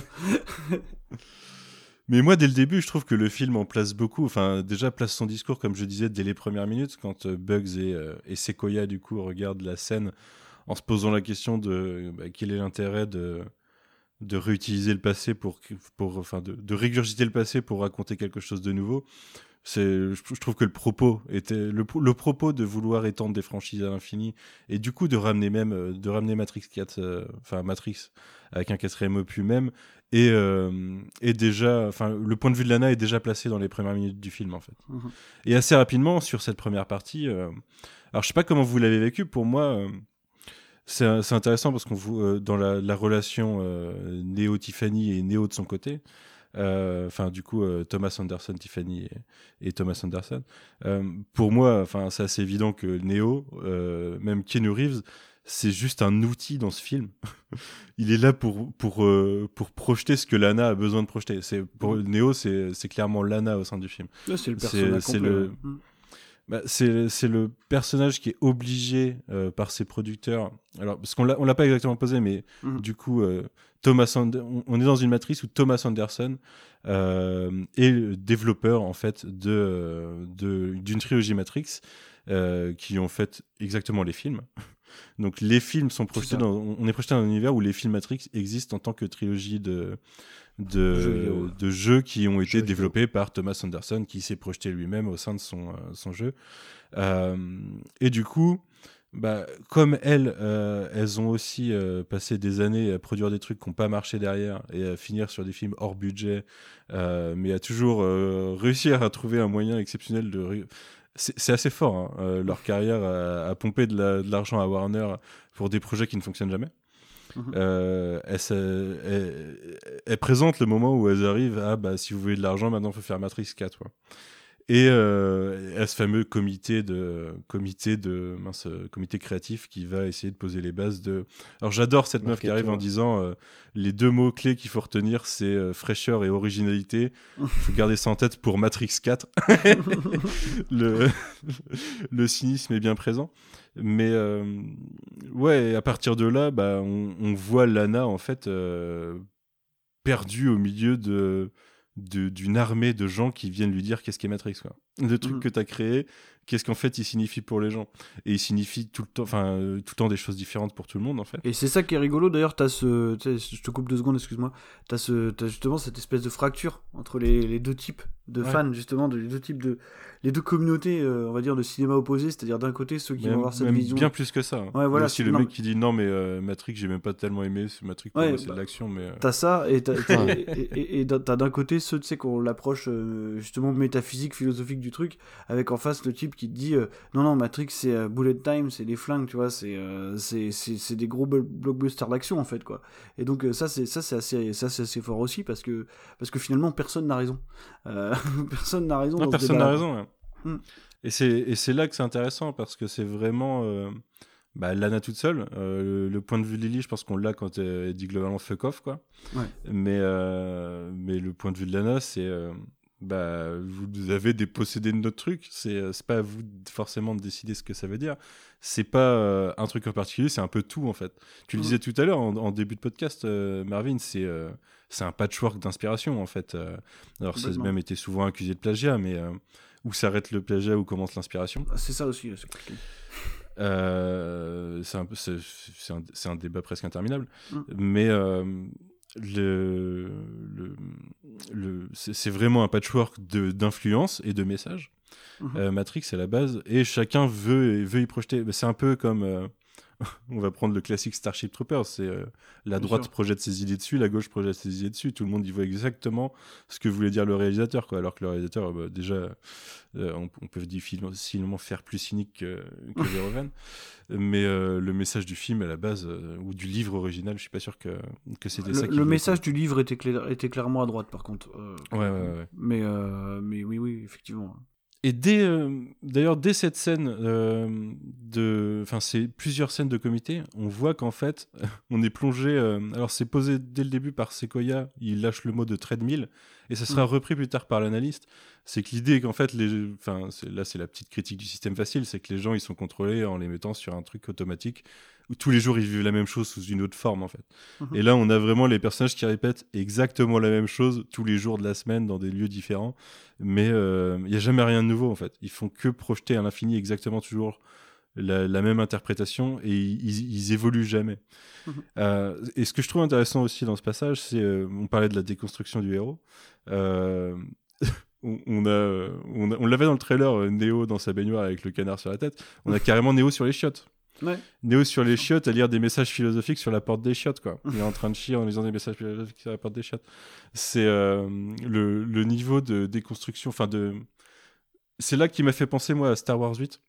Mais moi, dès le début, je trouve que le film en place beaucoup. Enfin, déjà, place son discours, comme je disais, dès les premières minutes, quand euh, Bugs et, et, Sequoia, du coup, regardent la scène en se posant la question de bah, quel est l'intérêt de, de réutiliser le passé pour. pour enfin, de, de régurgiter le passé pour raconter quelque chose de nouveau c'est je, trouve que le propos était le, le, propos de vouloir étendre des franchises à l'infini et du coup de ramener même euh, de ramener Matrix 4 euh, enfin Matrix avec un quatrième opus même et, euh, et déjà enfin le point de vue de Lana est déjà placé dans les premières minutes du film en fait mhm. et assez rapidement sur cette première partie alors je sais pas comment vous l'avez vécu pour moi c'est intéressant parce qu'on dans la, la relation Néo-Tiffany et Néo de son côté, euh, enfin, du coup, euh, Thomas Anderson, Tiffany et, Thomas Anderson. Euh, pour moi, enfin, c'est assez évident que Neo, même Keanu Reeves, c'est juste un outil dans ce film. il est là pour, pour, pour projeter ce que Lana a besoin de projeter. C'est, pour mm. Neo, c'est, clairement Lana au sein du film. c'est le personnage c'est, le, mm. Bah, c'est, le personnage qui est obligé par ses producteurs. Alors, parce qu'on l'a, on l'a pas exactement posé, mais mm. du coup, Thomas on est dans une matrice où Thomas Anderson euh, est le développeur en fait de d'une trilogie Matrix euh, qui ont fait exactement les films. Donc les films sont projetés dans, on est projeté dans un univers où les films Matrix existent en tant que trilogie de de, de jeux qui ont été développés par Thomas Anderson qui s'est projeté lui-même au sein de son, euh, son jeu. et du coup, bah, comme elles, euh, elles ont aussi euh, passé des années à produire des trucs qui n'ont pas marché derrière et à finir sur des films hors budget, euh, mais à toujours réussir à trouver un moyen exceptionnel de. C'est assez fort, hein, leur carrière à, pomper de l'argent à Warner pour des projets qui ne fonctionnent jamais. Mmh elle, présente le moment où elles arrivent à bah, si vous voulez de l'argent, maintenant il faut faire Matrix 4. Quoi. Et euh, à ce fameux comité de comité de mince, comité créatif qui va essayer de poser les bases de. Alors j'adore cette meuf qui arrive en disant euh, les deux mots clés qu'il faut retenir c'est euh, fraîcheur et originalité. Il faut garder ça en tête pour Matrix 4. le le cynisme est bien présent. Mais ouais, à partir de là, bah, on, on voit Lana en fait perdue au milieu de d'une armée de gens qui viennent lui dire qu'est-ce qu'est Matrix quoi. Le truc mm. que tu as créé, qu'est-ce qu'en fait il signifie pour les gens et il signifie tout le temps enfin euh, tout le temps des choses différentes pour tout le monde en fait. Et c'est ça qui est rigolo d'ailleurs, tu as ce je te coupe deux secondes, excuse-moi. Tu as ce as justement cette espèce de fracture entre les, les deux types de fans justement, de, les deux types de les deux communautés, euh, on va dire, de cinéma opposé, c'est-à-dire d'un côté ceux qui vont avoir cette vision. Bien plus que ça. Ouais, voilà. aussi le mec qui dit non, mais euh, Matrix, j'ai même pas tellement aimé. Matrix, ouais, c'est de bah, l'action, mais. Euh. T'as ça, et t'as et, d'un côté ceux, tu sais, qu'on l'approche justement métaphysique, philosophique du truc, avec en face le type qui te dit non, non, Matrix, c'est bullet time, c'est des flingues, tu vois, c'est c'est des gros blockbusters d'action, en fait, quoi. Et donc, ça, c'est assez, ça, assez fort aussi, parce que, parce que finalement, personne n'a raison. personne n'a raison. personne n'a raison, ouais. Mm. Et c'est là que c'est intéressant parce que c'est vraiment euh, bah, Lana toute seule. Euh, le, point de vue de Lily, je pense qu'on l'a quand elle dit globalement fuck off. Quoi. Mais, euh, mais le point de vue de Lana, c'est bah, vous avez dépossédé de notre truc. C'est pas à vous forcément de décider ce que ça veut dire. C'est pas un truc en particulier, c'est un peu tout en fait. Tu le mm. disais tout à l'heure en, début de podcast, Marvin, c'est c'est un patchwork d'inspiration en fait. alors, ça a même été souvent accusé de plagiat, mais où s'arrête le plagiat, où commence l'inspiration. Ah, c'est ça aussi, c'est. Euh, c'est un, un, un, débat presque interminable. Mm. Mais euh, le, le, le c'est vraiment un patchwork d'influence et de messages. Mm-hmm. Euh, Matrix, c'est la base. Et chacun veut, veut y projeter. C'est un peu comme on va prendre le classique Starship Troopers. C'est euh, la droite projette ses idées dessus, la gauche projette ses idées dessus. Tout le monde y voit exactement ce que voulait dire le réalisateur, quoi. Alors que le réalisateur, bah, déjà, euh, on, peut difficilement faire plus cynique que, que Verhoeven. Mais euh, le message du film à la base ou du livre original, je suis pas sûr que, que c'était ça. Le message du livre était, était clairement à droite, par contre. ouais, ouais, ouais, Mais, mais oui, oui, effectivement. Et dès, euh, d'ailleurs, dès cette scène, euh, de, enfin, c'est plusieurs scènes de comité, on voit qu'en fait, on est plongé. Euh, alors, c'est posé dès le début par Sequoia, il lâche le mot de treadmill, et ça sera mm. repris plus tard par l'analyste. C'est que l'idée qu'en fait, les, enfin, là, c'est la petite critique du système facile, c'est que les gens, ils sont contrôlés en les mettant sur un truc automatique où tous les jours ils vivent la même chose sous une autre forme en fait. Mhm. Et là, on a vraiment les personnages qui répètent exactement la même chose tous les jours de la semaine dans des lieux différents, mais euh, il n'y a jamais rien de nouveau en fait. Ils font que projeter à l'infini exactement toujours la, même interprétation et ils, évoluent jamais. Mhm. Euh, et ce que je trouve intéressant aussi dans ce passage, c'est euh, on parlait de la déconstruction du héros. On, a, on, l'avait dans le trailer, Néo dans sa baignoire avec le canard sur la tête. On a carrément Néo sur les chiottes. Néo sur les chiottes à lire des messages philosophiques sur la porte des chiottes, quoi. Il est en train de chier en lisant des messages philosophiques sur la porte des chiottes. C'est euh, le, le, niveau de déconstruction, enfin de. C'est là qui m'a fait penser, moi, à Star Wars 8.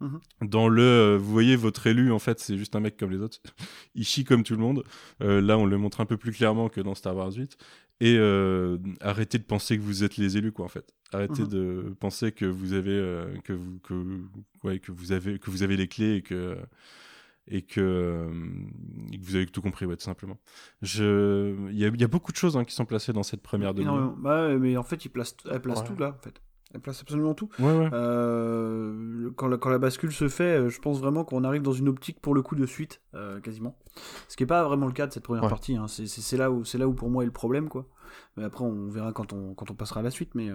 Mhm. Dans le, euh, vous voyez, votre élu, en fait, c'est juste un mec comme les autres. Il chie comme tout le monde. Euh, là, on le montre un peu plus clairement que dans Star Wars 8. Et arrêtez de penser que vous êtes les élus, quoi, en fait. Arrêtez mhm. de penser que vous avez, que vous, que, ouais, que vous avez, que vous avez les clés et que et que, vous avez tout compris, ouais, tout simplement. Je... Il, y a, y a beaucoup de choses hein, qui sont placées dans cette première demi. Bah, mais en fait, il place, elle place tout là, en fait. Elle place absolument tout. Euh, quand, la, quand, la, bascule se fait, euh, je pense vraiment qu'on arrive dans une optique pour le coup de suite, euh, quasiment. Ce qui n'est pas vraiment le cas de cette première partie. Hein. C'est là, où, là où pour moi est le problème. quoi. Mais après, on verra quand on, quand on passera à la suite. Mais,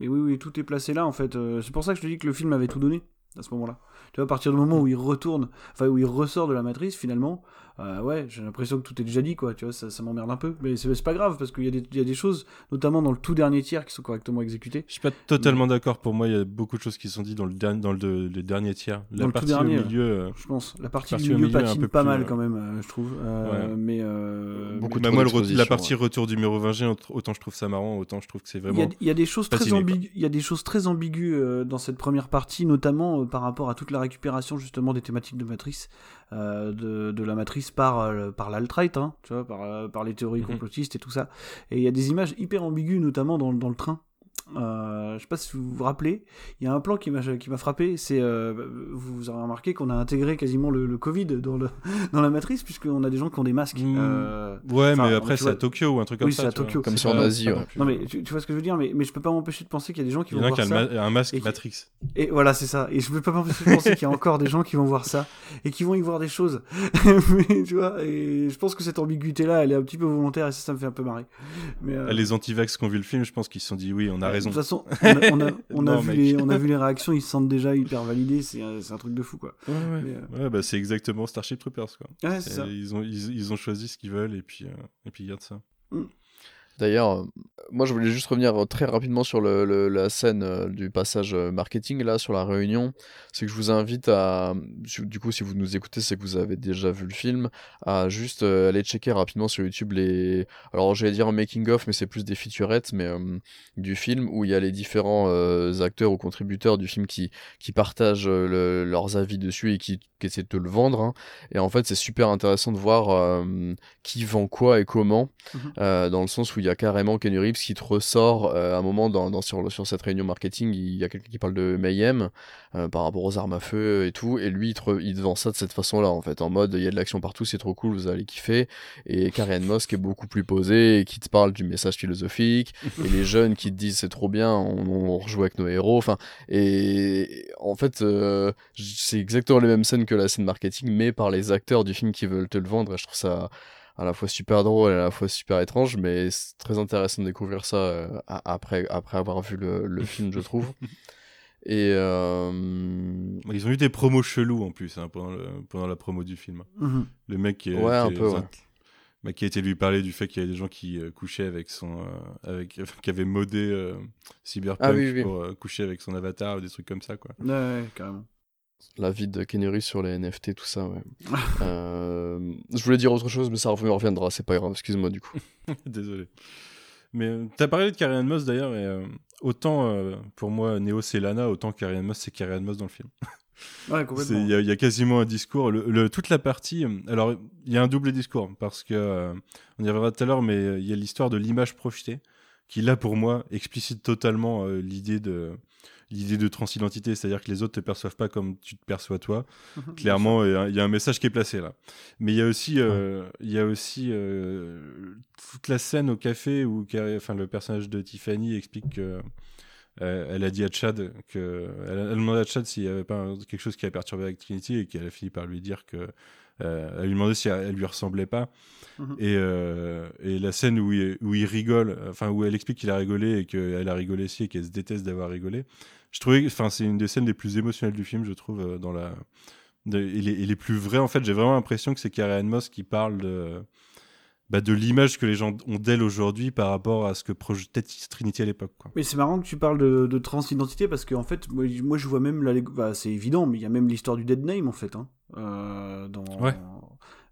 mais oui, oui, tout est placé là en fait. C'est pour ça que je te dis que le film avait tout donné à ce moment-là. Tu vois, à partir du moment où il retourne, enfin où il ressort de la matrice, finalement, euh, ouais, j'ai l'impression que tout est déjà dit, quoi. Tu vois, ça, ça m'emmerde un peu. Mais c'est pas grave, parce qu'il y, y, a des choses, notamment dans le tout dernier tiers, qui sont correctement exécutées. Je suis pas totalement d'accord. Pour moi, il y a beaucoup de choses qui sont dites dans le, dernier, dans le, dernier tiers. La dans partie le tout dernier, au milieu. Euh, je pense. La partie, du milieu, patine pas mal, euh, quand même, je trouve. Mais. Beaucoup mais, moi, la partie retour du mérovingien, autant je trouve ça marrant, autant je trouve que c'est vraiment. Il y, a des choses très ambiguës. Il y a des choses très ambiguës dans cette première partie, notamment par rapport à toute la récupération, justement, des thématiques de Matrice. Euh, de, de, la matrice par, euh, par l'alt-right, hein, tu vois, par, euh, par les théories mhm. complotistes et tout ça. Et il y a des images hyper ambiguës, notamment dans, dans le train. Euh, je sais pas si vous vous rappelez, il y a un plan qui m'a qui m'a frappé. C'est euh, vous aurez remarqué qu'on a intégré quasiment le, Covid dans le dans la matrice puisqu'on a des gens qui ont des masques. Mmh. Euh, ouais, mais après c'est à Tokyo ou un truc comme ça. Oui, c'est à Tokyo. Comme sur en Asie. Non mais tu, vois ce que je veux dire, mais mais je peux pas m'empêcher de penser qu'il y a des gens qui vont voir ça. Il y en a qui a un masque Matrix. Et voilà, c'est ça. Et je peux pas m'empêcher de penser qu'il y a encore des gens qui vont voir ça et qui vont y voir des choses. mais tu vois, et je pense que cette ambiguïté là, elle est un petit peu volontaire et ça, ça me fait un peu marrer. Mais les antivax qui ont vu le film, je pense qu'ils se sont dit oui, on a raison. De toute façon, on a, on a, vu les, on a vu les réactions, ils se sentent déjà hyper validés, c'est un truc de fou quoi. Ouais, ouais. Euh, ouais bah, c'est exactement Starship Troopers quoi. Ouais, c'est ça. Ils ont, ils, ils, ont choisi ce qu'ils veulent et puis, euh, et puis ils gardent ça. Mm. D'ailleurs, euh, moi je voulais juste revenir euh, très rapidement sur le, la scène euh, du passage marketing là sur la réunion. C'est que je vous invite à, du coup si vous nous écoutez, c'est que vous avez déjà vu le film, à juste aller checker rapidement sur YouTube les, alors j'allais dire un making of, mais c'est plus des featurettes, mais du film où il y a les différents acteurs ou contributeurs du film qui qui partagent leurs avis dessus et qui, qui essaient de te le vendre. Hein. Et en fait c'est super intéressant de voir qui vend quoi et comment, mmh dans le sens où il y a carrément Kenny Reeves qui te ressort euh, à un moment dans, sur, sur cette réunion marketing, il y a quelqu'un qui parle de Mayhem euh, par rapport aux armes à feu et tout, et lui il te, il vend ça de cette façon-là en fait, en mode il y a de l'action partout, c'est trop cool, vous allez kiffer, et Karen Moss qui est beaucoup plus posé et qui te parle du message philosophique, et les jeunes qui te disent c'est trop bien, on, on rejoue avec nos héros, enfin, et en fait euh, c'est exactement les mêmes scènes que la scène marketing, mais par les acteurs du film qui veulent te le vendre, et je trouve ça à la fois super drôle et à la fois super étrange, mais c'est très intéressant de découvrir ça euh, après, après avoir vu le, le film, je trouve. Et euh... ils ont eu des promos chelous en plus hein, pendant, le, pendant la promo du film. Mhm. Le mec qui, ouais, un peu, ouais. qui a été lui parler du fait qu'il y avait des gens qui euh, couchaient avec son, euh, avec, qui avaient modé Cyberpunk ah pour coucher avec son avatar ou des trucs comme ça quoi. Ouais, ouais carrément la vie de Kennery sur les NFT, tout ça, ouais. euh, je voulais dire autre chose, mais ça reviendra, c'est pas grave, excuse-moi du coup. Désolé. Mais euh, t'as parlé de Karen Moss d'ailleurs, et euh, autant euh, pour moi, Neo c'est Lana, autant Karen Moss c'est Karen Moss dans le film. ouais, complètement. Il y, a quasiment un discours. Le, toute la partie. Alors, il y a un double discours, parce que, on y reviendra tout à l'heure, mais il y a l'histoire de l'image projetée, qui là, pour moi, explicite totalement l'idée de l'idée de transidentité, c'est-à-dire que les autres te perçoivent pas comme tu te perçois toi. Mhm, Clairement, il y, a un message qui est placé là. Mais il y a aussi, euh, y a aussi euh, toute la scène au café où enfin, le personnage de Tiffany explique que euh, elle a dit à Chad que elle a demandé à Chad s'il y avait pas quelque chose qui a perturbé avec Trinity et qu'elle a fini par lui dire que elle lui demandait si elle, lui ressemblait pas. Mhm. Et, et, la scène où il, où il rigole, enfin où elle explique qu'il a rigolé et qu'elle a rigolé aussi et qu'elle se déteste d'avoir rigolé je trouvais, enfin, c'est une des scènes les plus émotionnelles du film, je trouve, euh, dans la, et, les, plus vraies. En fait, j'ai vraiment l'impression que c'est Karen Moss qui parle de, bah, de l'image que les gens ont d'elle aujourd'hui par rapport à ce que projetait Trinity à l'époque. Mais c'est marrant que tu parles de, transidentité parce qu'en en fait, moi, je vois même, la... Bah, c'est évident, mais il y a même l'histoire du dead name en fait. Hein, euh, dans... Ouais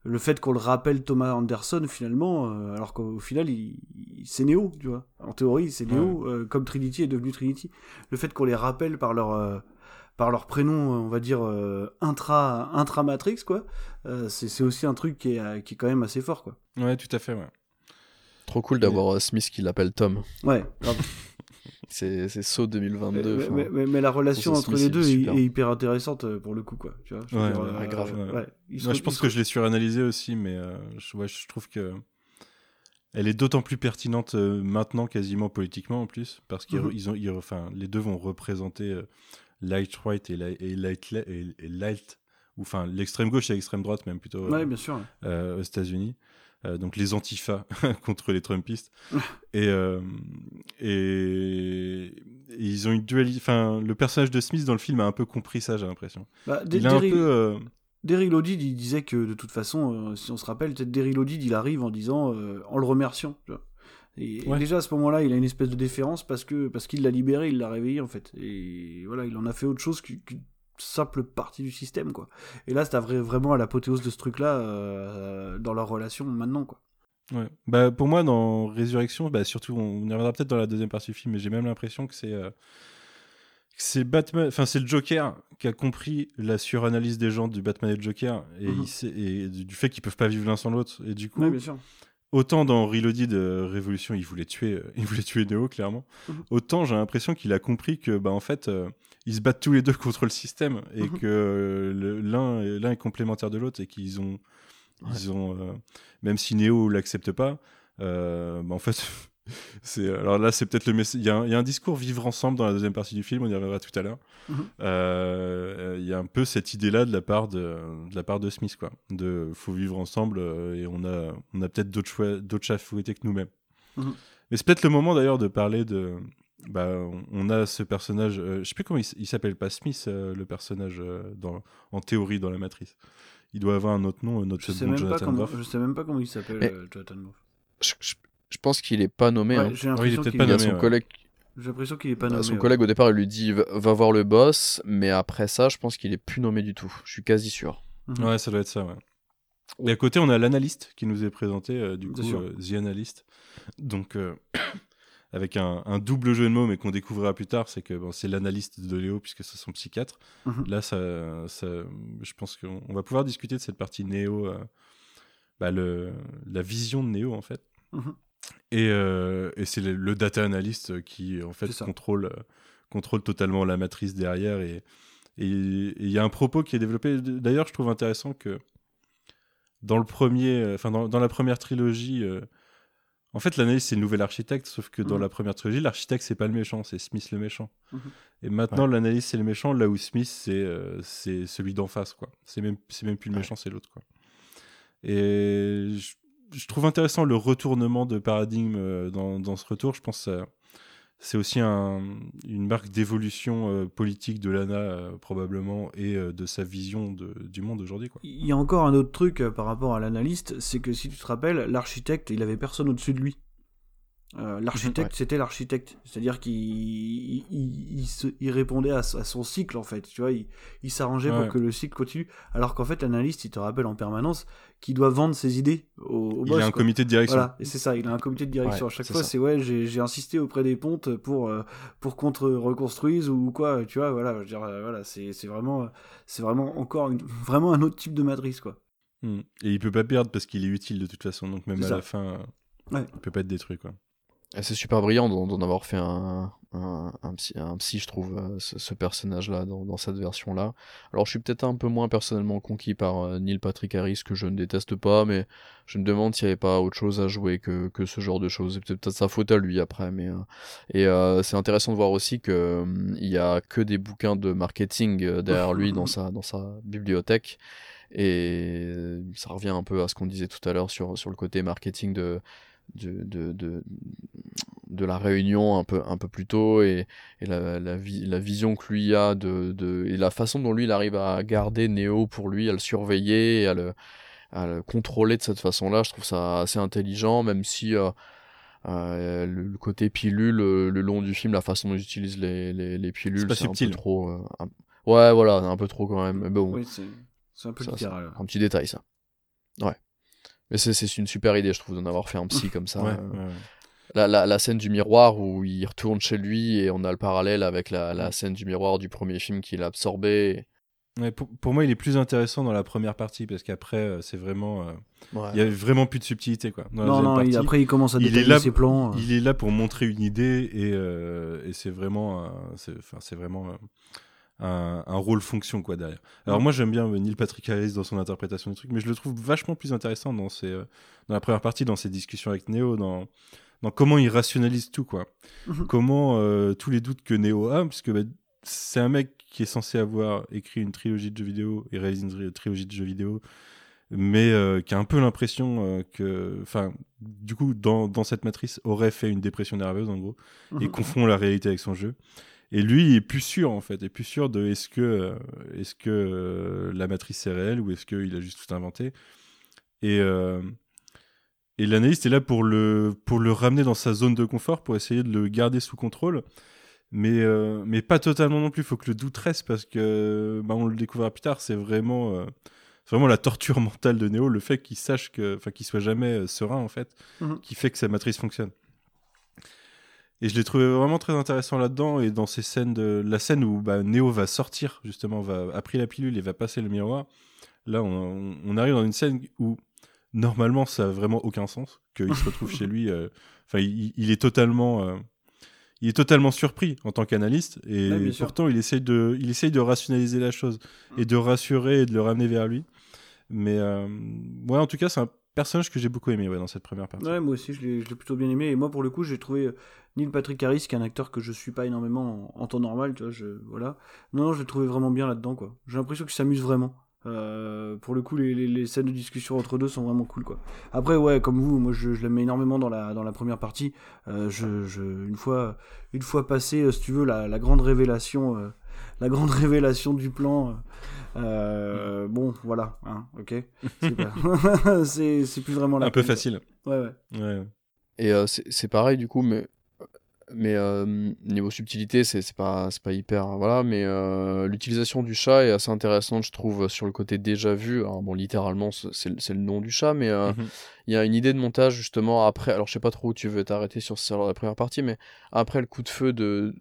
le fait qu'on le rappelle Thomas Anderson finalement, euh, alors qu'au final il, c'est tu vois. En théorie c'est Neo, euh, comme Trinity est devenu Trinity. Le fait qu'on les rappelle par leur euh, par leur prénom, on va dire intra intra Matrix quoi. c'est aussi un truc qui est, qui est quand même assez fort quoi. Ouais, tout à fait. Ouais. Trop cool d'avoir Smith qui l'appelle Tom. Ouais. c'est saut 2022. Mais, mais, la relation entre les deux est, hyper intéressante pour le coup, quoi. Tu vois, ouais, grave. je pense que je l'ai suranalysé aussi, mais je, je trouve que elle est d'autant plus pertinente euh, maintenant, quasiment politiquement en plus, parce qu'ils mhm. ont, enfin, les deux vont représenter euh, light right et, light, et, light, ou enfin l'extrême gauche et l'extrême droite même plutôt. Ouais, bien sûr. Euh, aux États-Unis. Donc les antifas contre les Trumpistes. et, et, ils ont une dualité. Enfin, le personnage de Smith dans le film a un peu compris ça, j'ai l'impression. Bah, il a un peu Derry Lodid, il disait que de toute façon, euh, si on se rappelle, peut-être Derry Lodid, il arrive en disant, euh, en le remerciant. Et, déjà à ce moment-là, il a une espèce de déférence parce que parce qu'il l'a libéré, il l'a réveillé en fait. Et voilà, il en a fait autre chose qu'une simple partie du système quoi. Et là, c'est vraiment à l'apothéose de ce truc-là euh, dans leur relation maintenant quoi. Ouais. Bah pour moi dans Résurrection, bah surtout on y reviendra peut-être dans la deuxième partie du film, mais j'ai même l'impression que c'est c'est Batman, enfin c'est le Joker qui a compris la suranalyse des gens du Batman et le Joker et, mhm. du fait qu'ils peuvent pas vivre l'un sans l'autre et du coup autant dans Reloaded de Révolution il voulait tuer euh, il voulait tuer Neo clairement mhm. autant j'ai l'impression qu'il a compris que bah en fait euh, ils se battent tous les deux contre le système et mhm. que euh, l'un l'un est complémentaire de l'autre et qu'ils ont ils ont même si Neo l'accepte pas bah en fait c'est alors là c'est peut-être le il y, a un discours vivre ensemble dans la deuxième partie du film on y reviendra tout à l'heure mhm. euh, il y a un peu cette idée là de la part de, de la part de Smith quoi de faut vivre ensemble euh, et on a on a peut-être d'autres choix d'autres chats fouettés que nous-mêmes mhm. mais c'est peut-être le moment d'ailleurs de parler de bah, on a ce personnage euh, je sais plus comment il, s'appelle pas Smith le personnage dans en théorie dans la matrice il doit avoir un autre nom notre je sais, même pas comment, je sais même pas comment il s'appelle Jonathan Moff je pense qu'il est pas nommé. hein. J'ai l'impression qu'il est son collègue. J'ai l'impression qu'il est pas nommé. Son collègue au départ il lui dit va voir le boss, mais après ça, je pense qu'il est plus nommé du tout. Je suis quasi sûr. Mhm. Ouais, ça doit être ça. Ouais. Et à côté, on a l'analyste qui nous est présenté, euh, du coup, euh, The Analyst. Donc, euh, avec un, double jeu de mots, mais qu'on découvrira plus tard, c'est que bon, c'est l'analyste de Léo, puisque c'est son psychiatre. Mhm. Là, ça, ça, je pense qu'on va pouvoir discuter de cette partie Néo, bah, le, la vision de Néo, en fait. Mhm. Euh, et, c'est le, data analyst qui, en fait, contrôle, euh, contrôle totalement la matrice derrière. Et il y a un propos qui est développé. D'ailleurs, je trouve intéressant que dans le premier, euh, dans, la première trilogie, en fait, l'analyste c'est le nouvel architecte, sauf que dans mmh. la première trilogie, l'architecte c'est pas le méchant, c'est Smith le méchant. Mmh. Et maintenant, l'analyste c'est le méchant, là où Smith c'est c'est celui d'en face, quoi. C'est même c'est même plus le méchant, c'est l'autre, quoi. Et je, je trouve intéressant le retournement de paradigme euh, dans, dans ce retour. Je pense que c'est aussi un, une marque d'évolution euh, politique de Lana, euh, probablement, et de sa vision du monde aujourd'hui. Il y a encore un autre truc par rapport à l'analyste, c'est que si tu te rappelles, l'architecte, il avait personne au-dessus de lui. Euh, l'architecte, c'était l'architecte, c'est-à-dire qu'il il, répondait à, son cycle en fait, tu vois, il, s'arrangeait pour que le cycle continue, alors qu'en fait l'analyste, il te rappelle en permanence qu'il doit vendre ses idées au, boss. Il a un comité de direction. Voilà, et c'est ça, il a un comité de direction. à chaque fois, c'est ouais, j'ai insisté auprès des pontes pour euh, pour contre reconstruise ou quoi, tu vois, voilà, je veux dire, euh, voilà, c'est vraiment c'est vraiment encore vraiment un autre type de matrice quoi. Hmm. Et il peut pas perdre parce qu'il est utile de toute façon, donc même à la fin, il peut pas être détruit quoi. C'est super brillant d'en avoir fait un, un, un, psy, un psy, je trouve, euh, ce, personnage-là, dans, dans, cette version-là. Alors, je suis peut-être un peu moins personnellement conquis par euh, Neil Patrick Harris, que je ne déteste pas, mais je me demande s'il n'y avait pas autre chose à jouer que, que ce genre de choses. C'est peut-être sa faute à lui après, mais. Euh, et euh, c'est intéressant de voir aussi que il y a que des bouquins de marketing derrière lui dans sa, dans sa bibliothèque. Et ça revient un peu à ce qu'on disait tout à l'heure sur, sur le côté marketing de, de, de, de, de, la réunion un peu, un peu plus tôt et, et la, la, la, vision que lui a de, de, et la façon dont lui il arrive à garder Neo pour lui, à le surveiller, à le, à le contrôler de cette façon-là, je trouve ça assez intelligent, même si euh, euh, le, côté pilule, le, long du film, la façon dont ils utilisent les, les, les pilules, c'est un peu trop. Euh, ouais, voilà, un peu trop quand même. Mais bon, oui, c'est un peu littéral. Un petit détail, ça. Ouais. Mais c'est une super idée, je trouve, d'en avoir fait un psy comme ça. Euh. la, la, la, scène du miroir où il retourne chez lui et on a le parallèle avec la, la scène du miroir du premier film qu'il a absorbé. pour, pour, moi, il est plus intéressant dans la première partie parce qu'après, euh, c'est vraiment. Euh, il y a vraiment plus de subtilité. Quoi. non, non, après, il commence à détailler là, ses plans. Il est là pour montrer une idée et, et c'est vraiment. C'est vraiment un, un, rôle fonction quoi derrière. Alors moi j'aime bien Neil Patrick Harris dans son interprétation du truc, mais je le trouve vachement plus intéressant dans ses, dans la première partie, dans ses discussions avec Neo, dans dans comment il rationalise tout, quoi. Mhm. Comment euh, tous les doutes que Neo a, parce que bah, c'est un mec qui est censé avoir écrit une trilogie de jeux vidéo et réalisé une trilogie de jeux vidéo, mais euh, qui a un peu l'impression euh, que, enfin, du coup, dans, dans, cette matrice, aurait fait une dépression nerveuse, en gros, et mhm. confond la réalité avec son jeu. Et lui, il est plus sûr, en fait, est plus sûr de est-ce que, est-ce que la matrice est réelle ou est-ce qu'il a juste tout inventé. Et et l'analyste est là pour le, pour le ramener dans sa zone de confort, pour essayer de le garder sous contrôle. Mais, euh, mais pas totalement non plus. Il faut que le doute reste parce que, bah, on le découvrira plus tard, c'est vraiment, euh, vraiment la torture mentale de Neo, le fait qu'il sache que, enfin, qu'il soit jamais euh, serein, en fait, mhm. qui fait que sa matrice fonctionne. Et je l'ai trouvé vraiment très intéressant là-dedans et dans ces scènes de la scène où bah, Neo va sortir justement, va a pris la pilule et va passer le miroir. Là, on, on arrive dans une scène où normalement, ça n'a vraiment aucun sens qu'il se retrouve chez lui. Euh, enfin, il, est totalement, euh, il est totalement surpris en tant qu'analyste et pourtant il essaye de, il essaye de rationaliser la chose et de rassurer et de le ramener vers lui. Mais euh, ouais, en tout cas, c'est un personnage que j'ai beaucoup aimé dans cette première partie. Ouais, moi aussi, je l'ai plutôt bien aimé. Et moi, pour le coup, j'ai trouvé Neil Patrick Harris, qui est un acteur que je suis pas énormément en, temps normal, je, voilà. Non, je l'ai trouvé vraiment bien là-dedans, quoi. J'ai l'impression qu'il s'amuse vraiment. Euh, pour le coup, les, scènes de discussion entre deux sont vraiment cool, quoi. Après, ouais, comme vous, moi, je, je l'aime énormément dans la, première partie. Euh, une fois, une fois passé, euh, si tu veux, la grande révélation, la grande révélation du plan. bon, voilà, hein, ok. C'est plus vraiment la. Un peu facile. Ouais, ouais. ouais. Et c'est pareil, du coup, mais mais euh, niveau subtilité c'est pas c'est pas hyper voilà mais euh, l'utilisation du chat est assez intéressante je trouve sur le côté déjà vu alors, bon littéralement c'est le nom du chat mais euh, mhm. il y a une idée de montage justement après alors je sais pas trop où tu veux t'arrêter sur, sur, la première partie mais après le coup de feu de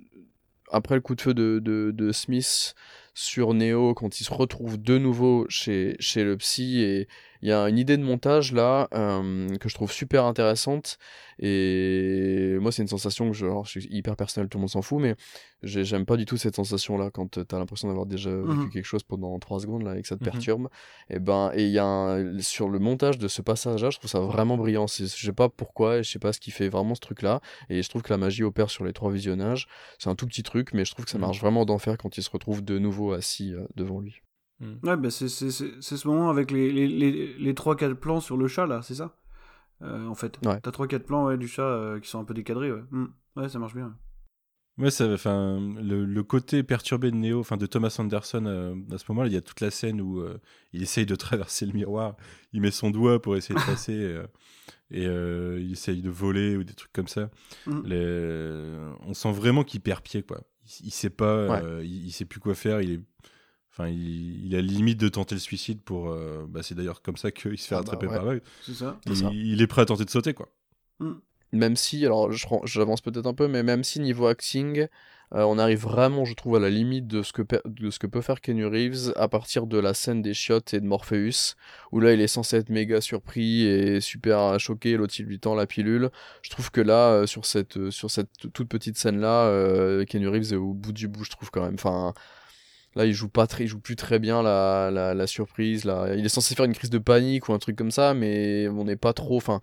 après le coup de feu de, de, Smith sur Neo quand il se retrouve de nouveau chez, chez le psy et il y a une idée de montage là que je trouve super intéressante et moi, c'est une sensation que je, je suis hyper personnel, tout le monde s'en fout, mais j'aime pas du tout cette sensation-là quand t'as l'impression d'avoir déjà vécu mmh quelque chose pendant 3 secondes là, et que ça te mmh perturbe. Et ben, et il y a sur le montage de ce passage-là, je trouve ça vraiment brillant. Je sais pas pourquoi, je sais pas ce qui fait vraiment ce truc-là, et je trouve que la magie opère sur les trois visionnages. C'est un tout petit truc, mais je trouve que ça mmh marche vraiment d'enfer quand il se retrouve de nouveau assis euh, devant lui. Ouais, bah c'est ce moment avec les, les, les, les 3-4 plans sur le chat là, c'est ça? Euh, en fait. T'as 3-4 plans ouais, du chat euh, qui sont un peu décadrés. Ouais, hmm. ouais ça marche bien. Ouais, ça, enfin, le, le, côté perturbé de Neo, enfin de Thomas Anderson, euh, à ce moment-là, il y a toute la scène où il essaye de traverser le miroir, il met son doigt pour essayer de passer et il essaye de voler ou des trucs comme ça. Les... On sent vraiment qu'il perd pied, quoi. Il, il sait pas, il, il, sait plus quoi faire, il est Enfin, il, a limite de tenter le suicide pour. Euh, bah, c'est d'ailleurs comme ça qu'il se fait ah bah attraper par l'œil. C'est ça. Il, est prêt à tenter de sauter, quoi. Hmm. Même si, alors j'avance peut-être un peu, mais même si niveau acting, euh, on arrive vraiment, je trouve, à la limite de ce, que de ce que peut faire Kenny Reeves à partir de la scène des chiottes et de Morpheus, où là il est censé être méga surpris et super choqué, l'autre il lui tend la pilule. Je trouve que là, euh, sur, cette, sur cette toute petite scène-là, Kenny Reeves est au bout du bout, je trouve quand même. Enfin, Là, il joue pas très, il joue plus très bien la, la, la, surprise. Là, il est censé faire une crise de panique ou un truc comme ça, mais on n'est pas trop. Enfin,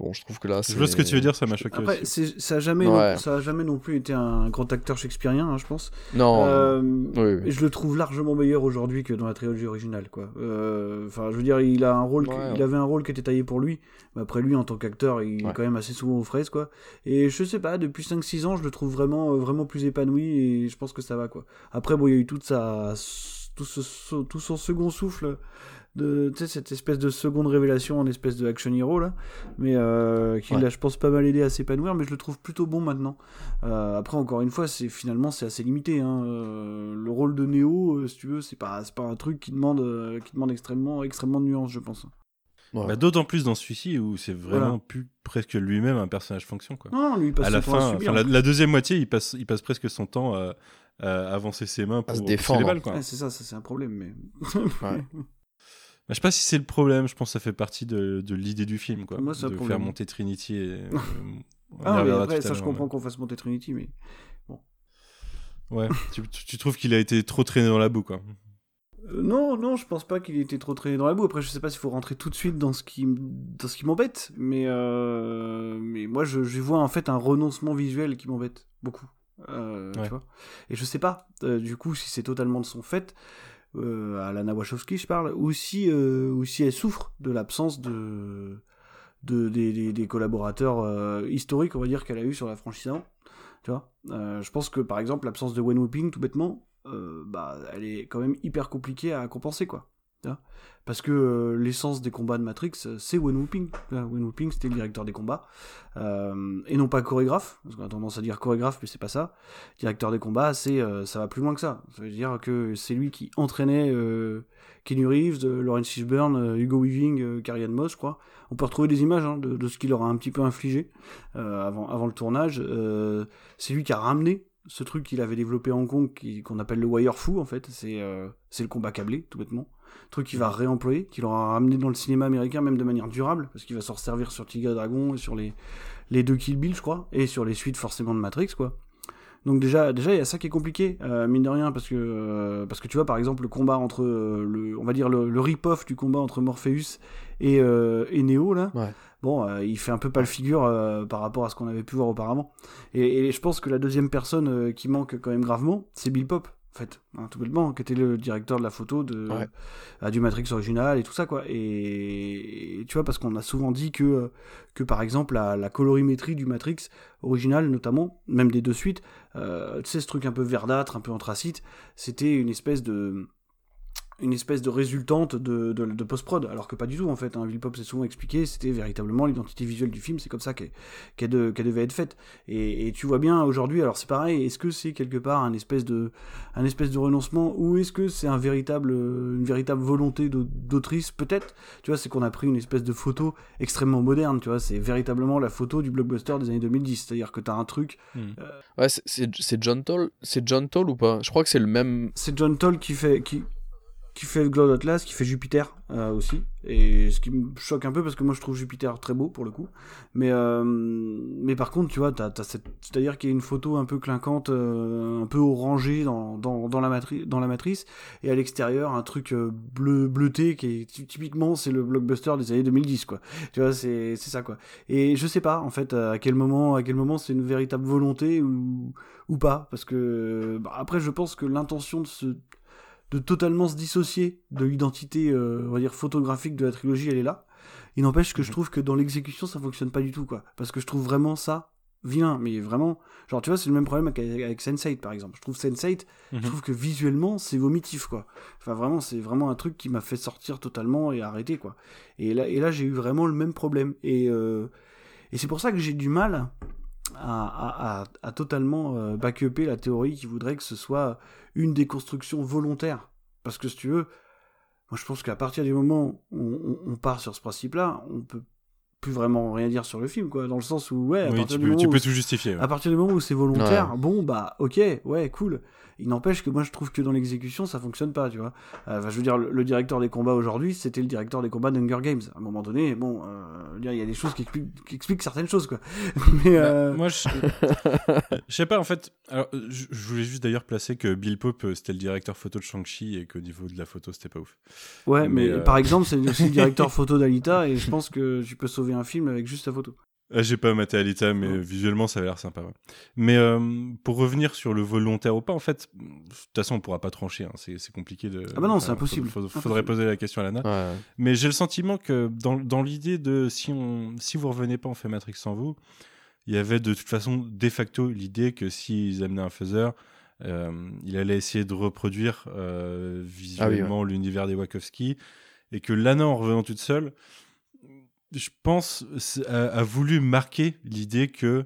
Bon, je trouve que là, Je vois ce que tu veux dire, ça m'a choqué. Après, ça a jamais, ça a jamais non plus été un grand acteur shakespearien, hein, je pense. Non. Euh, Je le trouve largement meilleur aujourd'hui que dans la trilogie originale, quoi. Euh, enfin, je veux dire, il a un rôle, il avait un rôle qui était taillé pour lui. Mais après lui, en tant qu'acteur, il est quand même assez souvent aux fraises, quoi. Et je sais pas, depuis 5-6 ans, je le trouve vraiment, euh, vraiment plus épanoui et je pense que ça va, quoi. Après, bon, il y a eu toute sa, tout, ce, tout son second souffle de cette espèce de seconde révélation en espèce de action hero là mais euh, qui l'a je pense pas mal aidé à s'épanouir mais je le trouve plutôt bon maintenant euh, après encore une fois c'est finalement c'est assez limité hein. euh, le rôle de Neo si tu veux c'est pas pas un truc qui demande qui demande extrêmement extrêmement de nuances je pense Bah, d'autant plus dans celui-ci où c'est vraiment plus presque lui-même un personnage fonction. Quoi. Non, lui, il passe à la fin, la, la, deuxième moitié, il passe, il passe presque son temps à, avancer ses mains pour, se défendre. les balles. c'est ça, ça c'est un problème. Mais... je sais pas si c'est le problème, je pense que ça fait partie de, de l'idée du film, quoi. Moi, de faire monter Trinity. Et, euh, ah, mais après, ça, je comprends qu'on fasse monter Trinity, mais bon. Ouais, tu, tu, trouves qu'il a été trop traîné dans la boue, quoi. Euh, non, non, je pense pas qu'il ait été trop traîné dans la boue. Après, je sais pas s'il faut rentrer tout de suite dans ce qui, dans ce qui m'embête, mais, euh, mais moi, je, je, vois en fait un renoncement visuel qui m'embête beaucoup. Euh, tu vois et je sais pas, du coup, si c'est totalement de son fait, euh, à Lana Wachowski, je parle, ou si, euh, elle souffre de l'absence de, de des, des, collaborateurs euh, historiques, on va dire, qu'elle a eu sur la franchise avant. Tu vois Je pense que par exemple, l'absence de Wen Whooping, tout bêtement, bah, elle est quand même hyper compliquée à compenser, quoi. Parce que euh, l'essence des combats de Matrix, euh, c'est Wen Whooping. Wen Whooping, c'était le directeur des combats. Euh, et non pas chorégraphe, parce qu'on a tendance à dire chorégraphe, mais c'est pas ça. Directeur des combats, c'est ça va plus loin que ça. Ça veut dire que c'est lui qui entraînait Kenny Reeves, Lawrence Fishburne, Hugo Weaving, Carrie Moss, quoi. On peut retrouver des images hein, de, ce qu'il leur a un petit peu infligé avant, le tournage. c'est lui qui a ramené ce truc qu'il avait développé à Hong Kong, qu'on appelle le wire fou, en fait. C'est le combat câblé, tout bêtement truc qu'il va réemployer, qu'il aura ramené dans le cinéma américain, même de manière durable, parce qu'il va s'en servir sur Tigre Dragon et sur les, les deux Kill Bill, je crois, et sur les suites forcément de Matrix, quoi. Donc déjà, déjà il y a ça qui est compliqué, euh, mine de rien, parce que euh, parce que tu vois par exemple le combat entre euh, le, on va dire le, rip-off du combat entre Morpheus et, et Neo là. Bon, il fait un peu pas le figure par rapport à ce qu'on avait pu voir auparavant. Et, et, je pense que la deuxième personne qui manque quand même gravement, c'est Bill Pop en fait, hein, tout bêtement, qui était le directeur de la photo de, euh, du Matrix original et tout ça, quoi. Et, tu vois, parce qu'on a souvent dit que, euh, que par exemple, la, la, colorimétrie du Matrix original, notamment, même des deux suites, euh, tu sais, ce truc un peu verdâtre, un peu anthracite, c'était une espèce de une espèce de résultante de, de, post-prod, alors que pas du tout en fait. Hein. Pop s'est souvent expliqué, c'était véritablement l'identité visuelle du film, c'est comme ça qu'elle devait être faite. Et, tu vois bien aujourd'hui, alors c'est pareil, est-ce que c'est quelque part un espèce de, un espèce de renoncement ou est-ce que c'est un véritable, une véritable volonté d'autrice Peut-être, tu vois, c'est qu'on a pris une espèce de photo extrêmement moderne, tu vois, c'est véritablement la photo du blockbuster des années 2010, c'est-à-dire que tu as un truc. Hmm. Euh, ouais, c'est John Toll, c'est John Toll ou pas? Je crois que c'est le même. C'est John Toll qui fait. Qui qui fait Cloud Atlas, qui fait Jupiter euh, aussi. Et ce qui me choque un peu parce que moi je trouve Jupiter très beau pour le coup. Mais, euh, mais par contre, tu vois, t'as, cette... c'est-à-dire qu'il y a une photo un peu clinquante, euh, un peu orangée dans, dans, dans, la matri... dans la matrice, et à l'extérieur un truc bleu bleuté qui est typiquement c'est le blockbuster des années 2010 quoi. Tu vois, c'est, c'est ça quoi. Et je sais pas en fait à quel moment à quel moment c'est une véritable volonté ou ou pas parce que bah, après je pense que l'intention de ce de totalement se dissocier de l'identité, euh, on va dire, photographique de la trilogie, elle est là. Il n'empêche que je mhm. trouve que dans l'exécution, ça fonctionne pas du tout, quoi. Parce que je trouve vraiment ça vilain, mais vraiment, genre, tu vois, c'est le même problème avec, avec Sense8, par exemple. Je trouve Sense8, je mhm. trouve que visuellement, c'est vomitif, quoi. Enfin, vraiment, c'est vraiment un truc qui m'a fait sortir totalement et arrêter, quoi. Et là, et là j'ai eu vraiment le même problème. Et, euh, et c'est pour ça que j'ai du mal à, à, totalement euh, back-upper la théorie qui voudrait que ce soit une déconstruction volontaire. Parce que si tu veux, moi je pense qu'à partir du moment où on, part sur ce principe-là, on peut plus vraiment rien dire sur le film, quoi, dans le sens où, ouais, à tu, peux, tu peux tout justifier. À partir du moment où c'est volontaire, bon, bah, ok, ouais, cool. Il n'empêche que moi je trouve que dans l'exécution ça fonctionne pas, tu vois. Euh, je veux dire, le, directeur des combats aujourd'hui, c'était le directeur des combats d'Hunger Games. À un moment donné, bon, euh, il y a des choses qui expliquent, certaines choses, quoi. Mais, bah, euh, Moi, je... je sais pas, en fait. Alors, je, voulais juste d'ailleurs placer que Bill Pope c'était le directeur photo de Shang-Chi et qu'au niveau de la photo c'était pas ouf. Ouais, mais, par exemple, c'est aussi le directeur photo d'Alita et je pense que tu peux sauver un film avec juste sa photo. Ah, j'ai pas maté Alita, mais visuellement, ça a l'air sympa. Mais euh, pour revenir sur le volontaire ou pas, en fait, de toute façon, on pourra pas trancher. Hein. C'est compliqué de. Ah bah non, c'est impossible. Il faudrait poser la question à Lana. Mais j'ai le sentiment que dans, dans l'idée de si, on, si vous revenez pas, on fait Matrix sans vous, il y avait de toute façon, de facto, l'idée que s'ils amenaient un faiseur, euh, il allait essayer de reproduire euh, visuellement ah l'univers des Wachowski et que Lana, en revenant toute seule, je pense, a, voulu marquer l'idée que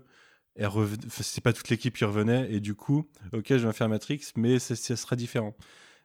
c'est pas toute l'équipe qui revenait et du coup, ok, je vais faire Matrix, mais ça, sera différent.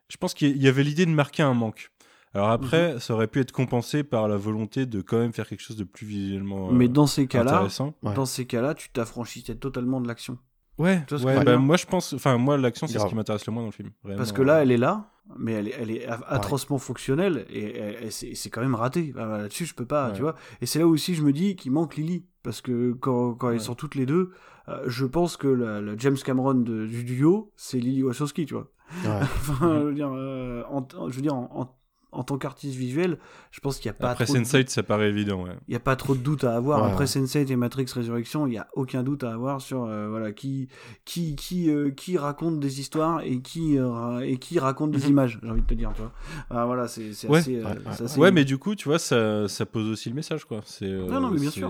Je pense qu'il y avait l'idée de marquer un manque. Alors après, ça aurait pu être compensé par la volonté de quand même faire quelque chose de plus visuellement Mais dans ces cas-là, intéressant. Ouais. dans ces cas-là, tu t'affranchissais totalement de l'action. Ouais, Tu vois ouais, bah, moi je pense, enfin moi l'action c'est ce qui m'intéresse le moins dans le film. Vraiment. Parce que là, elle est là, mais elle est, elle est atrocement fonctionnelle et, et- c'est c'est quand même raté. Là-dessus, je peux pas, Ouais. tu vois. Et c'est là aussi, je me dis qu'il manque Lily. Parce que quand, quand elles sont toutes les deux, euh, je pense que la, la James Cameron de- du duo, c'est Lily Wachowski, tu vois. Ouais. Enfin, je veux dire, euh, en, je veux dire, en, en- en tant qu'artiste visuel, je pense qu'il n'y a pas après trop de Sense8 ça paraît évident. Ouais. il n'y a pas trop de doute à avoir. Ouais, Après ouais. Sense8 et Matrix Résurrection, il n'y a aucun doute à avoir sur euh, voilà, qui, qui, qui, euh, qui raconte des histoires et qui, euh, et qui raconte des Mhm. images, j'ai envie de te dire. Tu vois. Ah, voilà, c'est assez. Ouais, c'est ouais. assez- Ouais, mais du coup, tu vois, ça, ça pose aussi le message, quoi. C'est euh,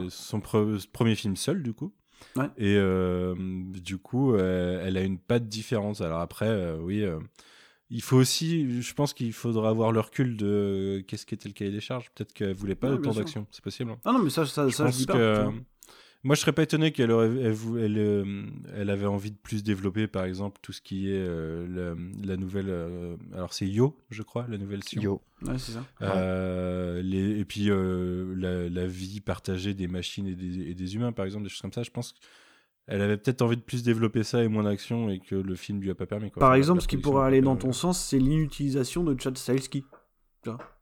son pre- premier film seul, du coup. Ouais. Et euh, du coup, euh, elle a une patte différente. Alors après, euh, oui, euh, il faut aussi, je pense qu'il faudra avoir le recul de qu'est-ce qu'était le cahier des charges. Peut-être qu'elle voulait pas Ouais, autant d'action, c'est possible. hein. Ah non, mais ça, ça, je ça, pense je dis pas. que vois. moi, je serais pas étonné qu'elle aurait, elle, vou- elle, euh, elle avait envie de plus développer, par exemple, tout ce qui est euh, la, la nouvelle. euh, alors c'est Yo, je crois, la nouvelle Sion. Yo. Ouais, c'est ça. Euh, les, et puis euh, la, la vie partagée des machines et des, et des humains, par exemple, des choses comme ça. Je pense qu'elle avait peut-être envie de plus développer ça et moins d'action et que le film lui a pas permis. Quoi. Par exemple, ce qui pourrait aller dans ton sens, c'est l'inutilisation de Chad Stahelski.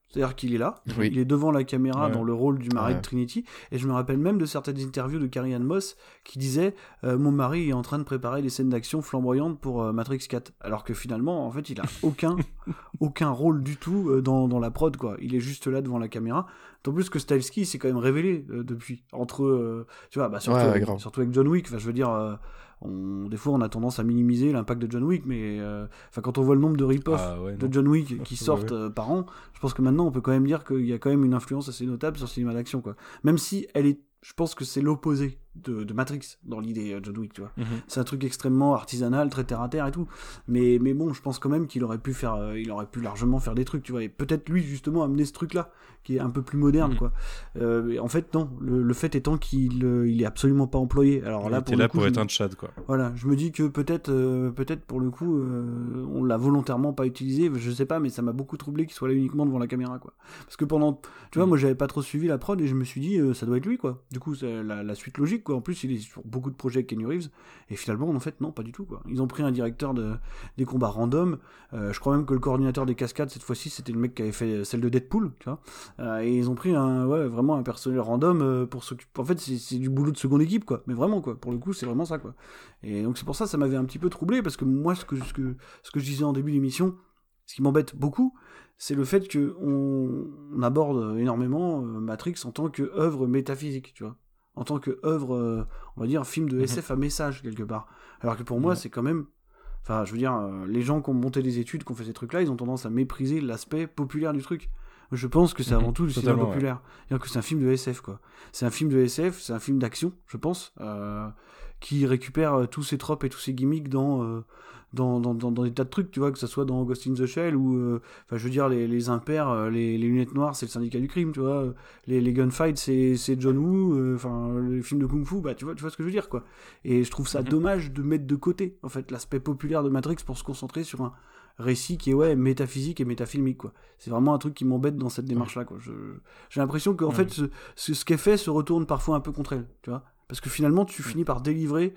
C'est-à-dire qu'il est là, Oui. il est devant la caméra Ouais. dans le rôle du mari Ouais. de Trinity, et je me rappelle même de certaines interviews de Carrie Ann Moss qui disait euh, Mon mari est en train de préparer des scènes d'action flamboyantes pour euh, Matrix 4. Alors que finalement, en fait, il a aucun, aucun rôle du tout euh, dans, dans la prod, quoi. Il est juste là devant la caméra. Tant plus que Stahelski s'est quand même révélé euh, depuis. Entre, euh, tu vois, bah, surtout, Ouais, surtout avec John Wick, enfin, je veux dire. On, des fois, on a tendance à minimiser l'impact de John Wick, mais euh, enfin, quand on voit le nombre de rip-off Ah ouais, de. John Wick qui sortent ouais. euh, par an, je pense que maintenant on peut quand même dire qu'il y a quand même une influence assez notable sur le cinéma d'action, quoi. Même si elle est, je pense que c'est l'opposé de, de Matrix dans l'idée euh, John Wick, tu vois. Mhm. C'est un truc extrêmement artisanal, très terre à terre et tout. Mais, mais bon, je pense quand même qu'il aurait pu faire, euh, il aurait pu largement faire des trucs, tu vois. Et peut-être lui justement amener ce truc-là, qui est un peu plus moderne, Mhm. quoi. Euh, en fait, non. Le, le fait étant qu'il, il est absolument pas employé. Alors Il là, pour là coup, pour être me- un Chad, quoi. voilà, je me dis que peut-être, euh, peut-être pour le coup, on l'a volontairement pas utilisé. Je sais pas, mais ça m'a beaucoup troublé qu'il soit là uniquement devant la caméra, quoi. Parce que pendant, tu vois, Mm. moi j'avais pas trop suivi la prod et je me suis dit, ça doit être lui, quoi. Du coup, la suite logique, En plus, il est sur beaucoup de projets avec Kenny Reeves et finalement, en fait, non, pas du tout, quoi. Ils ont pris un directeur de des combats random. Euh, je crois même que le coordinateur des cascades cette fois-ci, c'était le mec qui avait fait celle de Deadpool, tu vois. Euh, et ils ont pris un, ouais, vraiment un personnel random euh, pour s'occuper. En fait, c'est du boulot de seconde équipe, quoi. Mais vraiment, quoi. Pour le coup, c'est vraiment ça, quoi. Et donc c'est pour ça ça m'avait un petit peu troublé parce que moi ce que je disais en début d'émission, ce qui m'embête beaucoup, c'est le fait que on, aborde énormément Matrix en tant que œuvre métaphysique, tu vois, en tant que œuvre, euh, on va dire film de Mhm. SF à message quelque part. Alors que pour moi c'est quand même, enfin je veux dire, euh, les gens qui ont monté des études, qui ont fait ces trucs-là, ils ont tendance à mépriser l'aspect populaire du truc. Je pense que c'est Mhm, avant tout du cinéma totalement, ouais. populaire. C'est-à-dire que c'est un film de SF, quoi. C'est un film de SF, c'est un film d'action, je pense, euh, qui récupère euh, tous ses tropes et tous ses gimmicks dans, euh, dans, dans, dans, dans des tas de trucs, tu vois, que ce soit dans Ghost in the Shell ou, euh, enfin, je veux dire, les, les impairs, les, les lunettes noires, c'est le syndicat du crime, tu vois, les, les gunfights, c'est, John Woo, euh, enfin, les films de Kung Fu, bah, tu vois, tu vois ce que je veux dire, quoi. Et je trouve ça Mhm. dommage de mettre de côté, en fait, l'aspect populaire de Matrix pour se concentrer sur un récit qui est, ouais, métaphysique et métafilmique, quoi. C'est vraiment un truc qui m'embête dans cette démarche-là, quoi. J'ai l'impression qu'en Ouais. fait, ce, ce, ce qu'elle fait se retourne parfois un peu contre elle, tu vois. Parce que finalement, tu finis par délivrer,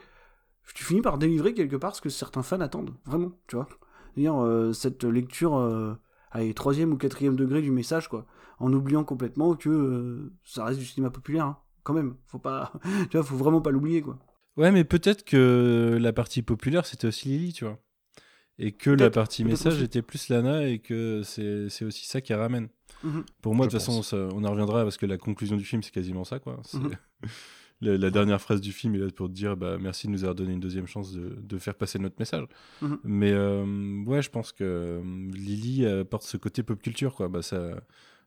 tu finis par délivrer quelque part ce que certains fans attendent, vraiment, tu vois. C'est-à-dire, euh, cette lecture, euh, allez, troisième ou quatrième degré du message, quoi. En oubliant complètement que euh, ça reste du cinéma populaire, hein. Quand même, faut pas, tu vois, faut vraiment pas l'oublier, quoi. Ouais, mais peut-être que la partie populaire, c'était aussi Lily, tu vois. Et que la partie message aussi. était plus Lana et que c'est c'est aussi ça qui ramène. Mhm. Pour moi, de toute façon, ça- on en reviendra parce que la conclusion du film, c'est quasiment ça, quoi. La, la dernière phrase du film est là pour te dire bah, merci de nous avoir donné une deuxième chance de, de faire passer notre message. Mhm. Mais euh, ouais, je pense que euh, Lily apporte ce côté pop culture, quoi. Bah, ça.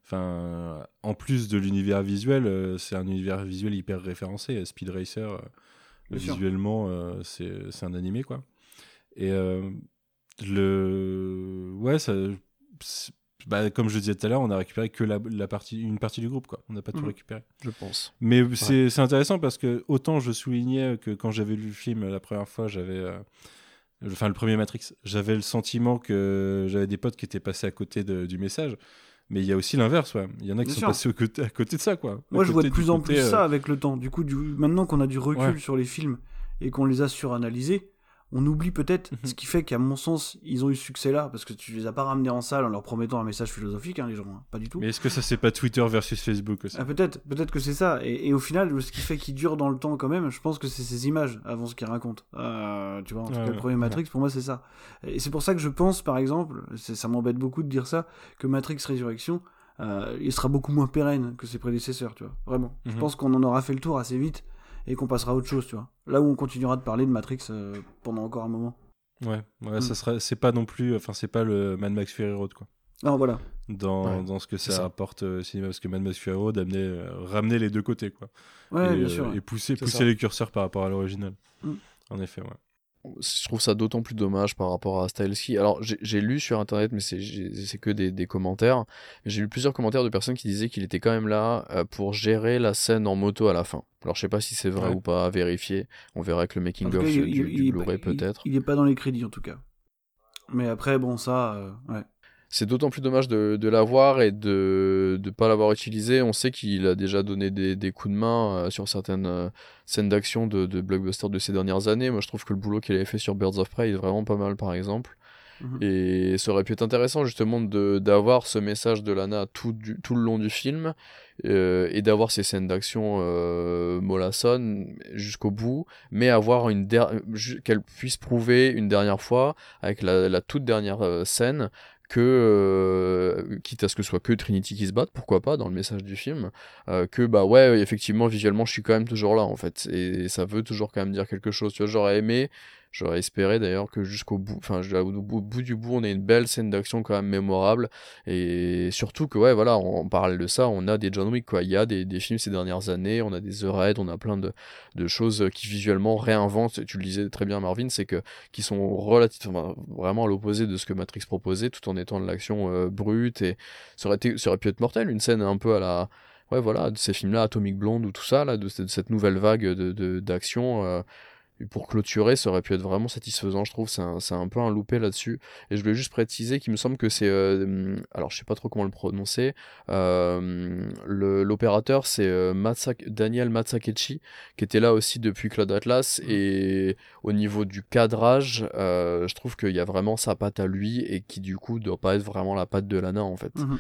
Enfin, en plus de l'univers visuel, euh, c'est un univers visuel hyper référencé. Speed Racer, euh, visuellement, euh, c'est c'est un animé, quoi. Et euh, le. Ouais, ça. Bah, comme je disais tout à l'heure, on a récupéré que la, la partie, une partie du groupe, quoi. On n'a pas tout Mhm. récupéré. je pense. Mais c'est c'est intéressant parce que autant je soulignais que quand j'avais lu le film la première fois, j'avais. euh, Enfin, le premier Matrix, j'avais le sentiment que j'avais des potes qui étaient passés à côté de- du message. Mais il y a aussi l'inverse, ouais. Il y en a qui sont passés à côté de ça, quoi. Moi, je vois de plus en plus ça avec le temps. Du coup, du... maintenant qu'on a du recul sur les films et qu'on les a suranalysés, on oublie peut-être mhm. ce qui fait qu'à mon sens, ils ont eu ce succès-là, parce que tu les as pas ramenés en salle en leur promettant un message philosophique, hein, les gens, hein, pas du tout. Mais est-ce que ça c'est pas Twitter versus Facebook aussi ah, Peut-être, peut-être que c'est ça. Et, au final, ce qui fait qu'ils durent dans le temps quand même, je pense que c'est ces images avant ce qu'ils racontent. Euh, tu vois, en tout cas, le premier Matrix, pour moi, c'est ça. Et c'est pour ça que je pense, par exemple, ça m'embête beaucoup de dire ça, que Matrix Résurrection, euh, il sera beaucoup moins pérenne que ses prédécesseurs, tu vois. Vraiment. Je mhm. pense qu'on en aura fait le tour assez vite et qu'on passera à autre chose, tu vois. Là où on continuera de parler de Matrix euh, pendant encore un moment. Ouais, ouais, ça mm. sera, c'est pas non plus, enfin, c'est pas le Mad Max Fury Road, quoi. Non, voilà. Dans, dans ce que ça, apporte au cinéma, parce que Mad Max Fury Road amenait, euh, ramener les deux côtés, quoi. Ouais, et, bien sûr. Et pousser, pousser les curseurs par rapport à l'original. Mm. En effet, ouais je trouve ça d'autant plus dommage par rapport à Styleski. Alors, j'ai lu sur internet, mais c'est que des, des commentaires. J'ai lu plusieurs commentaires de personnes qui disaient qu'il était quand même là euh, pour gérer la scène en moto à la fin. Alors, je sais pas si c'est vrai ou pas, à vérifier. On verra avec le making-of du, du Blu-ray peut-être. Il, il, est pas dans les crédits en tout cas. Mais après, bon, ça, euh, ouais c'est d'autant plus dommage de, de l'avoir et de ne pas l'avoir utilisé. On sait qu'il a déjà donné des, des, coups de main euh, sur certaines euh, scènes d'action de, de blockbusters de ces dernières années. Moi, je trouve que le boulot qu'il avait fait sur Birds of Prey est vraiment pas mal, par exemple. Mhm. Et ça aurait pu être intéressant justement d'avoir ce message de Lana tout, tout le long du film euh, et d'avoir ces scènes d'action mollassonnes jusqu'au bout, mais avoir une qu'elle puisse prouver une dernière fois avec la, la toute dernière scène que, euh, quitte à ce que ce soit que Trinity qui se batte, pourquoi pas, dans le message du film, euh, que bah ouais, effectivement, visuellement, je suis quand même toujours là, en fait, et ça veut toujours quand même dire quelque chose, tu vois, j'aurais aimé J'aurais espéré d'ailleurs que jusqu'au bout, enfin, au bout, du bout, on ait une belle scène d'action quand même mémorable. Et surtout que, ouais, voilà, en parallèle de ça, on a des John Wick, quoi. Il y a des, des films ces dernières années, on a des The Raid, on a plein de, de choses qui visuellement réinventent, tu le disais très bien, Marvin, c'est que, qui sont relativement, vraiment à l'opposé de ce que Matrix proposait, tout en étant de l'action euh, brute. Et ça aurait, été, ça aurait pu être mortel, une scène un peu à la ouais voilà de ces films là Atomic Blonde ou tout ça là de, cette nouvelle vague d'action euh, pour clôturer, ça aurait pu être vraiment satisfaisant, je trouve. C'est un, un, peu un loupé là-dessus. Et je voulais juste préciser qu'il me semble que c'est. Euh, alors, je sais pas trop comment le prononcer. Euh, l'opérateur, c'est euh, Daniel Matsakechi, qui était là aussi depuis Cloud Atlas. Mmh. Et au niveau du cadrage, je trouve qu'il y a vraiment sa patte à lui et qui, du coup, doit pas être vraiment la patte de Lana, en fait. Mmh.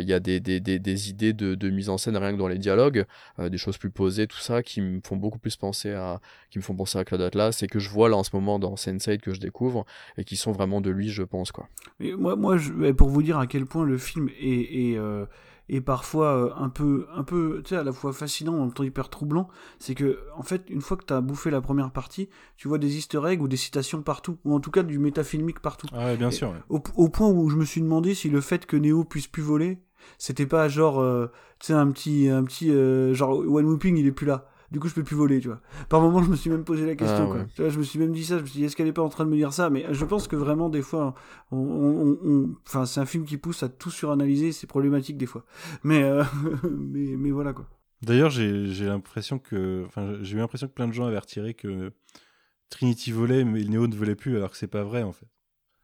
Il y a des, des, des, des idées de, de, mise en scène rien que dans les dialogues, des choses plus posées, tout ça, qui me font beaucoup plus penser à. qui me font penser à Cloud Atlas et que je vois là en ce moment dans sense que je découvre et qui sont vraiment de lui, je pense. quoi. Mais moi, moi je, pour vous dire à quel point le film est, est, euh, parfois euh, un peu, un peu tu sais, à la fois fascinant, en même temps hyper troublant, c'est que, en fait, une fois que tu as bouffé la première partie, tu vois des easter eggs ou des citations partout, ou en tout cas du métafilmique partout. Ah bien sûr. Au, point où je me suis demandé si le fait que Neo puisse plus voler, c'était pas genre, euh, tu sais, un petit, un petit, genre, One Whooping, il est plus là du coup je peux plus voler, tu vois. Par moment, je me suis même posé la question, ah, quoi. Tu vois, je me suis même dit ça, je me suis dit, est-ce qu'elle est pas en train de me dire ça? Mais je pense que vraiment, des fois, on, enfin, c'est un film qui pousse à tout suranalyser, c'est problématique des fois. Mais, euh, mais, mais voilà, quoi. D'ailleurs, j'ai l'impression que, enfin, j'ai eu l'impression que plein de gens avaient retiré que Trinity volait, mais Neo ne volait plus, alors que c'est pas vrai, en fait.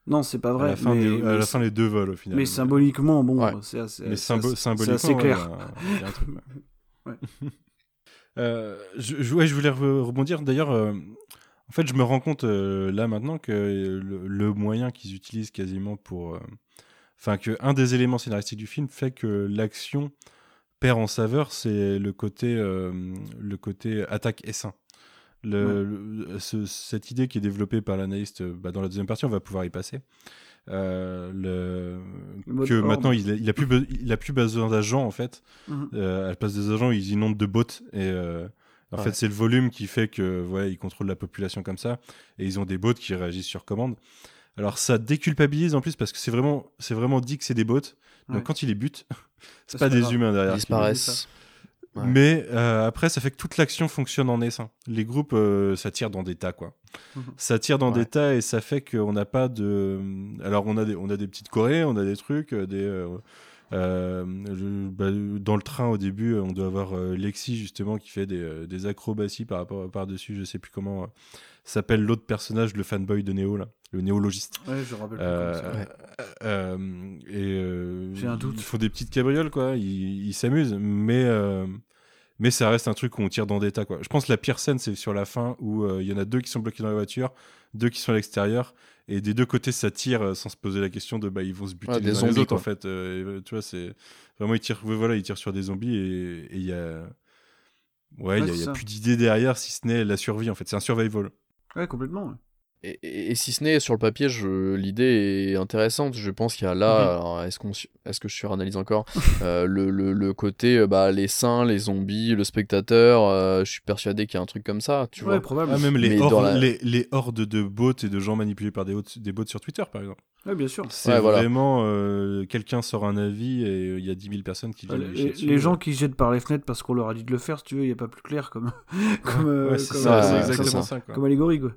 Non, c'est pas vrai. À la, fin, mais, à la fin, les deux volent au final. Mais symboliquement, bon, c'est assez, symboliquement, clair. y a un truc, ouais. Euh, je, je, voulais rebondir. D'ailleurs, euh, en fait, je me rends compte euh, là maintenant que le, moyen qu'ils utilisent quasiment pour. Enfin, que un des éléments scénaristiques du film fait que l'action perd en saveur, c'est le côté, le côté attaque essaim. Le, cette idée qui est développée par l'analyste bah, dans la deuxième partie, on va pouvoir y passer. Euh, le... que maintenant il a, il a, plus il a plus besoin d'agents en fait. Mhm. Euh, à la place des agents, ils inondent de bots et euh, en fait c'est le volume qui fait que voilà ils contrôlent la population comme ça et ils ont des bots qui réagissent sur commande. Alors ça déculpabilise en plus parce que c'est vraiment c'est vraiment dit que c'est des bots. Donc quand ils les butent, c'est pas, des humains derrière. Ils disparaissent. Mais euh, après, ça fait que toute l'action fonctionne en essaim. Les groupes, euh, ça tire dans des tas, quoi. Mhm. Ça tire dans des tas et ça fait qu'on n'a pas de. Alors, on a des, on a des petites corées, on a des trucs, euh, des. Bah, dans le train au début, on doit avoir Lexi justement qui fait des, des acrobaties par rapport par dessus. Je sais plus comment s'appelle l'autre personnage, le fanboy de Neo là. le néologiste. Ouais, je rappelle. et J'ai un doute. Ils font des petites cabrioles, quoi. Ils s'amusent, mais mais ça reste un truc où on tire dans des tas, quoi. Je pense que la pire scène, c'est sur la fin où il y en a deux qui sont bloqués dans la voiture, deux qui sont à l'extérieur, et des deux côtés, ça tire sans se poser la question de bah ils vont se buter les uns les autres, en fait. tu vois, c'est vraiment ils tirent, voilà, ils tirent sur des zombies et il y a Ouais, il n'y a, plus d'idée derrière si ce n'est la survie en fait. C'est un survival. Ouais, complètement. Et, si ce n'est sur le papier, je... l'idée est intéressante. Je pense qu'il y a là, mhm. est-ce, qu'on... est-ce que je suranalyse encore euh, le, le, le, côté, euh, bah, les saints, les zombies, le spectateur. Euh, je suis persuadé qu'il y a un truc comme ça. Tu ouais, vois. probablement. Ah, même les, hordes, les, les, hordes de bots et de gens manipulés par des, des bots sur Twitter, par exemple. Oui, bien sûr. C'est vraiment euh, quelqu'un sort un avis et il y a 10 000 personnes qui viennent. les, les gens qui jettent par les fenêtres parce qu'on leur a dit de le faire, si tu veux, il n'y a pas plus clair comme, comme, euh, c'est ça, exactement ça. Comme allégorie, quoi.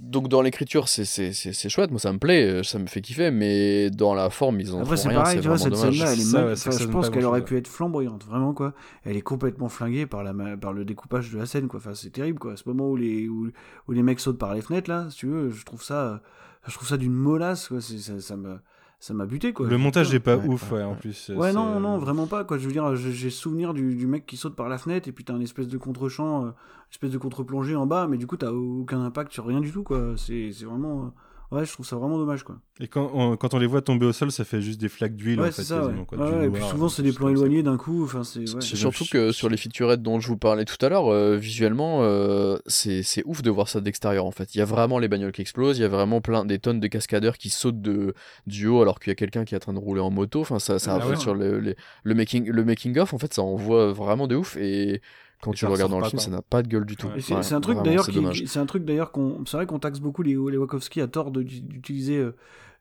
Donc dans l'écriture, c'est, c'est, c'est, chouette, moi ça me plaît, euh, ça me fait kiffer, mais dans la forme, ils ont Après, c'est pareil, tu vois, cette scène-là, elle est mal... je pense qu'elle aurait pu être flamboyante, vraiment, quoi. Elle est complètement flinguée par, la, par le découpage de la scène, quoi. Enfin, c'est terrible, quoi. À ce moment où les, où, où les mecs sautent par les fenêtres, là, si tu veux, je trouve ça je trouve ça d'une molasse quoi ça, ça me ça m'a buté quoi. Le montage est pas ouf ouais, en plus ouais non non vraiment pas quoi. Je veux dire j'ai souvenir du, du, mec qui saute par la fenêtre et puis t'as un espèce de contre-champ euh, espèce de contre-plongée en bas mais du coup t'as aucun impact sur rien du tout quoi. C'est vraiment Ouais, je trouve ça vraiment dommage, quoi. Et quand on, quand on les voit tomber au sol, ça fait juste des flaques d'huile, ouais, en fait. Ça, ouais. et puis souvent, c'est des plans éloignés d'un coup. Enfin, c'est surtout que sur les featurettes dont je vous parlais tout à l'heure, euh, visuellement, euh, c'est ouf de voir ça d'extérieur, en fait. Il y a vraiment les bagnoles qui explosent, il y a vraiment plein des tonnes de cascadeurs qui sautent de, du haut alors qu'il y a quelqu'un qui est en train de rouler en moto. Enfin, ça, ça ah, sur le, le, making, le making of, en fait, ça envoie vraiment de ouf. Et quand tu le regardes dans le film, ça n'a pas de gueule du tout. c'est un truc d'ailleurs c'est un truc d'ailleurs qu'on c'est vrai qu'on taxe beaucoup les, les Wachowski à tort d'utiliser euh,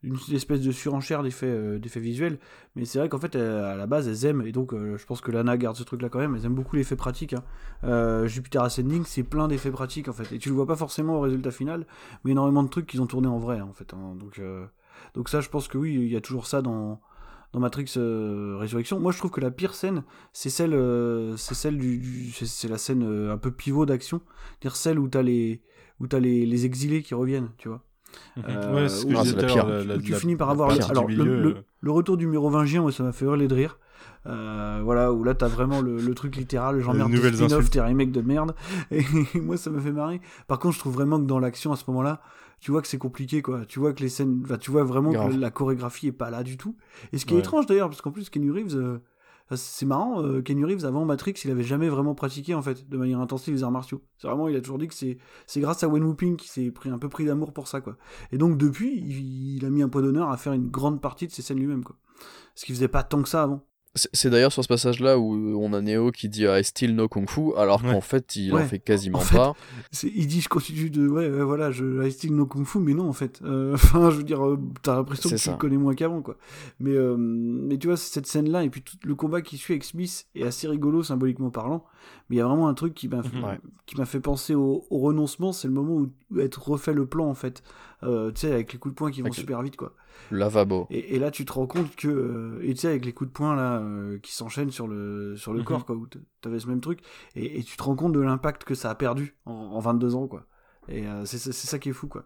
une espèce de surenchère d'effets euh, d'effets visuels, mais c'est vrai qu'en fait à la base elles aiment et donc euh, je pense que Lana garde ce truc là quand même, elles aiment beaucoup l'effet pratique. Hein. Jupiter Ascending c'est plein d'effets pratiques en fait et tu le vois pas forcément au résultat final, mais énormément de trucs qu'ils ont tourné en vrai en fait. Hein. donc donc ça je pense que oui il y a toujours ça dans dans Matrix euh, Résurrection. Moi, je trouve que la pire scène, c'est celle, euh, c'est celle du, c'est la scène euh, un peu pivot d'action, dire celle où t'as les, où as les, les exilés qui reviennent, tu vois. Mhm. ouais, c'est ce que je la où, tu finis par avoir alors le, le, retour du mérovingien, moi, ça m'a fait hurler de rire. voilà, où là t'as vraiment le, le, truc littéral, j'emmerde tes spin-off, tes remakes de merde. Et moi ça me fait marrer. Par contre, je trouve vraiment que dans l'action à ce moment-là, tu vois que c'est compliqué quoi. Tu vois que les scènes tu vois vraiment que la chorégraphie est pas là du tout. Et ce qui est étrange d'ailleurs parce qu'en plus Kenny Reeves euh, c'est marrant euh, Kenny Reeves avant Matrix il avait jamais vraiment pratiqué en fait de manière intensive les arts martiaux. C'est vraiment il a toujours dit que c'est c'est grâce à Wen Whooping qui s'est pris un peu pris d'amour pour ça quoi. Et donc depuis il, il a mis un point d'honneur à faire une grande partie de ses scènes lui-même quoi. Ce qui faisait pas tant que ça avant c'est d'ailleurs sur ce passage-là où on a Neo qui dit I still know Kung Fu, alors qu'en fait il en fait quasiment pas. Il dit je continue de ouais, voilà je I still know Kung Fu, mais non en fait. Euh, enfin je veux dire euh, t'as l'impression que tu le connais moins qu'avant quoi. Mais euh, mais tu vois cette scène-là et puis tout le combat qui suit avec Smith est assez rigolo symboliquement parlant. Mais il y a vraiment un truc qui m'a mhm. fait penser au, renoncement, c'est le moment où, où être refait le plan en fait. tu sais avec les coups de poing qui vont super vite quoi. Lavabo. Et, et, là, tu te rends compte que, euh, et tu sais, avec les coups de poing là, euh, qui s'enchaînent sur le, sur le mhm. corps, quoi, où t'avais ce même truc, et, et, tu te rends compte de l'impact que ça a perdu en, en 22 ans, quoi. Et euh, c'est ça qui est fou, quoi.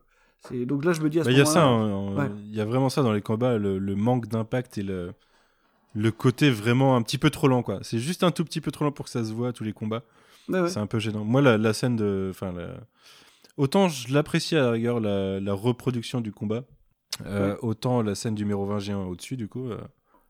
Donc là, je me dis à ce bah, Il y a ça, hein, il y a vraiment ça dans les combats, le, le manque d'impact et le, le côté vraiment un petit peu trop lent, quoi. C'est juste un tout petit peu trop lent pour que ça se voit, tous les combats. C'est un peu gênant. Moi, la, la scène de. Enfin, autant je l'apprécie à la rigueur, la, la reproduction du combat. Euh, autant la scène du mérovingien au-dessus, du coup. Euh,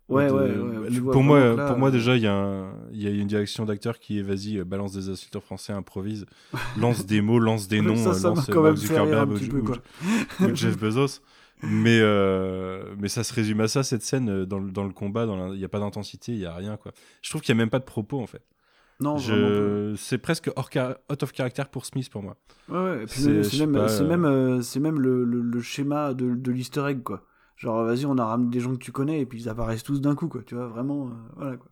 ouais, ouais, Pour moi, pour moi déjà, il y, a y a une direction d'acteur qui est vas-y, balance des insulteurs français, improvise, lance des mots, lance des noms, ça, lance Mark Zuckerberg ou, Jeff Bezos. Mais, euh, mais ça se résume à ça, cette scène, dans, dans le combat, il n'y a pas d'intensité, il n'y a rien. Quoi. Je trouve qu'il n'y a même pas de propos, en fait. Non, je... c'est presque hors out of character pour Smith pour moi. Ouais, c'est même, même, euh, même le, le, schéma de, de l'easter egg, quoi. Genre, vas-y, on a ramené des gens que tu connais et puis ils apparaissent tous d'un coup, quoi. Tu vois, vraiment, euh, voilà, quoi.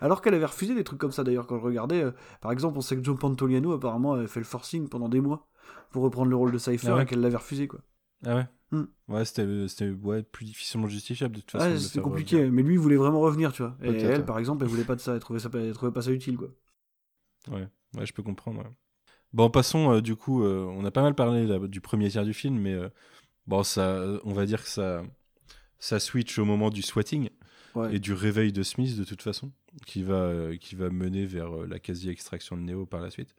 Alors qu'elle avait refusé des trucs comme ça, d'ailleurs, quand je regardais. Euh, par exemple, on sait que Joe Pantoliano, apparemment, avait fait le forcing pendant des mois pour reprendre le rôle de Cypher ah et qu'elle l'avait refusé, quoi. Ah ouais hmm. Ouais, c'était ouais, plus difficilement justifiable de toute façon. C'était compliqué, mais lui, il voulait vraiment revenir, tu vois. Et elle, par exemple, elle voulait pas de ça, elle trouvait, ça, elle trouvait pas ça utile, quoi. Ouais, ouais je peux comprendre. Bon, passons du coup, on a pas mal parlé du premier tiers du film, mais bon, ça, on va dire que ça, ça switch au moment du swatting et du réveil de Smith de toute façon, qui va, qui va mener vers la quasi-extraction de Neo par la suite.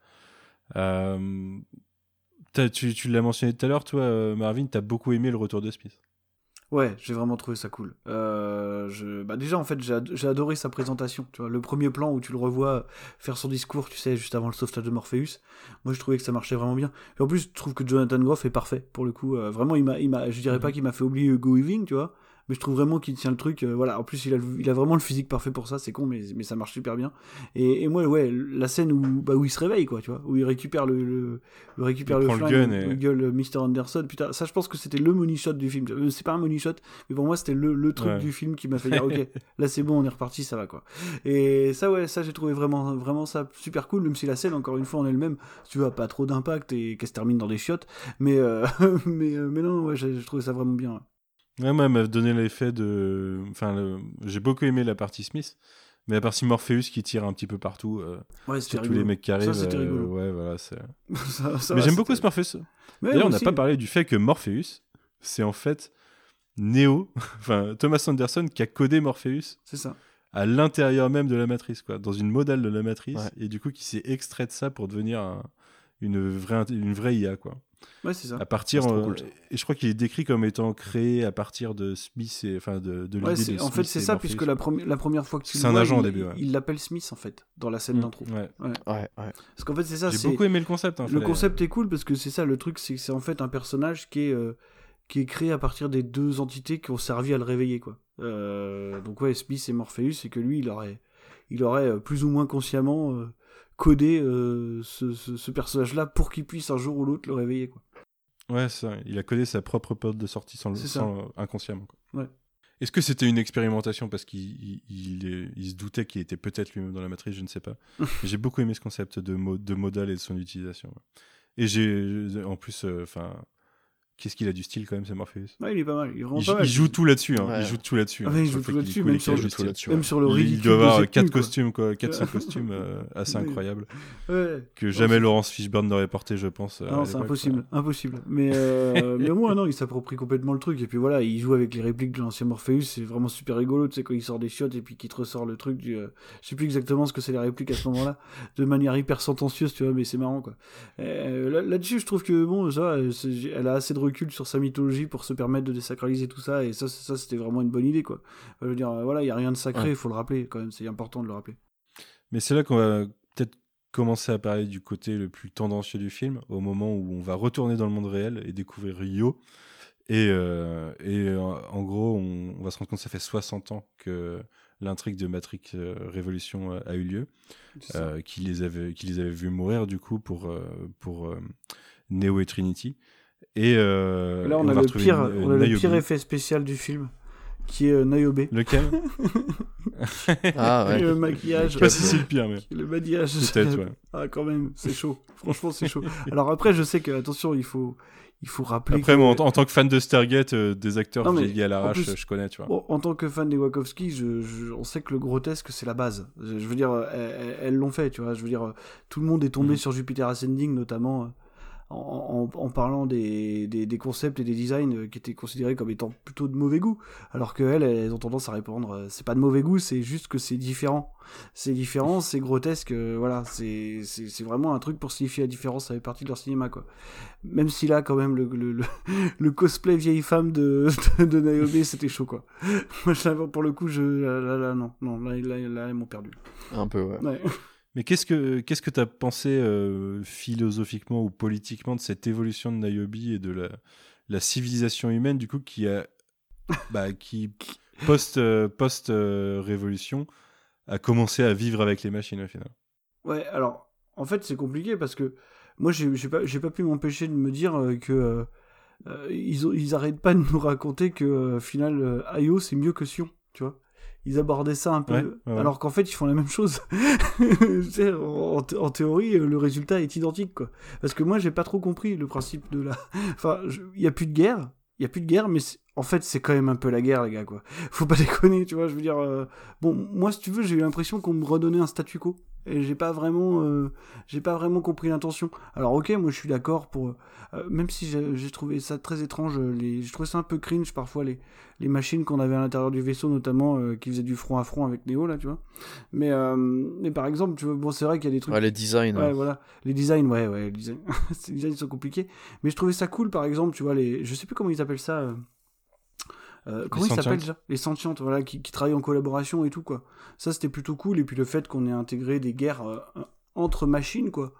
tu, tu l'as mentionné tout à l'heure, toi, Marvin, tu as beaucoup aimé le retour de Smith. Ouais, j'ai vraiment trouvé ça cool. Euh, je... bah déjà, en fait, j'ai adoré sa présentation. Tu vois, le premier plan où tu le revois faire son discours, tu sais, juste avant le sauvetage de Morpheus. Moi, je trouvais que ça marchait vraiment bien. Et en plus, je trouve que Jonathan Groff est parfait pour le coup. Euh, vraiment, il m'a, je dirais pas mhm. qu'il m'a fait oublier Hugo Weaving, tu vois, mais je trouve vraiment qu'il tient le truc. Euh, voilà, en plus, il a, il a vraiment le physique parfait pour ça, c'est con, mais, mais ça marche super bien. Et, et, moi, ouais, la scène où, bah, où il se réveille, quoi, tu vois, où il récupère le, le, récupère le, flingue, le, gueule euh, Mr. Anderson, putain, ça, je pense que c'était le money shot du film. Euh, c'est pas un money shot, mais pour moi, c'était le, le truc du film qui m'a fait dire, ok, là, c'est bon, on est reparti, ça va, quoi. Et ça, ouais, ça, j'ai trouvé vraiment, vraiment ça super cool, même si la scène, encore une fois, en elle-même, tu vois, pas trop d'impact et qu'elle se termine dans des chiottes, mais, mais, mais non, ouais, j'ai trouvé ça vraiment bien. Ouais, moi, m'a donné l'effet de. Enfin, j'ai beaucoup aimé la partie Smith, mais la partie Morpheus qui tire un petit peu partout. Euh, ouais, sur tous les mecs qui arrivent. Ça, c'était euh, rigolo. ouais, voilà. mais j'aime beaucoup ce Morpheus. D'ailleurs, on n'a pas parlé du fait que Morpheus, c'est en fait Neo, enfin Thomas Anderson qui a codé Morpheus. C'est ça. À l'intérieur même de la matrice, quoi, dans une modale de la matrice, et du coup qui s'est extrait de ça pour devenir une vraie une vraie IA, quoi. Ouais, c'est ça. À partir, euh, et je crois qu'il est décrit comme étant créé à partir de Smith et enfin de, de l'idée de En fait, c'est ça, puisque la, la première fois que tu c'est un agent au début. Il l'appelle Smith en fait dans la scène mm. d'intro. Ouais. Ouais. ouais. Parce qu'en fait, c'est ça. J'ai beaucoup aimé le concept. le concept est cool parce que c'est ça. Le truc, c'est que c'est en fait un personnage qui est euh, qui est créé à partir des deux entités qui ont servi à le réveiller, quoi. Euh, donc ouais, Smith et Morpheus, c'est que lui, il aurait, il aurait plus ou moins consciemment coder euh, ce, personnage-là pour qu'il puisse un jour ou l'autre le réveiller. Quoi. Ouais, ça. Il a codé sa propre porte de sortie sans, sans inconsciemment. Quoi. Ouais. Est-ce que c'était une expérimentation? Parce qu'il il, se doutait qu'il était peut-être lui-même dans la matrice, je ne sais pas. j'ai beaucoup aimé ce concept de, de modal et de son utilisation. Et j'ai en plus, euh, enfin, Qu'est-ce qu'il a du style quand même, c'est Morpheus Ouais, il est pas mal. Il, il, joue tout là-dessus. Hein. Il joue tout là-dessus. Ah, il joue tout là-dessus, même, sur, même sur le ridicule. Il doit avoir 4 costumes, quoi. 400 costumes euh, assez incroyables. Ouais. Que jamais Laurence Fishburne n'aurait porté, je pense. Non, c'est impossible. Impossible. Mais, euh, mais au moins, non, il s'approprie complètement le truc. Et puis voilà, il joue avec les répliques de l'ancien Morpheus. C'est vraiment super rigolo, tu sais, quand il sort des chiottes et puis qu'il te ressort le truc du. Euh... Je sais plus exactement ce que c'est les répliques à ce moment-là. De manière hyper sentencieuse, tu vois, mais c'est marrant, quoi. Euh, là-dessus, je trouve que, bon, ça, elle a assez de recul sur sa mythologie pour se permettre de désacraliser tout ça. Et ça, ça c'était vraiment une bonne idée, quoi. Je veux dire, voilà, il n'y a rien de sacré, il faut le rappeler quand même, c'est important de le rappeler. Mais c'est là qu'on va peut-être commencer à parler du côté le plus tendancieux du film, au moment où on va retourner dans le monde réel et découvrir Rio. Et, euh, et en, gros, on, va se rendre compte que ça fait 60 ans que l'intrigue de Matrix euh, Révolution a eu lieu, euh, qui les avait qui les avait vus mourir du coup pour pour Neo et Trinity. Et euh, là, on, a, le pire, on a le pire effet spécial du film, qui est euh, Niobe. Lequel? Ah ouais. Le maquillage. Je sais pas si c'est le pire, mais. Le maquillage. Peut-être, ouais. Ah, quand même, c'est chaud. Franchement, c'est chaud. Alors après, je sais que, attention, il faut, il faut rappeler. Après, moi, en, tant que fan de Stargate, euh, des acteurs vieillis à l'arrache, je connais, tu vois. en tant que fan des Wachowski, je, on sait que le grotesque, c'est la base. Je, veux dire, elles l'ont fait, tu vois. Je veux dire, tout le monde est tombé mhm. sur Jupiter Ascending, notamment en, parlant des, des, concepts et des designs euh, qui étaient considérés comme étant plutôt de mauvais goût, alors qu'elles, elles ont tendance à répondre euh, c'est pas de mauvais goût, c'est juste que c'est différent. C'est différent, c'est grotesque, euh, voilà, c'est vraiment un truc pour signifier la différence, ça fait partie de leur cinéma, quoi. Même si là, quand même, le, le, le, cosplay vieille femme de, de, Niobe, c'était chaud, quoi. Moi, pour le coup, je, là, là, non, non, là, là, là, ils m'ont perdu. Un peu, ouais. ouais. Mais qu'est-ce que qu'est-ce que tu as pensé euh, philosophiquement ou politiquement de cette évolution de Niobe et de la, la civilisation humaine du coup qui a bah, qui post euh, post euh, révolution a commencé à vivre avec les machines au final? Ouais, alors en fait c'est compliqué parce que moi j'ai pas j'ai pas pu m'empêcher de me dire que ils ils arrêtent pas de nous raconter que final Io c'est mieux que Sion, tu vois? Ils abordaient ça un peu, alors qu'en fait ils font la même chose. en, en, théorie, le résultat est identique, quoi. Parce que moi, j'ai pas trop compris le principe de la. Enfin, il y a plus de guerre, il y a plus de guerre, mais en fait, c'est quand même un peu la guerre, les gars, quoi. Faut pas déconner, tu vois. Je veux dire, euh, bon, moi, si tu veux, j'ai eu l'impression qu'on me redonnait un statu quo. Et j'ai pas vraiment, euh, j'ai pas vraiment compris l'intention. Alors ok, moi je suis d'accord pour, euh, même si j'ai trouvé ça très étrange, les, j'ai trouvé ça un peu cringe parfois les, les machines qu'on avait à l'intérieur du vaisseau, notamment euh, qui faisaient du front à front avec Neo là, tu vois. Mais, mais par exemple, tu vois, bon c'est vrai qu'il y a des trucs. Ouais, les designs. Ouais, voilà, les designs, ouais, ouais, les designs, les designs sont compliqués. Mais je trouvais ça cool, par exemple, tu vois les, je sais plus comment ils appellent ça. Euh, comment ils s'appellent déjà? Les sentientes, voilà, qui, qui, travaillent en collaboration et tout, quoi. Ça, c'était plutôt cool. Et puis le fait qu'on ait intégré des guerres euh, entre machines, quoi.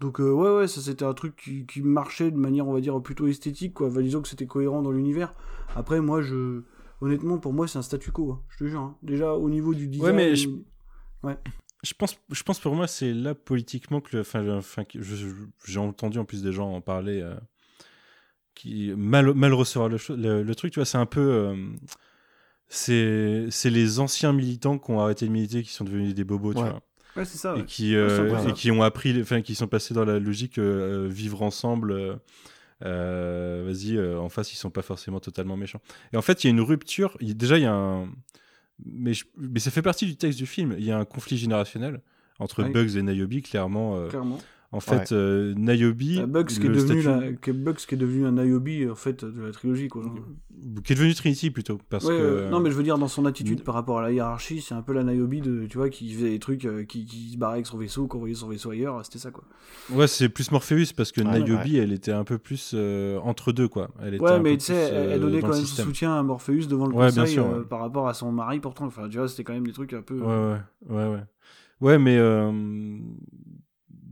Donc, euh, ouais, ouais, ça c'était un truc qui, qui, marchait de manière, on va dire, plutôt esthétique, quoi. Enfin, disons que c'était cohérent dans l'univers. Après, moi, je. Honnêtement, pour moi, c'est un statu quo, hein, je te jure. Hein. Déjà, au niveau du design. Ouais, mais. Je... Ouais. Je pense, je pense pour moi, c'est là politiquement que. Enfin, enfin j'ai entendu en plus des gens en parler qui mal, mal recevoir le, le, truc, tu vois, c'est un peu. Euh, c'est les anciens militants qui ont arrêté de militer qui sont devenus des bobos, tu vois. Ouais, c'est ça. Et, qui, euh, et qui ont appris, enfin, qui sont passés dans la logique euh, vivre ensemble. Vas-y, en face, ils sont pas forcément totalement méchants. Et en fait, il y a une rupture. déjà, il y a un. Mais, mais ça fait partie du texte du film. Il y a un conflit générationnel entre Bugs et Niobe, clairement. clairement. En fait, euh, Niobe. Bugs, qui est devenu Bugs qui est devenu un Niobe en fait, de la trilogie. Quoi. Qui est devenu Trinity plutôt. Parce que... non, mais je veux dire, dans son attitude par rapport à la hiérarchie, c'est un peu la Niobe de, tu vois, qui faisait des trucs, euh, qui, qui, se barrait avec son vaisseau, qui envoyait son vaisseau ailleurs, c'était ça quoi. Ouais, c'est plus Morpheus parce que Niobe, elle était un peu plus euh, entre deux quoi. Elle était ouais, mais tu sais, elle, donnait quand même son soutien à Morpheus devant le conseil par rapport à son mari pourtant. Enfin, tu vois, c'était quand même des trucs un peu. Ouais, ouais, ouais. Ouais, ouais mais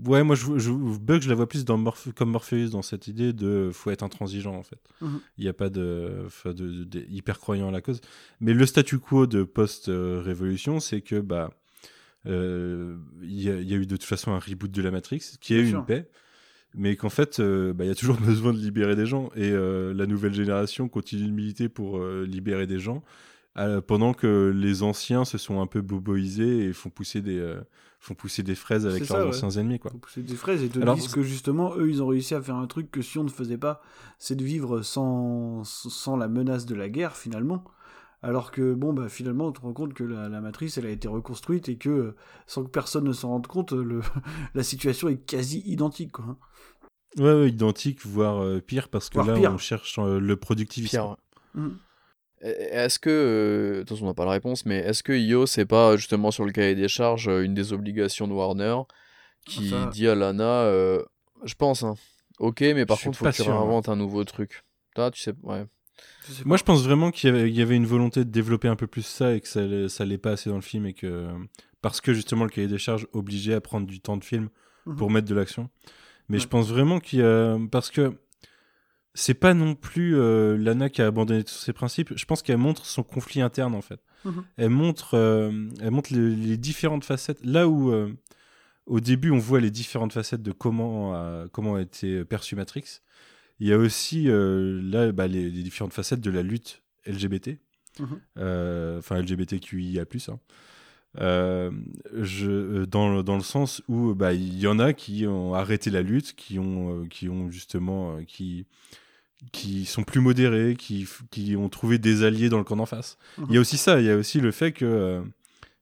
Ouais, moi, je, je, Bug, je la vois plus dans comme Morpheus dans cette idée de faut être intransigeant en fait. Mhm. Il n'y a pas de, de, hyper croyant à la cause. Mais le statu quo de post-révolution, c'est que bah euh, il y, a eu de toute façon un reboot de la Matrix qui a eu une paix, mais qu'en fait euh, bah, il y a toujours besoin de libérer des gens et euh, la nouvelle génération continue de militer pour libérer des gens pendant que les anciens se sont un peu boboisés et font pousser des font pousser des fraises avec leurs anciens ennemis quoi. Font pousser des fraises et te disent que justement eux ils ont réussi à faire un truc que si on ne faisait pas, c'est de vivre sans sans la menace de la guerre finalement. Alors que bon bah finalement on te rend compte que la, matrice elle a été reconstruite et que sans que personne ne s'en rende compte le, la situation est quasi identique quoi. Hein. Ouais, identique voire euh, pire parce que là on cherche euh, le productivisme. Mmh. Est-ce que, euh, attention, on n'a pas la réponse, mais est-ce que IO, c'est pas justement sur le cahier des charges euh, une des obligations de Warner qui dit à Lana, euh, je pense, hein, ok, mais par contre, faut que tu hein. réinventes un nouveau truc. Toi, tu sais, ouais. Moi, je pense vraiment qu'il y, avait une volonté de développer un peu plus ça et que ça, ça allait pas assez dans le film et que parce que justement le cahier des charges obligeait à prendre du temps de film mmh pour mettre de l'action. Mais je pense vraiment qu'il y a parce que c'est pas non plus euh, Lana qui a abandonné tous ses principes. Je pense qu'elle montre son conflit interne en fait. Mhm. Elle montre, euh, elle montre les, différentes facettes. Là où euh, au début on voit les différentes facettes de comment a, comment a été perçue Matrix, il y a aussi là bah, les, différentes facettes de la lutte LGBT, mhm. enfin LGBTQIA+. Hein. je, dans, dans, le sens où bah, il y en a qui ont arrêté la lutte, qui ont, qui ont justement qui, qui sont plus modérés, qui, qui ont trouvé des alliés dans le camp d'en face. Il y a aussi ça, il y a aussi le fait que euh,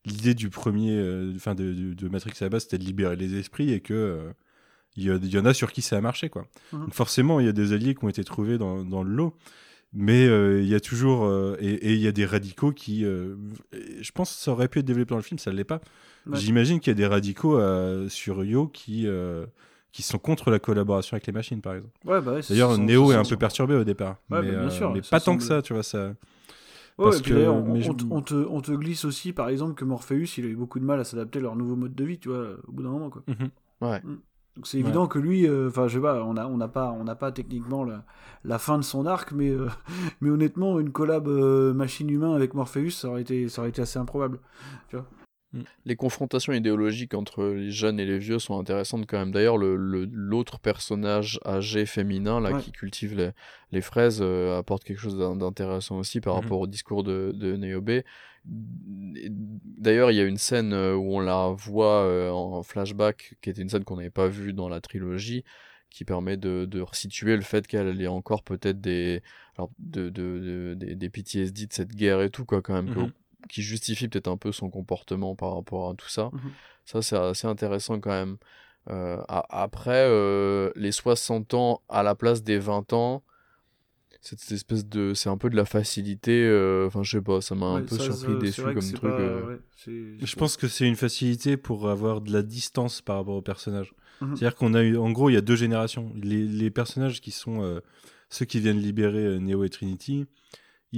l'idée du premier, euh, enfin de, de, Matrix à la base, c'était de libérer les esprits et que euh, il y, en a sur qui ça a marché, quoi. Mhm. Donc forcément, il y a des alliés qui ont été trouvés dans, dans le lot, mais il y a toujours et il y a des radicaux qui, je pense, que ça aurait pu être développé dans le film, ça ne l'est pas. J'imagine qu'il y a des radicaux sur Yo qui qui sont contre la collaboration avec les machines, par exemple. Ouais, bah D'ailleurs, Neo est un peu perturbé au départ. mais, bien euh, sûr, mais pas tant que ça, tu vois. Ça... Parce que, on, te, on, te, glisse aussi, par exemple, que Morpheus, il a eu beaucoup de mal à s'adapter à leur nouveau mode de vie, tu vois, au bout d'un moment, quoi. Mhm. Ouais. Mm. Donc c'est évident que lui, euh, enfin, je sais pas, on n'a on a pas, on n'a pas techniquement la, la, fin de son arc, mais, euh, mais honnêtement, une collab machine-humain avec Morpheus, ça aurait été, ça aurait été assez improbable, tu vois. Mm. Les confrontations idéologiques entre les jeunes et les vieux sont intéressantes quand même. D'ailleurs, l'autre le, personnage âgé féminin là, qui cultive les, les fraises euh, apporte quelque chose d'intéressant aussi par mm-hmm. rapport au discours de, de Neobe. D'ailleurs, il y a une scène euh, où on la voit euh, en flashback, qui était une scène qu'on n'avait pas vue dans la trilogie, qui permet de, de resituer le fait qu'elle ait encore peut-être des, alors de, de, des, des PTSD de cette guerre et tout, quoi, quand même. Mm-hmm qui justifie peut-être un peu son comportement par rapport à tout ça. Mhm. Ça, c'est assez intéressant quand même. Euh, après, euh, les 60 ans à la place des 20 ans, cette espèce de c'est un peu de la facilité euh, enfin je sais pas ça m'a un Ouais, peu ça, surpris déçu comme truc pas- euh. ouais, c'est- Je pense que c'est une facilité pour avoir de la distance par rapport aux personnages. Mhm. C'est-à-dire qu'on a eu, en gros, il y a deux générations. Les, les personnages qui sont euh, ceux qui viennent libérer euh, Neo et Trinity,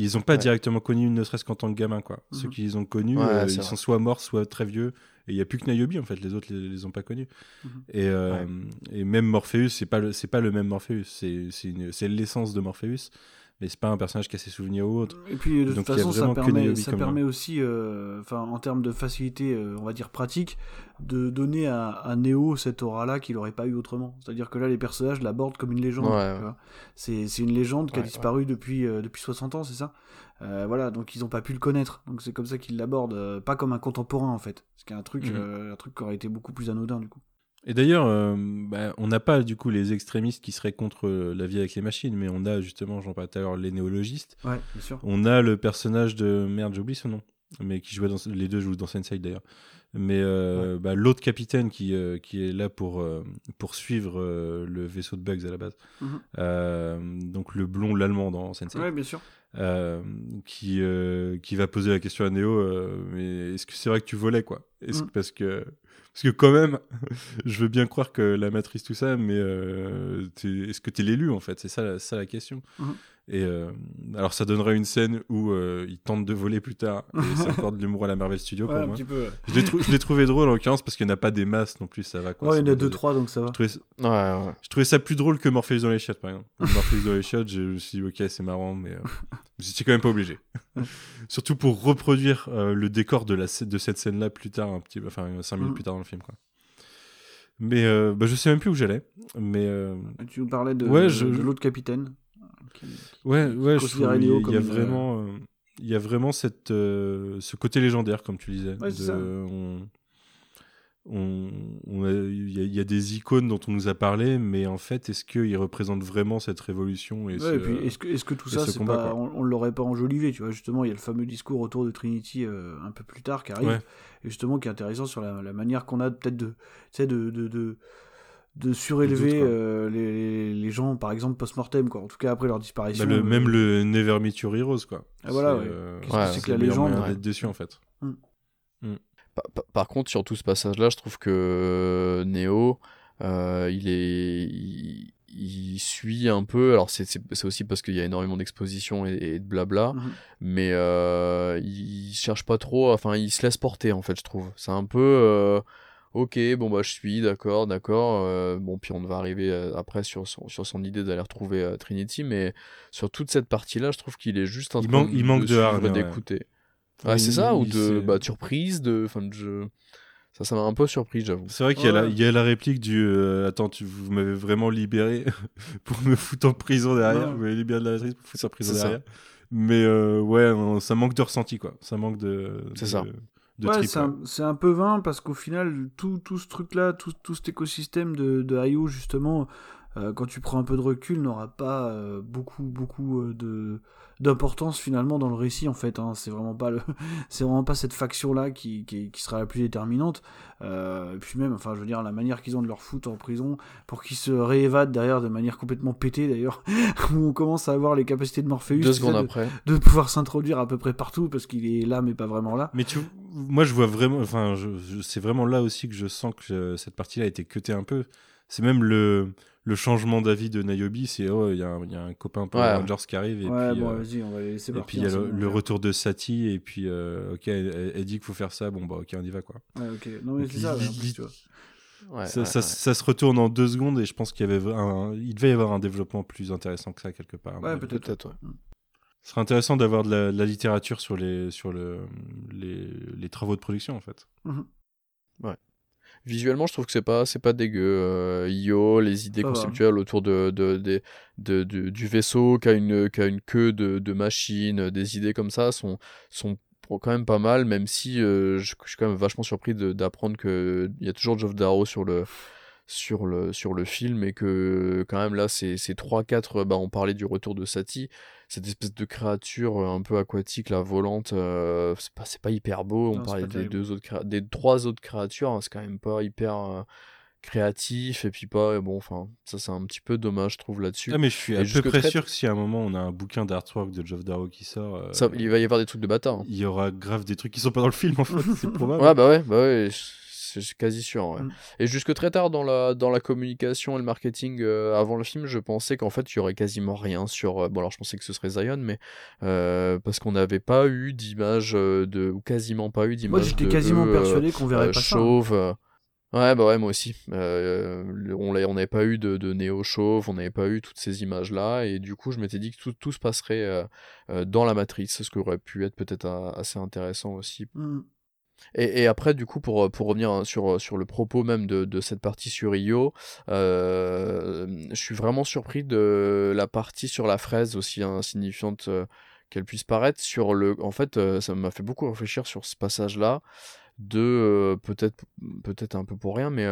ils n'ont pas Ouais. directement connu, ne serait-ce qu'en tant que gamin, quoi. Ceux Mhm. qui les ont connus, Ouais, euh, ils vrai. sont soit morts, soit très vieux. Et il n'y a plus que Niobe, en fait. Les autres les, les ont pas connus. Mhm. Et, euh, et même Morpheus, c'est pas le, pas le même Morpheus. C'est l'essence de Morpheus. Mais c'est pas un personnage qui a ses souvenirs ou autre. Et puis de Donc, toute façon, ça permet, ça permet aussi, euh, enfin en termes de facilité, euh, on va dire pratique, de donner à, à Neo cette aura-là qu'il n'aurait pas eu autrement. C'est-à-dire que là, les personnages l'abordent comme une légende. Ouais, ouais. C'est c'est une légende qui a Ouais, disparu depuis, euh, depuis 60 ans, c'est ça? Euh, Voilà, donc ils n'ont pas pu le connaître. Donc c'est comme ça qu'ils l'abordent, euh, pas comme un contemporain en fait. Ce qui est un truc, Mhm. euh, un truc qui aurait été beaucoup plus anodin du coup. Et d'ailleurs, euh, bah, on n'a pas du coup les extrémistes qui seraient contre euh, la vie avec les machines, mais on a justement, j'en parlais tout à l'heure, les néologistes. Ouais, bien sûr. On a le personnage de merde, j'oublie son nom, mais qui jouait dans les deux jouent dans Sense8 d'ailleurs. Mais euh, bah, l'autre capitaine qui, euh, qui est là pour poursuivre le vaisseau de Bugs à la base, Mhm. Donc le blond, l'allemand dans Sense8, Ouais, bien sûr. euh, qui, euh, qui va poser la question à Neo euh, mais est-ce que c'est vrai que tu volais quoi? Est-ce Mm. que- parce que parce que quand même je veux bien croire que la matrice tout ça mais euh, est-ce que tu es l'élu en fait? C'est ça ça la question Mhm. Et euh, alors ça donnerait une scène où euh, il tente de voler plus tard et c'est encore de l'humour à la Marvel Studio Ouais, pour un moi petit peu. ouais. je l'ai trouvé drôle en l'occurrence parce qu'il n'y en a pas des masses non plus ça va quoi Ouais, il y en a C'est- deux, trois, donc ça va. je trouvais, ouais ouais je trouvais ça plus drôle que Morpheus dans les chiottes, par exemple. Morpheus dans les chiottes, je me suis dit, ok, c'est marrant, mais euh, j'étais quand même pas obligé. Surtout pour reproduire euh, le décor de, la, scè- de cette scène-là plus tard, un petit, enfin, cinq minutes Mhm. plus tard dans le film, quoi. Mais euh, bah, je sais même plus où j'allais. Mais euh, Tu nous parlais de, Ouais, de- je- de l'autre capitaine. Qui- ouais, ouais, je trouve il y a- Neo il y, a une, vraiment, euh, il y a vraiment cette, euh, ce côté légendaire, comme tu disais. Ouais, c'est de- ça. on, on, on a- il y, a- il y a des icônes dont on nous a parlé, mais en fait, est-ce qu'ils représentent vraiment cette révolution et Ouais, ce- et puis est-ce que, est-ce que tout ça, ce c'est combat, pas, quoi? on, on l'aurait pas enjolivé, tu vois, justement, il y a le fameux discours autour de Trinity euh, un peu plus tard qui arrive, Ouais. et justement qui est intéressant sur la, la manière qu'on a peut-être de, tu sais, de, de, de, de surélever euh, les, les gens, par exemple, post-mortem, quoi, en tout cas après leur Bah, disparition. le, euh, même le Never Meet Your Heroes, quoi. Ah, voilà, ouais. euh, Qu'est-ce que c'est que la légende, ouais. d'être déçu, en fait. Pa- pa- par contre, sur tout ce passage-là, je trouve que Neo, euh, il est, il, il suit un peu. Alors c'est c'est c'est aussi parce qu'il y a énormément d'exposition et, et de blabla, Mhm. mais euh, il cherche pas trop. Enfin, il se laisse porter en fait, je trouve. C'est un peu. Ok, bon bah je suis d'accord, d'accord. euh, bon puis on va arriver euh, après sur son, sur son idée d'aller retrouver euh, Trinity, mais sur toute cette partie-là, je trouve qu'il est juste en Il train manque- il manque de ouais. d'écouter. Ouais, c'est ça, ou il- de, bah, de surprise, de, enfin, de jeu. Ça, ça m'a un peu surpris, j'avoue. C'est vrai qu'il y, a la- Ouais. il y a la réplique du euh, Attends, tu, vous m'avez vraiment libéré pour me foutre en prison derrière. Ouais. Vous m'avez libéré de la matrice pour me foutre en prison C'est ça. derrière. Mais euh, ouais, on- ça manque de ressenti, quoi. Ça manque de. C'est de- ça. De ouais, c'est un, un peu vain parce qu'au final, tout, tout ce truc-là, tout, tout cet écosystème de, de IO, justement, euh, quand tu prends un peu de recul, n'aura pas euh, beaucoup, beaucoup euh, de d'importance finalement dans le récit en fait. Hein. C'est vraiment pas le, c'est vraiment pas cette faction-là qui, qui, qui sera la plus déterminante. Euh, et puis même, enfin, je veux dire, la manière qu'ils ont de leur foutre en prison pour qu'ils se réévadent derrière de manière complètement pétée d'ailleurs, où on commence à avoir les capacités de Morpheus, Deux secondes de, après. de pouvoir s'introduire à peu près partout parce qu'il est là mais pas vraiment là. Mais tu, moi, je vois vraiment, enfin, je, je- c'est vraiment là aussi que je sens que euh, cette partie-là a été cutée un peu. C'est même le, le changement d'avis de Niobe, c'est oh, il y, a un- il y a un copain Power Ouais. Rangers qui arrive et ouais, puis. bon, euh, vas-y, on va les laisser et puis il y a c'est le, retour de Sati et puis euh, ok elle, elle dit qu'il faut faire ça bon bah ok on y va quoi. Ouais, ok. Non, mais Donc, c'est ça, li- ouais, en plus, li- tu vois. Ouais, ça, ouais, ça- ouais. ça se retourne en deux secondes et je pense qu'il y avait un, il devait y avoir un développement plus intéressant que ça quelque part. Ouais, peut-être. Peut-être, ouais. Ce serait intéressant d'avoir de la, de la littérature sur les sur le les, les travaux de production en fait. Visuellement, je trouve que c'est pas, c'est pas dégueu. Euh, Io, les idées conceptuelles autour de, de, de, de- de- du vaisseau qui a une, qui a une queue de, de machine, des idées comme ça sont, sont quand même pas mal, même si euh, je, je suis quand même vachement surpris d'apprendre qu'il y a toujours Geoff Darrow sur le, sur le, sur le film et que quand même là, ces, ces 3-4, bah, on parlait du retour de Satie, cette espèce de créature un peu aquatique, la volante, c'est pas, pas hyper beau. On parlait des, deux autres des trois autres créatures, hein, c'est quand même pas hyper créatif et puis pas bon enfin ça c'est un petit peu dommage je trouve là-dessus ah mais je suis à peu près sûr que si à un moment on a un bouquin d'artwork de Geoff Darrow qui sort euh, ça, il va y avoir des trucs de bâtard hein. il y aura grave des trucs qui sont pas dans le film en fait c'est probable ouais bah ouais bah ouais c'est quasi sûr ouais. Mm. et jusque très tard dans la dans la communication et le marketing euh, avant le film je pensais qu'en fait il y aurait quasiment rien sur euh, bon alors je pensais que ce serait Zion mais parce qu'on n'avait pas eu d'image de ou quasiment pas eu d'image moi j'étais quasiment persuadé qu'on verrait pas chauve ça, hein. Ouais, bah ouais, moi aussi. Euh, on n'avait pas eu de, de néo-chauve, on n'avait pas eu toutes ces images-là, et du coup, je m'étais dit que tout, tout se passerait euh, euh, dans la matrice, ce qui aurait pu être peut-être assez intéressant aussi. Mmh. Et, et, après, du coup, pour, pour revenir hein, sur, sur le propos même de, de cette partie sur Io, je suis vraiment surpris de la partie sur la fraise, aussi insignifiante qu'elle puisse paraître. Sur le... En fait, ça m'a fait beaucoup réfléchir sur ce passage-là de euh, peut-être peut-être un peu pour rien mais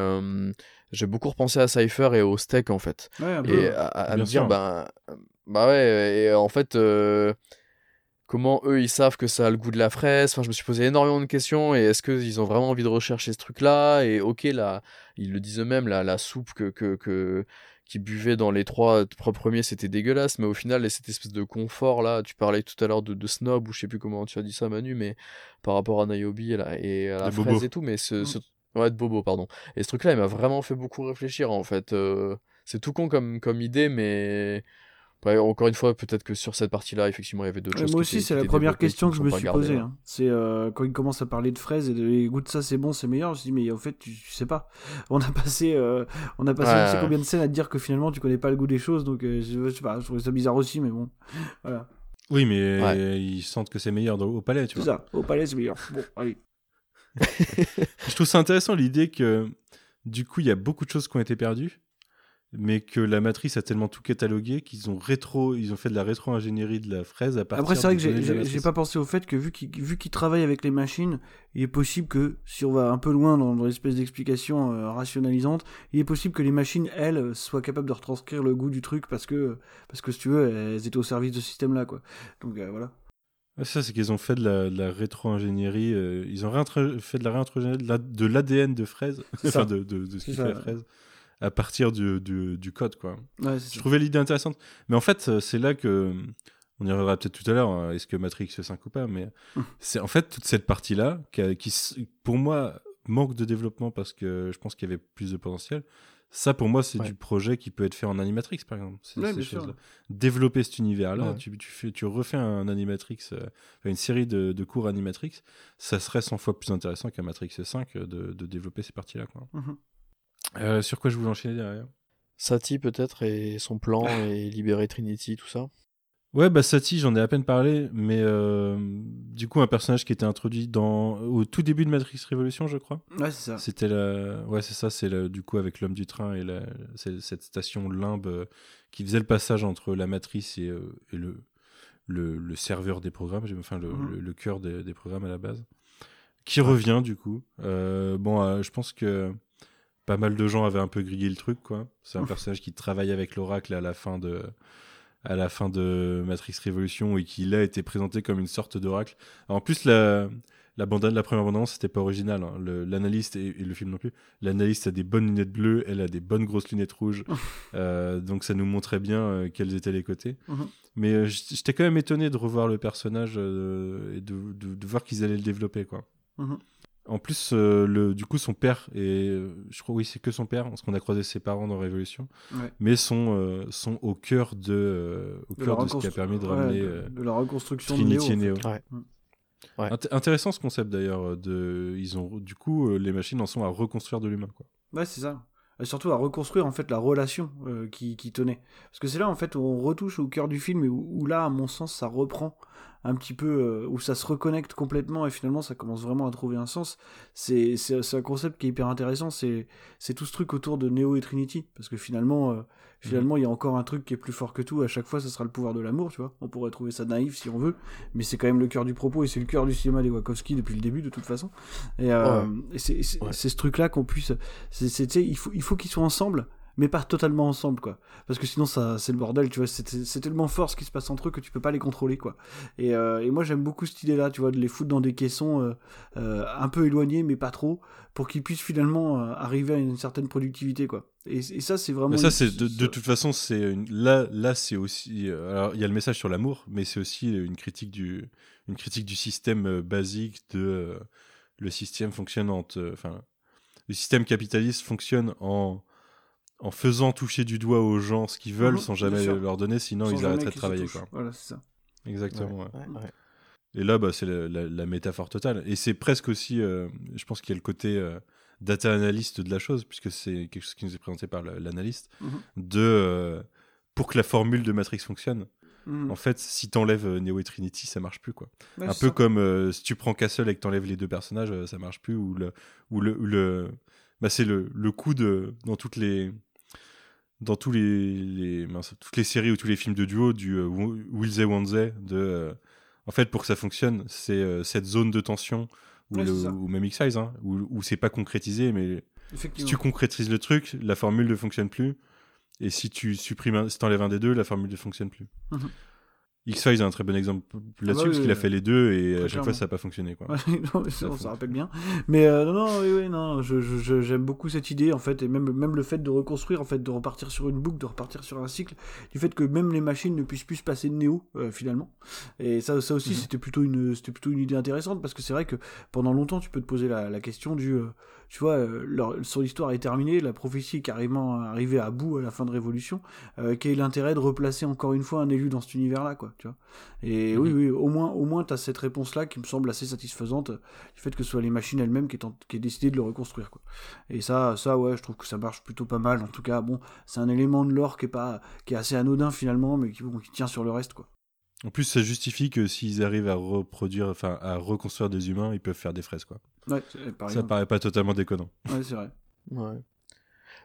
j'ai beaucoup repensé à Cypher et au steak en fait et à, me dire bah bah ouais et en fait euh, comment eux ils savent que ça a le goût de la fraise? Enfin je me suis posé énormément de questions et est-ce qu'ils ont vraiment envie de rechercher ce truc là et ok là ils le disent eux-mêmes la, la soupe que, que, que qui buvait dans les trois, premiers, c'était dégueulasse, mais au final, cette espèce de confort là, tu parlais tout à l'heure de, snob, ou je sais plus comment tu as dit ça, Manu, mais par rapport à Niobe et, et à la fraise et tout, mais ce, mm. Ouais, de Bobo, pardon. Et ce truc-là, il m'a vraiment fait beaucoup réfléchir, en fait. Euh, c'est tout con comme, comme idée, mais encore une fois, peut-être que sur cette partie-là, effectivement, il y avait d'autres choses. Moi aussi, c'est la première question que je me suis posée. Hein. C'est euh, quand il commence à parler de fraises et de goût ça, c'est bon, c'est meilleur. Je me suis dit, mais en fait, tu, sais pas. On a passé, euh, on a passé combien de scènes à te dire que finalement, tu connais pas le goût des choses. Donc, euh, je, sais pas, je trouvais ça bizarre aussi, mais bon. Voilà. Oui, mais ils sentent que c'est meilleur au palais, tu vois. C'est ça, au palais, c'est meilleur. Bon, allez. je trouve ça intéressant l'idée que, du coup, il y a beaucoup de choses qui ont été perdues mais que la matrice a tellement tout catalogué qu'ils ont rétro, ils ont fait de la rétro-ingénierie de la fraise à partir. Après, c'est vrai que j'ai pas pensé au fait que vu qu'ils vu travaillent avec les machines, il est possible que si on va un peu loin dans, l'espèce d'explication euh, rationalisante, il est possible que les machines elles soient capables de retranscrire le goût du truc parce que parce que si tu veux, elles étaient au service de ce système-là, quoi. Donc euh, voilà. ça, c'est qu'ils ont fait de la, rétro-ingénierie. Euh, ils ont fait de la rétro-ingénierie de l'ADN de fraise, enfin de, de, de, ce qui fait la fraise à partir du, du, code. Quoi. je trouvais l'idée intéressante. Mais en fait, euh, c'est là que. On y reviendra peut-être tout à l'heure, hein, est-ce que Matrix est 5 ou pas, mais hum. c'est en fait toute cette partie-là qui, qui, pour moi, manque de développement parce que je pense qu'il y avait plus de potentiel. Ça, pour moi, c'est du projet qui peut être fait en Animatrix, par exemple. Développer cet univers-là, tu, tu, fais, tu refais un Animatrix, euh, une série de, de, cours Animatrix, ça serait 100 fois plus intéressant qu'un Matrix 5 de, de développer ces parties-là. Quoi. Euh, sur quoi je voulais enchaîner derrière? Sati peut-être et son plan et libérer Trinity, tout ça? Ouais, bah Sati, j'en ai à peine parlé, mais euh, du coup, un personnage qui était introduit dans au tout début de Matrix Révolution, je crois. Ouais, c'est ça. C'était la, ouais, c'est ça, c'est du coup avec l'homme du train et la... cette station limbe euh, qui faisait le passage entre la matrice et, et le... le... le serveur des programmes, enfin le, mhm. le... cœur des... des, programmes à la base, qui revient du coup. bon, je pense que pas mal de gens avaient un peu grillé le truc, quoi. C'est un personnage qui travaille avec l'oracle à la fin de à la fin de Matrix Révolution et qui là été présenté comme une sorte d'oracle. En plus, la, la, bande, la première bande c'était pas original. Hein. L'analyste et, le film non plus. L'analyste a des bonnes lunettes bleues, elle a des bonnes grosses lunettes rouges. euh, donc ça nous montrait bien euh, quels étaient les côtés. Mhm. Mais euh, j'étais quand même étonné de revoir le personnage et de, de, voir qu'ils allaient le développer, quoi. Mhm. En plus, euh, le, du coup, son père, et euh, je crois oui, c'est que son père, parce qu'on a croisé ses parents dans Révolution, mais sont, euh, sont au cœur de, au cœur de ce qui a permis de ramener de, la reconstruction Trinity de Neo. intéressant ce concept d'ailleurs. De, ils ont, du coup, les machines en sont à reconstruire de l'humain. Quoi. Ouais, c'est ça. Et surtout à reconstruire en fait la relation qui, qui, tenait. Parce que c'est là en fait où on retouche au cœur du film et où, là, à mon sens, ça reprend un petit peu euh, où ça se reconnecte complètement et finalement ça commence vraiment à trouver un sens. C'est un concept qui est hyper intéressant. C'est tout ce truc autour de Neo et Trinity parce que finalement euh, finalement il y a encore un truc qui est plus fort que tout. À chaque fois, ça sera le pouvoir de l'amour, tu vois. On pourrait trouver ça naïf si on veut, mais c'est quand même le cœur du propos et c'est le cœur du cinéma des Wachowski depuis le début de toute façon. Et, euh, c'est ce truc là qu'on puisse. C'est il faut il faut qu'ils soient ensemble mais pas totalement ensemble, quoi. Parce que sinon, ça, c'est le bordel, tu vois. C'est tellement fort ce qui se passe entre eux que tu peux pas les contrôler, quoi. Et, euh, et moi, j'aime beaucoup cette idée-là, tu vois, de les foutre dans des caissons euh, euh, un peu éloignés, mais pas trop, pour qu'ils puissent finalement arriver à une certaine productivité, quoi. Et, et ça, c'est vraiment. Mais ça, c'est de, de, toute façon, c'est une... là, là, c'est aussi. Alors, il y a le message sur l'amour, mais c'est aussi une critique du, une critique du système basique de le système fonctionne enfin, le système capitaliste fonctionne en en faisant toucher du doigt aux gens ce qu'ils veulent mhm, sans jamais leur donner, sinon ils arrêteraient de travailler. Quoi. Voilà, c'est ça. Exactement. Et là, bah, c'est la, métaphore totale. Et c'est presque aussi, euh, je pense qu'il y a le côté euh, data analyst de la chose, puisque c'est quelque chose qui nous est présenté par l'analyste, mhm. de euh, pour que la formule de Matrix fonctionne. Mhm. En fait, si t'enlèves Neo et Trinity, ça marche plus quoi. Un peu comme si tu prends Castle et que t'enlèves les deux personnages, ça marche plus. Ou le, ou le, le bah, c'est le, le coup de dans toutes les dans tous les, toutes les séries ou tous les films de duo du euh, Will They Won't They de euh, en fait pour que ça fonctionne c'est euh, cette zone de tension ou, ou même X-Size hein, où, où c'est pas concrétisé mais si tu concrétises le truc la formule ne fonctionne plus. Et si tu supprimes si t'enlèves un des deux la formule ne fonctionne plus. Mhm. X-Files est un très bon exemple ah bah là-dessus, parce qu'il a fait les deux et à chaque fois ça n'a pas fonctionné. Quoi. non, ça, on rappelle bien. Mais euh, non, non, oui, oui, non, j'aime je, je, beaucoup cette idée, en fait, et même, même le fait de reconstruire, en fait, de repartir sur une boucle, de repartir sur un cycle, du fait que même les machines ne puissent plus se passer de Néo, euh, finalement. Et ça, ça aussi, mhm. c'était plutôt, une, plutôt une idée intéressante, parce que c'est vrai que pendant longtemps, tu peux te poser la, la question du. Euh, tu vois, leur, son histoire est terminée, la prophétie est carrément arrivée à bout à la fin de Révolution. Quel est l'intérêt de replacer encore une fois un élu dans cet univers-là, quoi, tu vois Et oui, mhm. oui, au moins, au moins, t'as cette réponse-là qui me semble assez satisfaisante, du fait que ce soit les machines elles-mêmes qui, qui aient décidé de le reconstruire, quoi. Et ça, ça, ouais, je trouve que ça marche plutôt pas mal. En tout cas, bon, c'est un élément de l'or qui est pas, qui est assez anodin finalement, mais qui, bon, qui tient sur le reste, quoi. En plus, ça justifie que s'ils arrivent à reproduire, enfin, à reconstruire des humains, ils peuvent faire des fraises, quoi. Ouais, ça paraît pas totalement déconnant. Ouais, c'est vrai. Ouais.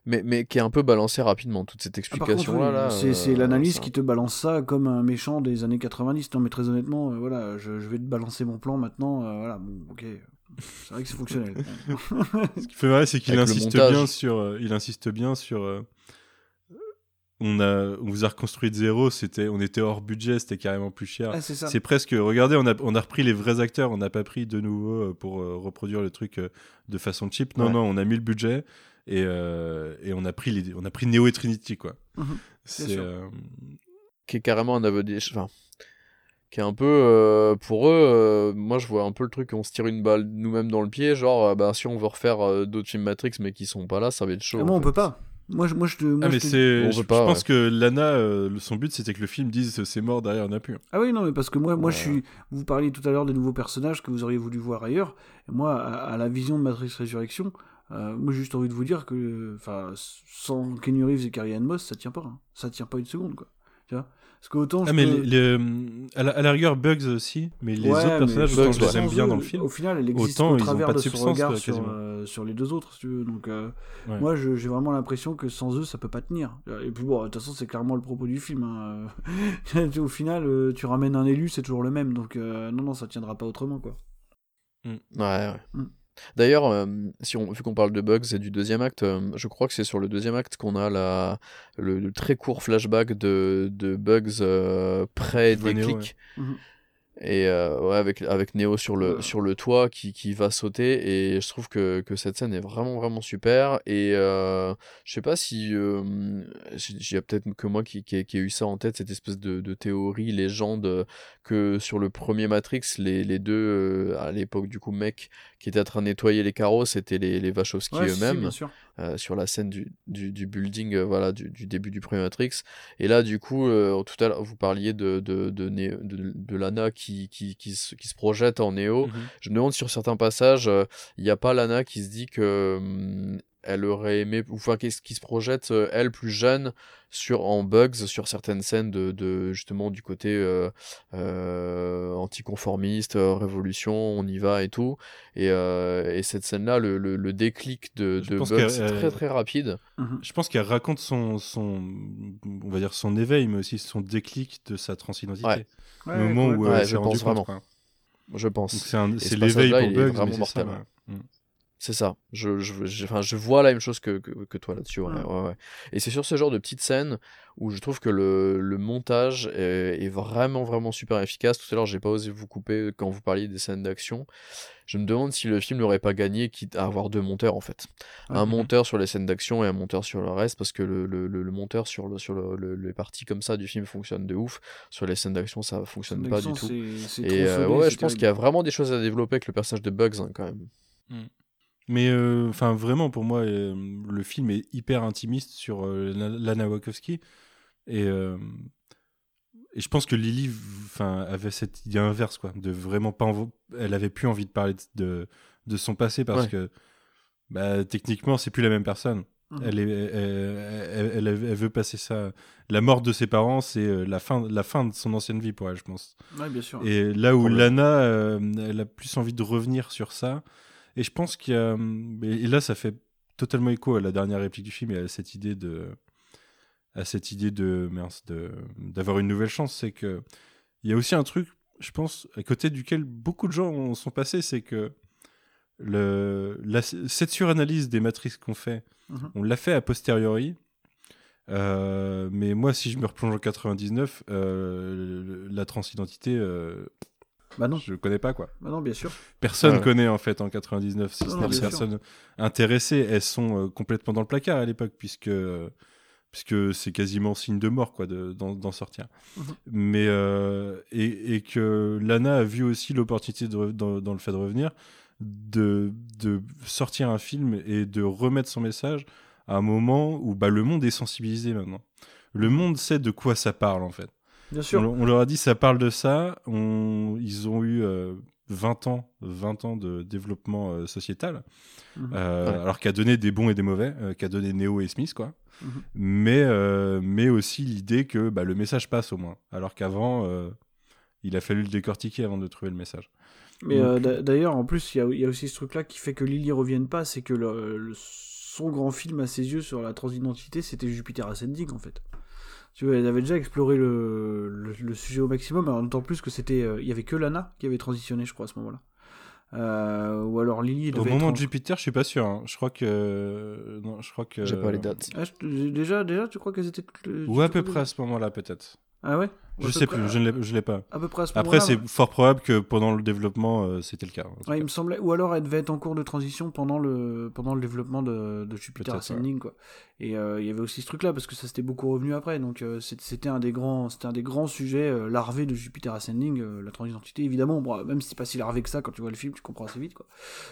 Mais, mais qui est un peu balancé rapidement, toute cette ah, explication-là. c'est euh, l'analyse qui te balance ça comme un méchant des années 90. Non, mais très honnêtement, euh, voilà, je, vais te balancer mon plan maintenant. Euh, voilà, bon, ok. C'est vrai que c'est fonctionnel. Ce qui fait vrai, c'est qu'il insiste, bien sur, il insiste bien sur on a on vous a reconstruit de zéro c'était on était hors budget c'était carrément plus cher ah, c'est presque regardez on a on a repris les vrais acteurs on n'a pas pris de nouveau euh, pour euh, reproduire le truc euh, de façon cheap non non on a mis le budget et, et on a pris les, on a pris Neo et Trinity quoi mhm. c'est qui est carrément un aveu enfin qui est un peu pour eux moi je vois un peu le truc on se tire une balle nous-mêmes dans le pied genre bah si on veut refaire d'autres films Matrix mais qui sont pas là ça va être chaud ah, on peut pas moi, je, moi, je, moi, ah, mais. Je, pense que Lana, euh, son but, c'était que le film dise c'est mort derrière un appui. Ah oui, non, mais parce que moi, moi je suis. Vous parliez tout à l'heure des nouveaux personnages que vous auriez voulu voir ailleurs. Et moi, à, la vision de Matrix Résurrection, euh, moi, j'ai juste envie de vous dire que, enfin, sans Kenny Reeves et Carrie Ann Moss, ça tient pas. Hein. Ça tient pas une seconde, quoi. Tu vois? Parce qu'autant. Ah, mais à, la, rigueur, Bugs aussi, mais les autres personnages, autant je les aime bien dans le film. Au final, elle existe autant, au travers de, son regard sur, euh, sur, les deux autres, si tu veux. Donc, euh, moi, j'ai vraiment l'impression que sans eux, ça peut pas tenir. Et puis, bon, de toute façon, c'est clairement le propos du film. Hein. au final, euh, tu ramènes un élu, c'est toujours le même. Donc, non, non, ça tiendra pas autrement, quoi. Mm. Ouais, ouais. Mm. D'ailleurs, euh, si on, vu qu'on parle de bugs et du deuxième acte, euh, je crois que c'est sur le deuxième acte qu'on a la, le, très court flashback de, de bugs euh, pré-déclic. Mhm et euh, ouais, avec avec Neo sur le sur le toit qui, qui va sauter. Et je trouve que, que cette scène est vraiment vraiment super. Et euh, je sais pas si euh, j'ai peut-être que moi qui, qui, ai eu ça en tête cette espèce de, de théorie légende que sur le premier Matrix les, les deux euh, à l'époque du coup mecs qui étaient en train de nettoyer les carreaux c'était les les Wachowski eux-mêmes euh, sur la scène du, du, du building euh, voilà du, du, début du premier Matrix et là du coup tout à l'heure vous parliez de de, de, de, de Lana qui qui, qui, qui, se, qui se projette en Néo. Mhm. Je me demande sur certains passages, il n'y a pas Lana qui se dit que elle aurait aimé, ou enfin, qu'est-ce qui se projette, euh, elle, plus jeune, sur, en bugs, sur certaines scènes de, de justement, du côté euh, euh, anticonformiste, euh, révolution, on y va et tout. Et, euh, et cette scène-là, le, le, le déclic de, de bugs, c'est très très rapide. Mhm. Je pense qu'elle raconte son, son, on va dire son éveil, mais aussi son déclic de sa transidentité. Ouais. Le moment où Ouais, elle je s'est rendue pense compte, vraiment. quoi. Je pense. C'est l'éveil pour Bugs, vraiment mais c'est ça, mortel. ouais. Mm. C'est ça. Je, je, je- enfin, je vois la même chose que, que, que toi là-dessus. Ouais, Mm. ouais, ouais. Et c'est sur ce genre de petites scènes où je trouve que le, le montage est, est vraiment, vraiment super efficace. Tout à l'heure, j'ai pas osé vous couper quand vous parliez des scènes d'action. Je me demande si le film n'aurait pas gagné, quitte à avoir deux monteurs en fait. Un monteur sur les scènes d'action et un monteur sur le reste, parce que le, le, le, le monteur sur, le, sur le, le- les parties comme ça du film fonctionne de ouf. Sur les scènes d'action, ça fonctionne pas du tout. Et euh, ouais, je pense qu'il y a vraiment des choses à développer avec le personnage de Bugs hein, quand même. Mais euh, enfin, vraiment, pour moi, euh, le film est hyper intimiste sur euh, La- Lana Wachowski. Et, et je pense que Lily avait cette idée inverse, quoi, de vraiment pas. Elle avait plus envie de parler de, de, son passé parce Ouais. que bah, techniquement, c'est plus la même personne. Mhm. Elle, est, elle, elle- veut passer ça. La mort de ses parents, c'est la fin, la fin de son ancienne vie pour elle, je pense. Ouais, bien sûr. Et là où. Lana, elle a plus envie de revenir sur ça. Et je pense qu'il y a. Et là, ça fait totalement écho à la dernière réplique du film et à cette idée de. À cette idée de. mince, de d'avoir une nouvelle chance. C'est que. Il y a aussi un truc, je pense, à côté duquel beaucoup de gens en sont passés, c'est que. Le, la- cette suranalyse des matrices qu'on fait, Mhm. on l'a fait a posteriori. Euh, mais moi, si je me replonge en 99, euh, la transidentité, euh, Bah non, je connais pas quoi. bah non, bien sûr. Personne Ouais. connaît en fait en 99, si ce n'est les personnes intéressées, elles sont euh, complètement dans le placard à l'époque puisque puisque c'est quasiment signe de mort quoi de- d'en sortir. Mhm. Mais euh, et, et que Lana a vu aussi l'opportunité dans, dans le fait de revenir de, de sortir un film et de remettre son message à un moment où bah, le monde est sensibilisé maintenant. Le monde sait de quoi ça parle en fait. Bien On, sûr. on leur a dit ça parle de ça. On- ils ont eu euh, 20 ans, 20 ans de développement euh, sociétal, Mhm. euh, Ouais. alors qu'a donné des bons et des mauvais, euh, qu'a donné Neo et Smith quoi. Mhm. Mais euh, mais aussi l'idée que bah, le message passe au moins, alors qu'avant euh, il a fallu le décortiquer avant de trouver le message. Mais Donc- euh, d'ailleurs, en plus, il y a, il y a aussi ce truc-là qui fait que Lily revienne pas, c'est que le, le- son grand film à ses yeux sur la transidentité, c'était Jupiter Ascending, en fait. Tu vois, elle avait déjà exploré le, le, le sujet au maximum, alors d'autant plus que c'était, euh, il y avait que Lana qui avait transitionné, je crois, à ce moment-là. Euh, ou alors Lily Au moment de Jupiter, je suis pas sûr. hein. Je crois que non, je crois que J'ai pas les dates. Ah, je- déjà, déjà, tu crois qu'elles étaient toutes les- Ou à toutes peu près à ce moment-là peut-être. Ah ouais? Je sais plus, je ne l'ai- pas. À peu près à ce Après, c'est fort probable que pendant le développement, euh, c'était le cas. Ouais, il me semblait. Ou alors elle devait être en cours de transition pendant le, pendant le développement de, de Jupiter Ascending, quoi. Et euh, il y avait aussi ce truc-là, parce que ça s'était beaucoup revenu après. Donc euh, c'était un, des grands- c'était un des grands sujets larvés de Jupiter Ascending, la transidentité. Évidemment, bon, même si c'est pas si larvé que ça, quand tu vois le film, tu comprends assez vite, quoi.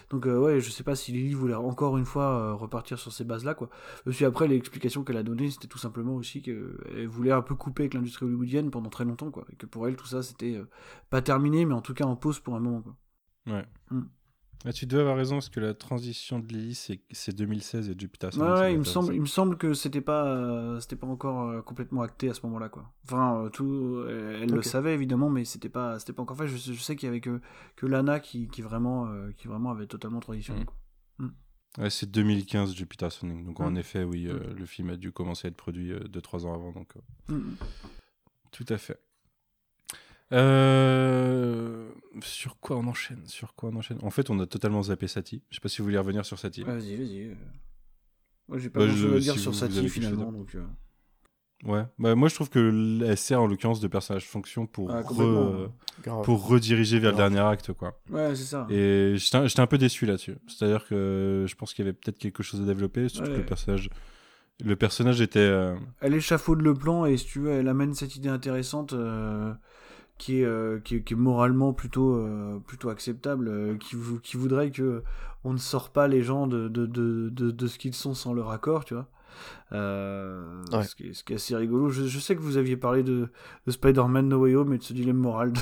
Donc ouais, je sais pas si Lily voulait encore une fois repartir sur ces bases-là, quoi. Et puis après, l'explication qu'elle a donnée, c'était tout simplement aussi qu'elle voulait un peu couper avec l'industrie hollywoodienne pendant très longtemps, quoi. Et que pour elle, tout ça, c'était euh, pas terminé, mais en tout cas en pause pour un moment, quoi. Ouais. Mm. Ah, tu dois avoir raison parce que la transition de Lily c'est c'est 2016 et Jupiter. c'est Ouais, 2016, ouais, il me semble, il me semble que c'était pas, euh, c'était pas encore euh, complètement acté à ce moment-là, quoi. Enfin, euh, tout, euh, elle le savait évidemment, mais c'était pas, c'était pas encore fait. Je, sais- je sais qu'il y avait que, que Lana qui, qui vraiment, euh, qui vraiment avait totalement transitionné. Mm. quoi. Ouais, c'est 2015 Jupiter Ascending. Donc en Mm. effet, oui, euh, le film a dû commencer à être produit 2-3 ans avant. Donc euh, Mm. Tout à fait. Euh, Sur quoi on enchaîne Sur quoi on enchaîne? En fait, on a totalement zappé Satie. Je sais pas si vous voulez revenir sur Satie. Ouais, Vas-y, vas-y. Moi, j'ai pas Bah, je- à dire si sur vous- à finalement, donc. euh, Ouais. Bah, moi, je trouve que elle sert en l'occurrence de personnage fonction pour Ah, re-. Grave. pour rediriger vers le dernier acte, quoi. Ouais, c'est ça. Et j'étais un- peu déçu là-dessus. C'est-à-dire que je pense qu'il y avait peut-être quelque chose à développer, surtout que le personnage, le personnage était. euh, Elle échafaude le plan et si tu veux, elle amène cette idée intéressante euh, qui, est, euh, qui, est, qui est moralement plutôt, plutôt acceptable, qui, qui voudrait que on ne sort pas les gens de, de, de, de, de ce qu'ils sont sans leur accord, tu vois. Euh, ce, qui est, ce, qui est, assez rigolo. Je, je, sais que vous aviez parlé de, de Spider-Man No Way Home et de ce dilemme moral de,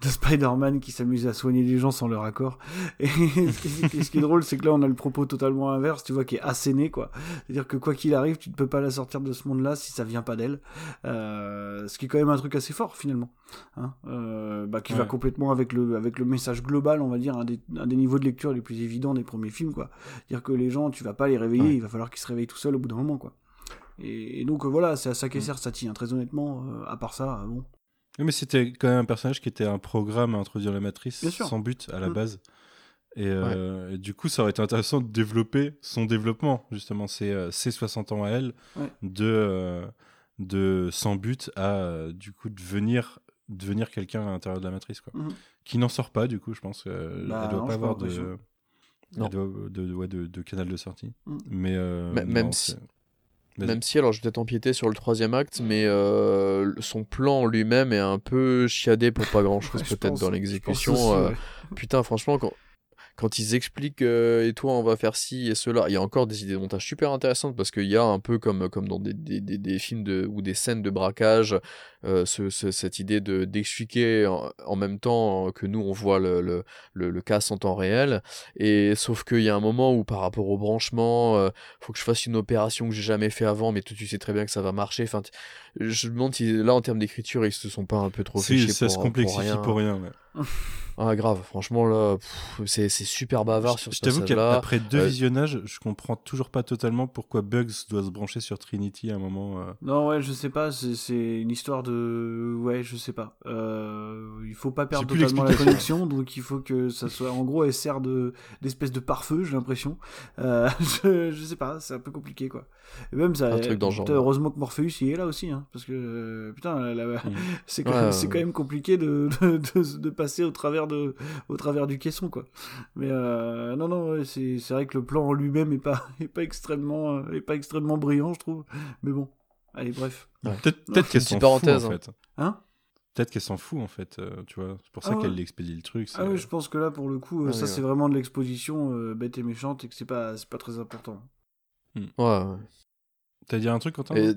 de Spider-Man qui s'amuse à soigner les gens sans leur accord. Et ce, qui, ce qui est drôle, c'est que là, on a le propos totalement inverse, tu vois, qui est asséné, quoi. C'est-à-dire que quoi qu'il arrive, tu ne peux pas la sortir de ce monde-là si ça vient pas d'elle. Euh, ce qui est quand même un truc assez fort, finalement. Hein euh, bah, qui ouais. va complètement avec le, avec le message global, on va dire, un des, un des niveaux de lecture les plus évidents des premiers films, quoi. Dire que les gens, tu vas pas les réveiller, ouais. il va falloir qu'ils se réveillent tout seuls au bout d'un moment, quoi. Et, et donc, euh, voilà, c'est à ça qu'elle sert Satie, hein, très honnêtement, euh, à part ça, bon. Oui, mais c'était quand même un personnage qui était un programme à introduire la matrice sans but à la mmh. base. Et, euh, ouais. et, du coup, ça aurait été intéressant de développer son développement, justement, ses, ses 60 ans à elle, ouais. de, euh, de sans but à, du coup, devenir, devenir quelqu'un à l'intérieur de la matrice, quoi. Mmh. Qui n'en sort pas, du coup, je pense. Euh, bah, elle doit non, pas avoir de, de, de, de, de, canal de sortie. Mmh. Mais, euh, même non, si. Même si, alors je vais peut-être empiéter sur le troisième acte, mais euh, son plan lui-même est un peu chiadé pour pas grand-chose peut-être dans l'exécution. Euh, ouais. Putain, franchement, quand, quand ils expliquent euh, et toi on va faire ci et cela, il y a encore des idées de montage super intéressantes parce qu'il y a un peu comme, comme dans des, des, des, des films de, ou des scènes de braquage, euh, ce, ce, cette idée de d'expliquer en, en, même temps que nous on voit le, le, le, le casse en temps réel. Et sauf qu'il y a un moment où par rapport au branchement, euh, faut que je fasse une opération que j'ai jamais fait avant, mais toi tu sais très bien que ça va marcher. Enfin, je me demande si là en termes d'écriture ils se sont pas un peu trop si, fichés ça pour, se complexifie pour rien. Pour rien ouais. Ah grave, franchement là, c'est super bavard je, sur Je t'avoue qu'après deux euh... visionnages, je comprends toujours pas totalement pourquoi Bugs doit se brancher sur Trinity à un moment. Euh... Non ouais, je sais pas, c'est une histoire de, ouais, je sais pas. Euh, il faut pas perdre totalement la connexion, donc il faut que ça soit, en gros, elle sert de d'espèce de pare-feu, j'ai l'impression. Euh, je, je sais pas, c'est un peu compliqué quoi. Et même ça, un truc dangereux. heureusement que Morpheus il est là aussi, hein, parce que putain, mmh. c'est quand, ouais, quand, même compliqué de, de, de, de passer au travers de, au travers du caisson, quoi. Mais euh, non, non, ouais, c'est, c'est vrai que le plan en lui-même est pas, est pas extrêmement, euh, est pas extrêmement brillant, je trouve. Mais bon, allez, bref. Ouais. Peut-être, peut-être qu'elle s'en fout, en fait. Hein? Peut-être qu'elle s'en fout en fait, euh, tu vois. C'est pour ça ah qu'elle expédie le truc. Ah oui, je pense que là, pour le coup, ah, ça oui, c'est ouais. vraiment de l'exposition euh, bête et méchante et que c'est pas, c'est pas très important. Hmm. Ouais, ouais. T'as dit un truc, Quentin et,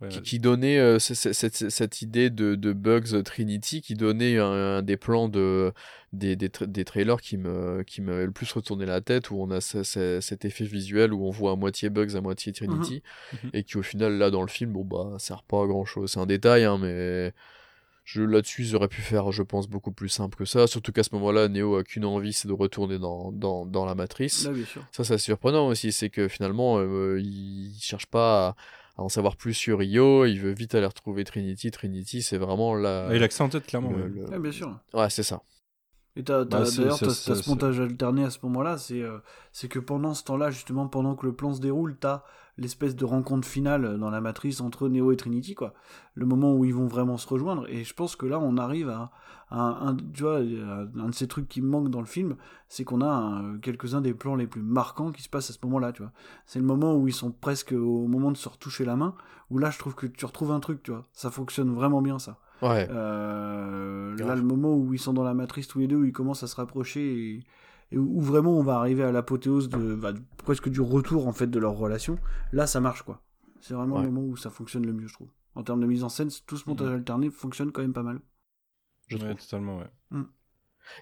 ouais, qui, qui, donnait euh, cette, cette, cette, idée de, de, Bugs Trinity, qui donnait un, un des plans de, des, des, tra des, trailers qui me, qui m'avait le plus retourné la tête, où on a ce, ce, cet effet visuel où on voit à moitié Bugs, à moitié Trinity, mm -hmm. et qui au final, là, dans le film, bon, bah, sert pas à grand chose. C'est un détail, hein, mais là-dessus, ils auraient pu faire, je pense, beaucoup plus simple que ça. Surtout qu'à ce moment-là, Neo a qu'une envie, c'est de retourner dans, dans, dans la matrice. Là, ça, c'est surprenant aussi. C'est que finalement, euh, il cherche pas à, à, en savoir plus sur Io. Il veut vite aller retrouver Trinity. Trinity, c'est vraiment la. Ah, il a que ça en tête, clairement. Le, le... Ah, bien sûr. Ouais, c'est ça. Et t'as, t'as, bah, d'ailleurs, t'as, ce montage alterné à ce moment-là, c'est, euh, c'est que pendant ce temps-là, justement, pendant que le plan se déroule, t'as l'espèce de rencontre finale dans la matrice entre Neo et Trinity, quoi. Le moment où ils vont vraiment se rejoindre. Et je pense que là, on arrive à, à un, tu vois, un de ces trucs qui me manquent dans le film, c'est qu'on a un, quelques-uns des plans les plus marquants qui se passent à ce moment-là, tu vois. C'est le moment où ils sont presque au moment de se retoucher la main, où là, je trouve que tu retrouves un truc, tu vois. Ça fonctionne vraiment bien, ça. Ouais. Euh, là, le moment où ils sont dans la matrice tous les deux, où ils commencent à se rapprocher et, et où vraiment on va arriver à l'apothéose de bah, presque du retour en fait de leur relation. Là, ça marche quoi. C'est vraiment ouais. le moment où ça fonctionne le mieux, je trouve. En termes de mise en scène, tout ce montage mmh. alterné fonctionne quand même pas mal. Je ouais, trouve. totalement, ouais. Mmh.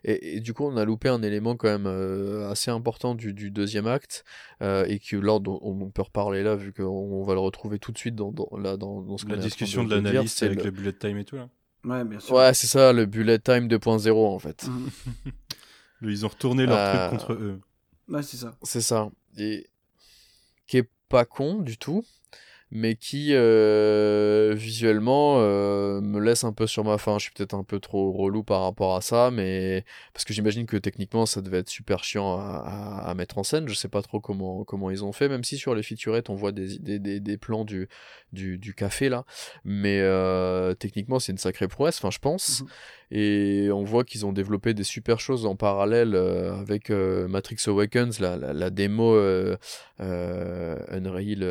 Et, et, du coup, on a loupé un élément quand même euh, assez important du, du deuxième acte, euh, et que là, on, on, peut reparler là, vu qu'on va le retrouver tout de suite dans, dans, là, dans, dans ce La discussion de, de l'analyse avec le... le bullet time et tout, là. Ouais, bien sûr. Ouais, c'est ça, le bullet time 2.0 en fait. Ils ont retourné leur euh... truc contre eux. Ouais, c'est ça. C'est ça. Et qui est pas con du tout mais qui euh, visuellement euh, me laisse un peu sur ma faim. Je suis peut-être un peu trop relou par rapport à ça, mais parce que j'imagine que techniquement ça devait être super chiant à, à, à, mettre en scène. Je sais pas trop comment comment ils ont fait, même si sur les featurettes on voit des, des, des, des plans du, du, du café là, mais euh, techniquement c'est une sacrée prouesse. Enfin, je pense. Mm -hmm. Et on voit qu'ils ont développé des super choses en parallèle avec Matrix Awakens, la, la, la démo Unreal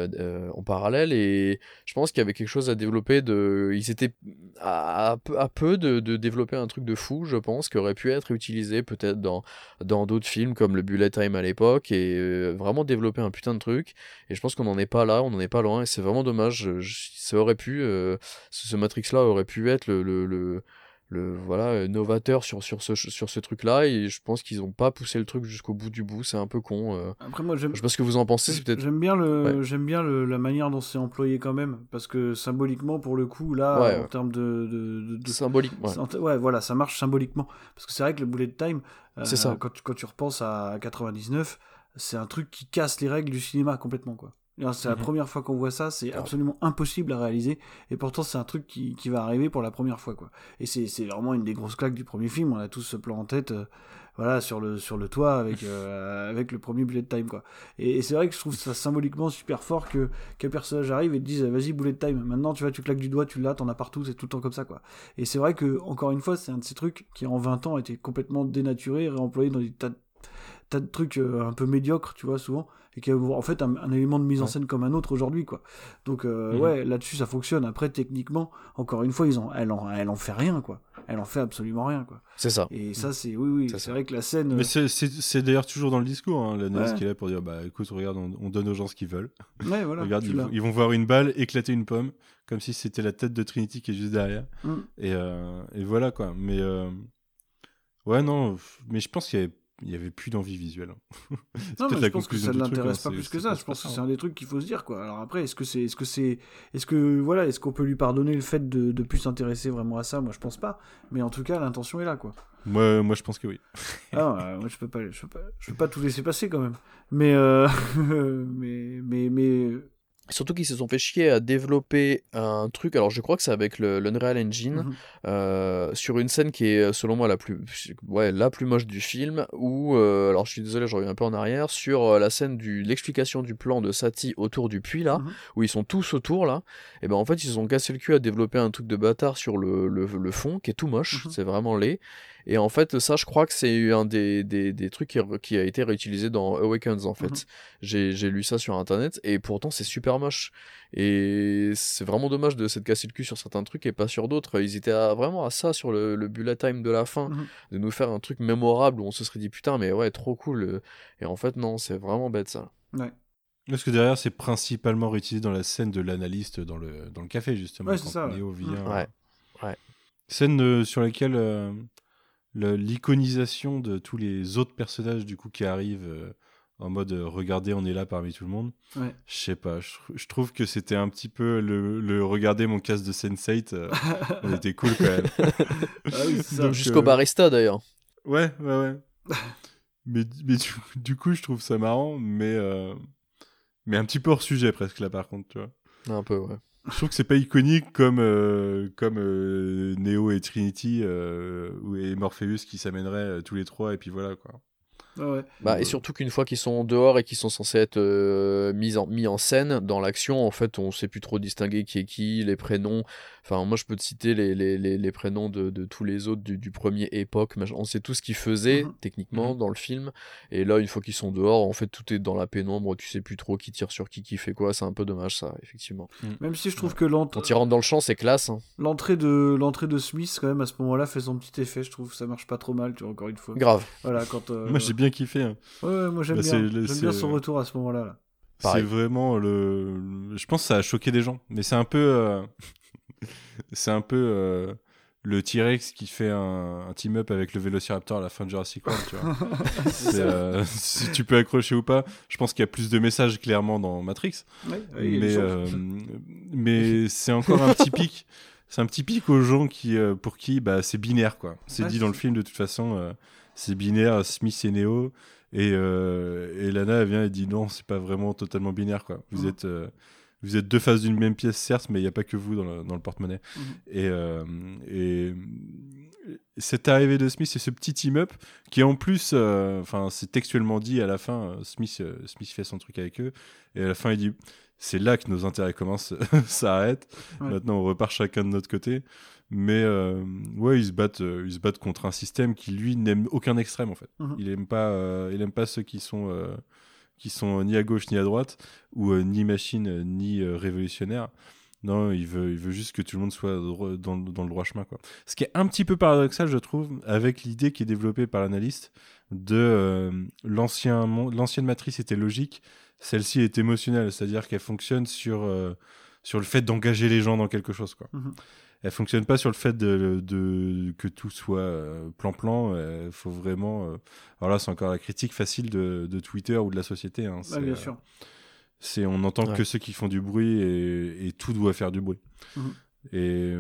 en parallèle et je pense qu'il y avait quelque chose à développer de ils étaient à, peu, à peu de, développer un truc de fou je pense qui aurait pu être utilisé peut-être dans dans d'autres films comme le Bullet Time à l'époque et euh, vraiment développer un putain de truc. Et je pense qu'on n'en est pas là on n'en est pas loin et c'est vraiment dommage. Ça aurait pu euh, ce, Matrix là aurait pu être le le voilà euh, novateur sur sur ce sur ce truc là et je pense qu'ils ont pas poussé le truc jusqu'au bout du bout. C'est un peu con euh. après moi j'aime je sais pas ce que vous en pensez peut-être j'aime bien le j'aime bien le, la manière dont c'est employé quand même. Parce que symboliquement pour le coup là en termes de, de, de, symbolique ouais. voilà ça marche symboliquement. Parce que c'est vrai que le bullet time c'est ça. quand tu, quand tu repenses à 99 c'est un truc qui casse les règles du cinéma complètement quoi c'est la mhm. première fois qu'on voit ça, c'est absolument impossible à réaliser, et pourtant c'est un truc qui, qui, va arriver pour la première fois, quoi. Et c'est vraiment une des grosses claques du premier film, on a tous ce plan en tête, euh, voilà, sur le, sur le toit avec, euh, avec le premier bullet time, quoi. Et, c'est vrai que je trouve ça symboliquement super fort que qu'un personnage arrive et te dise, vas-y, bullet time, maintenant tu vois, tu claques du doigt, tu l'as, t'en as partout, c'est tout le temps comme ça, quoi. Et c'est vrai que, encore une fois, c'est un de ces trucs qui en 20 ans a été complètement dénaturé, réemployé dans des tas, tas de trucs euh, un peu médiocres, tu vois, souvent et qui est en fait un, élément de mise en scène comme un autre aujourd'hui quoi. Donc euh, mhm. ouais là-dessus ça fonctionne. Après techniquement encore une fois ils ont elle en elle en fait rien quoi. Elle en fait absolument rien quoi. C'est ça. Et ça c'est oui oui c'est vrai que la scène mais c'est d'ailleurs toujours dans le discours hein, la qui est là pour dire bah écoute regarde on, donne aux gens ce qu'ils veulent. Ouais, voilà, regarde ils, vont voir une balle éclater une pomme comme si c'était la tête de Trinity qui est juste derrière. Mm. et, euh, et, voilà quoi. Mais euh, ouais non mais je pense qu'il y avait il n'y avait plus d'envie visuelle. Hein. non, mais je pense que ça ne l'intéresse hein, pas plus que ça. Je pense que c'est un des trucs qu'il faut se dire, quoi. Alors après, est-ce que c'est, est-ce que c'est, est-ce que voilà, est-ce qu'on peut lui pardonner le fait de, de plus s'intéresser vraiment à ça? Moi, je pense pas. Mais en tout cas, l'intention est là, quoi. Moi, moi, je pense que oui. ah, moi, je peux pas, je peux pas, je peux pas tout laisser passer quand même. Mais, euh... mais, mais, mais Surtout qu'ils se sont fait chier à développer un truc, alors je crois que c'est avec le l'Unreal Engine, mhm. euh, sur une scène qui est selon moi la plus, ouais, la plus moche du film, où, euh, alors je suis désolé, je reviens un peu en arrière, sur euh, la scène de l'explication du plan de Satie autour du puits là, mhm. où ils sont tous autour là, et ben en fait ils se sont cassé le cul à développer un truc de bâtard sur le, le, le fond qui est tout moche, mhm. c'est vraiment laid, et en fait, ça, je crois que c'est un des, des, des, trucs qui, a été réutilisé dans Awakens, en fait. Mhm. J'ai lu ça sur Internet, et pourtant, c'est super moche. Et c'est vraiment dommage de s'être cassé le cul sur certains trucs et pas sur d'autres. Ils étaient vraiment à ça sur le, le bullet time de la fin, mhm. de nous faire un truc mémorable où on se serait dit putain, mais ouais, trop cool. Et en fait, non, c'est vraiment bête ça. Ouais. Parce que derrière, c'est principalement réutilisé dans la scène de l'analyste dans le, dans le café, justement. Ouais, c'est ça. Ouais. ouais. ouais. Scène euh, sur laquelle euh, l'iconisation de tous les autres personnages du coup qui arrivent euh, en mode euh, regardez on est là parmi tout le monde. Ouais. je sais pas je, trouve que c'était un petit peu le, le regardez mon casque de Sense8 euh, on était cool quand même. Ah jusqu'au barista d'ailleurs. Ouais ouais ouais. Mais, mais du, coup je trouve ça marrant mais mais un petit peu hors sujet presque là par contre tu vois. Un peu ouais je trouve que c'est pas iconique comme euh, comme euh, Neo et Trinity euh, et Morpheus qui s'amèneraient tous les trois et puis voilà quoi. Bah, et surtout qu'une fois qu'ils sont dehors et qu'ils sont censés être euh, mis, en, mis en scène dans l'action, en fait, on sait plus trop distinguer qui est qui, les prénoms. Enfin, moi, je peux te citer les, les, les, les prénoms de, de, tous les autres du, du premier époque. On sait tout ce qu'ils faisaient, mhm. techniquement, mhm. dans le film. Et là, une fois qu'ils sont dehors, en fait, tout est dans la pénombre. Tu sais plus trop qui tire sur qui, qui fait quoi. C'est un peu dommage, ça, effectivement. Mhm. Même si je trouve que l'entrée. Quand ils rentrent dans le champ, c'est classe. Hein. L'entrée de, l'entrée de Smith, quand même, à ce moment-là, fait son petit effet. Je trouve ça marche pas trop mal, tu vois, encore une fois. Grave. Voilà, quand. Euh, moi, j'ai bien kiffé. Hein. Ouais, moi j'aime bah, bien. J'aime bien son retour à ce moment-là. C'est vraiment le. Je pense que ça a choqué des gens, mais c'est un peu. Euh, c'est un peu euh, le T-Rex qui fait un, team-up avec le Vélociraptor à la fin de Jurassic World, tu vois. Euh, si tu peux accrocher ou pas, je pense qu'il y a plus de messages clairement dans Matrix. mais mais c'est encore un petit pic. C'est un petit pic aux gens qui, pour qui bah, c'est binaire, quoi. C'est dit dans le film de toute façon, c'est binaire, Smith et Neo. Et, euh, et, Lana elle vient et dit non, c'est pas vraiment totalement binaire quoi. Vous mhm. êtes euh, vous êtes deux faces d'une même pièce certes, mais il n'y a pas que vous dans le, dans le porte-monnaie. Mhm. Et, euh, et cette arrivée de Smith et ce petit team-up qui en plus, enfin c'est textuellement dit à la fin, Smith Smith fait son truc avec eux et à la fin il dit c'est là que nos intérêts commencent s'arrêtent. Maintenant on repart chacun de notre côté. Mais euh, ouais, ils se battent, euh, ils se battent contre un système qui lui n'aime aucun extrême en fait. Mhm. Il aime pas, euh, il aime pas ceux qui sont qui sont ni à gauche ni à droite, ou ni machine ni révolutionnaire. Non, il veut, il veut juste que tout le monde soit dans, dans le droit chemin. Quoi. Ce qui est un petit peu paradoxal, je trouve, avec l'idée qui est développée par l'analyste de l'ancienne matrice était logique, celle-ci est émotionnelle, c'est-à-dire qu'elle fonctionne sur, sur le fait d'engager les gens dans quelque chose. Quoi. Mmh elle fonctionne pas sur le fait de, de que tout soit euh, plan-plan. Il faut vraiment. Euh, alors là, c'est encore la critique facile de, de, Twitter ou de la société. Hein. bien sûr. C'est on n'entend que ceux qui font du bruit et, et tout doit faire du bruit. Mhm. Et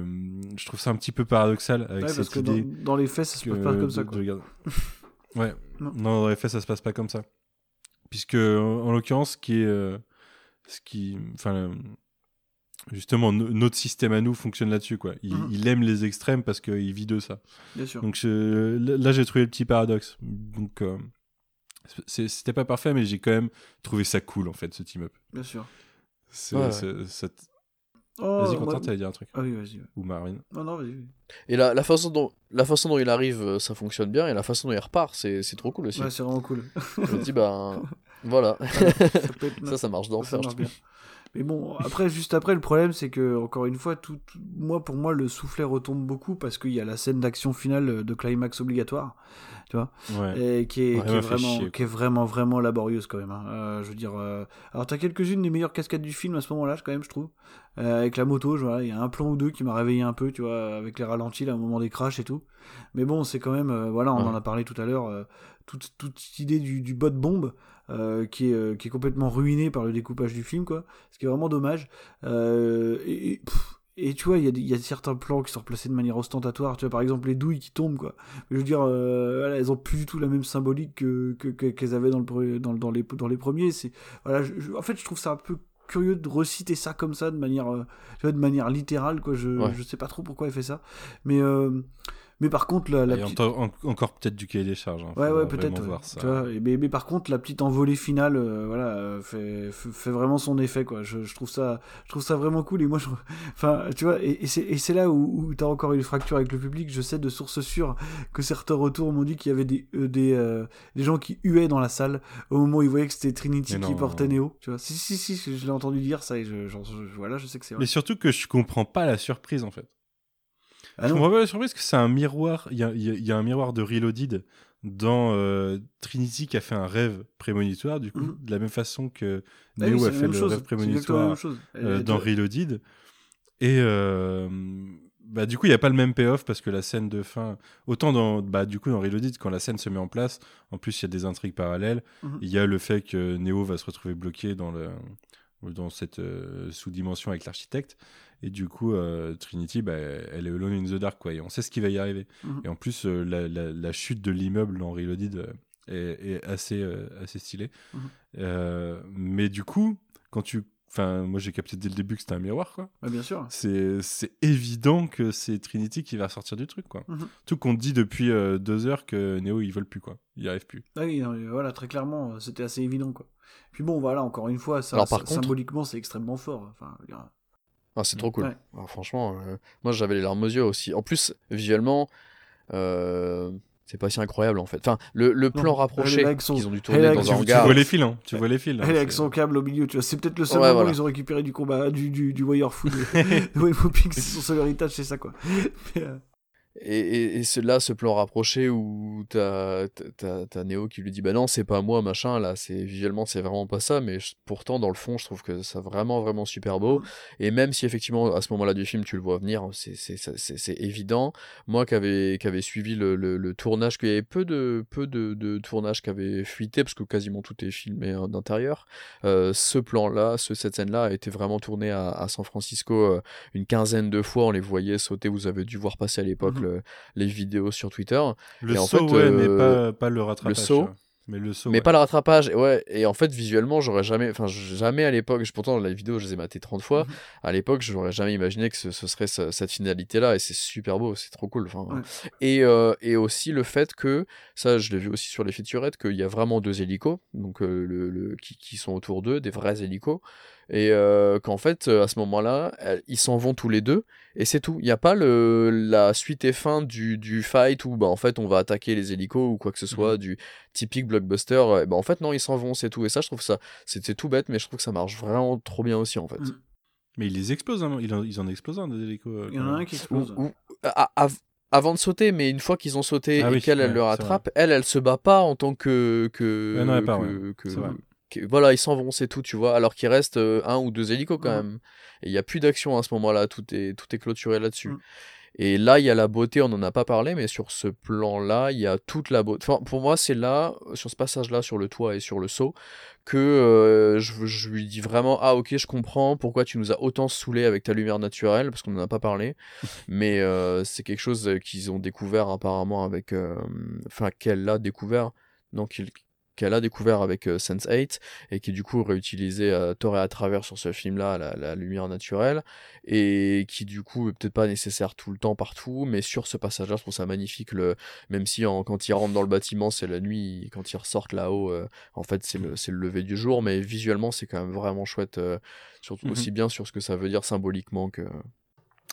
je trouve ça un petit peu paradoxal avec cette idée. dans, les faits, ça se passe pas comme ça. Quoi. ouais. Non. dans les faits, ça se passe pas comme ça. Puisque en, l'occurrence, ce qui est, euh, ce qui, enfin Justement, notre système à nous fonctionne là-dessus. quoi. Mhm. Il, aime les extrêmes parce qu'il vit de ça. Bien sûr. Donc là, j'ai trouvé le petit paradoxe. Donc, euh, c'était pas parfait, mais j'ai quand même trouvé ça cool, en fait, ce team-up. Bien sûr. Oh, vas-y, Quentin, t'allais dire un truc. Ah oui, vas-y. Ou Marine. Non, non, vas-y. Et la, la, façon dont, la façon dont il arrive, euh, ça fonctionne bien, et la façon dont il repart, c'est trop cool aussi. Ouais, c'est vraiment cool. Je me dis, ben, voilà. ça, ça, marche dans le bien. Mais bon, après, juste après, le problème, c'est que, encore une fois, tout, moi, pour moi, le soufflet retombe beaucoup parce qu'il y a la scène d'action finale de climax obligatoire, tu vois, et qui est, vraiment, qui est vraiment, vraiment laborieuse quand même. Hein. Euh, je veux dire, euh... alors t'as quelques-unes des meilleures cascades du film à ce moment-là, quand même, je trouve, euh, avec la moto, il y a un plan ou deux qui m'a réveillé un peu, tu vois, avec les ralentis, là, au moment des crashs et tout. Mais bon, c'est quand même, euh, voilà, on en a parlé tout à l'heure, toute, toute idée du, du bot bombe. Euh, qui, est, euh, qui est complètement ruiné par le découpage du film, quoi. Ce qui est vraiment dommage. Euh, et, et, tu vois, il y, y, a certains plans qui sont replacés de manière ostentatoire. Tu vois, par exemple, les douilles qui tombent, quoi. je veux dire, voilà, elles ont plus du tout la même symbolique que qu'elles avaient dans, le, dans, dans, les, dans les premiers. C'est, voilà, en fait, je trouve ça un peu curieux de reciter ça comme ça de manière de manière littérale quoi je, je sais pas trop pourquoi il fait ça mais mais par contre, la, la petite... encore peut-être du cahier des charges. Hein, ouais, ouais, peut-être. Tu vois, mais, mais, par contre, la petite envolée finale, euh, voilà, euh, fait, fait, vraiment son effet, quoi. Je, je, trouve ça, je trouve ça vraiment cool. Et moi, je... enfin, tu vois, et, et c'est là où, où tu as encore une fracture avec le public. Je sais de sources sûres que certains retours m'ont dit qu'il y avait des, euh, des, des, gens qui huaient dans la salle au moment où ils voyaient que c'était Trinity qui portait Neo. Tu vois, si, si, si, je l'ai entendu dire ça et je, voilà, je sais que c'est vrai. Mais surtout que je comprends pas la surprise, en fait. Ah je pas la surprise que c'est un miroir. Il y a, y a, un miroir de Reloaded dans euh, Trinity qui a fait un rêve prémonitoire, du coup, mhm. de la même façon que ah Neo a fait le rêve prémonitoire euh, dans Reloaded. Et euh, bah, du coup, il n'y a pas le même payoff parce que la scène de fin, autant dans, bah, du coup, dans Reloaded, quand la scène se met en place, en plus, il y a des intrigues parallèles. Mhm. Il y a le fait que Neo va se retrouver bloqué dans, le, dans cette sous-dimension avec l'architecte. Et du coup, euh, Trinity, bah, elle est alone in the dark, quoi. Et on sait ce qui va y arriver. Mhm. Et en plus, euh, la, la, chute de l'immeuble dans Reloaded euh, est, est, assez, assez stylée. Mhm. mais du coup, quand tu. Enfin, moi j'ai capté dès le début que c'était un miroir, quoi. bien sûr. C'est évident que c'est Trinity qui va sortir du truc, quoi. Mhm. Tout qu'on dit depuis deux heures que Neo ils veulent plus, quoi. Il n'y arrive plus. Ah oui, voilà, très clairement, c'était assez évident, quoi. Puis bon, voilà, encore une fois, ça, symboliquement, c'est extrêmement fort. Enfin, ah, c'est trop cool. Ah, franchement, euh, moi j'avais les larmes aux yeux aussi. En plus, visuellement, euh, c'est pas si incroyable en fait. Enfin, le, le plan rapproché qu'ils ont dû tourner dans un hangar. Tu vois les fils, hein. Tu vois les fils. Elle avec son câble au milieu, tu vois. C'est peut-être le seul moment où ils ont récupéré du combat, du, du, du Wire Food. c'est son seul héritage, c'est ça quoi. Euh, et, et, et là, ce plan rapproché où t'as as, Neo qui lui dit Bah non, c'est pas moi, machin, là, c'est visuellement, c'est vraiment pas ça, mais pourtant, dans le fond, je trouve que c'est vraiment, vraiment super beau. Et même si effectivement, à ce moment-là du film, tu le vois venir, c'est évident. Moi qui avais, qui avait suivi le, le, tournage, qu'il y avait peu de, peu de, de tournages qui avaient fuité, parce que quasiment tout est filmé hein, d'intérieur, euh, ce plan-là, ce, cette scène-là a été vraiment tournée à, à San Francisco euh, une quinzaine de fois. On les voyait sauter, vous avez dû voir passer à l'époque. Mmh les vidéos sur Twitter. Le et en saut, fait, ouais, mais euh, pas, pas, le rattrapage. Le saut. Mais le saut. Mais pas le rattrapage. Ouais. Et en fait, visuellement, j'aurais jamais. Enfin, jamais à l'époque. Pourtant, la vidéo, je les ai matées 30 fois. Mhm. À l'époque, j'aurais jamais imaginé que ce, serait cette finalité-là. Et c'est super beau. C'est trop cool. Et, euh, et aussi le fait que, ça, je l'ai vu aussi sur les featurettes, qu'il y a vraiment deux hélicos. Donc, euh, le, qui, qui, sont autour d'eux, des vrais hélicos. Et euh, qu'en fait à ce moment-là ils s'en vont tous les deux et c'est tout il n'y a pas le la suite et fin du, du fight où bah en fait on va attaquer les hélicos ou quoi que ce soit Mhm. du typique blockbuster bah en fait non ils s'en vont c'est tout et ça je trouve ça c'était tout bête mais je trouve que ça marche vraiment trop bien aussi en fait Mhm. Mais ils les explosent, hein. ils, en, ils en explosent un des hélicos. euh, Il y en a un qui explose. ou- à- av- avant de sauter, mais une fois qu'ils ont sauté Ah et oui, qu'elle elle ouais, le rattrape, elle elle se bat pas en tant que que, non, elle part, que- ouais. que- voilà ils s'en vont c'est tout tu vois alors qu'il reste euh, un ou deux hélicos quand même. Et il y a plus d'action à ce moment-là tout est tout est clôturé là-dessus. Mhm. et là il y a la beauté on en a pas parlé mais sur ce plan là il y a toute la beauté. Enfin, pour moi c'est là sur ce passage là sur le toit et sur le saut que euh, je, je lui dis vraiment ah ok je comprends pourquoi tu nous as autant saoulé avec ta lumière naturelle parce qu'on n'en a pas parlé. Mais euh, c'est quelque chose qu'ils ont découvert apparemment avec enfin qu'elle a découvert qu'il- qu'elle a découvert avec euh, Sense8 et qui est du coup réutilisé à tort et à travers sur ce film là la, la lumière naturelle et qui du coup est peut-être pas nécessaire tout le temps partout mais sur ce passage là je trouve ça magnifique le même si en- quand ils rentrent dans le bâtiment c'est la nuit et quand ils ressortent là-haut euh, en fait c'est le, c'est le lever du jour mais visuellement c'est quand même vraiment chouette euh, surtout Mhm. aussi bien sur ce que ça veut dire symboliquement que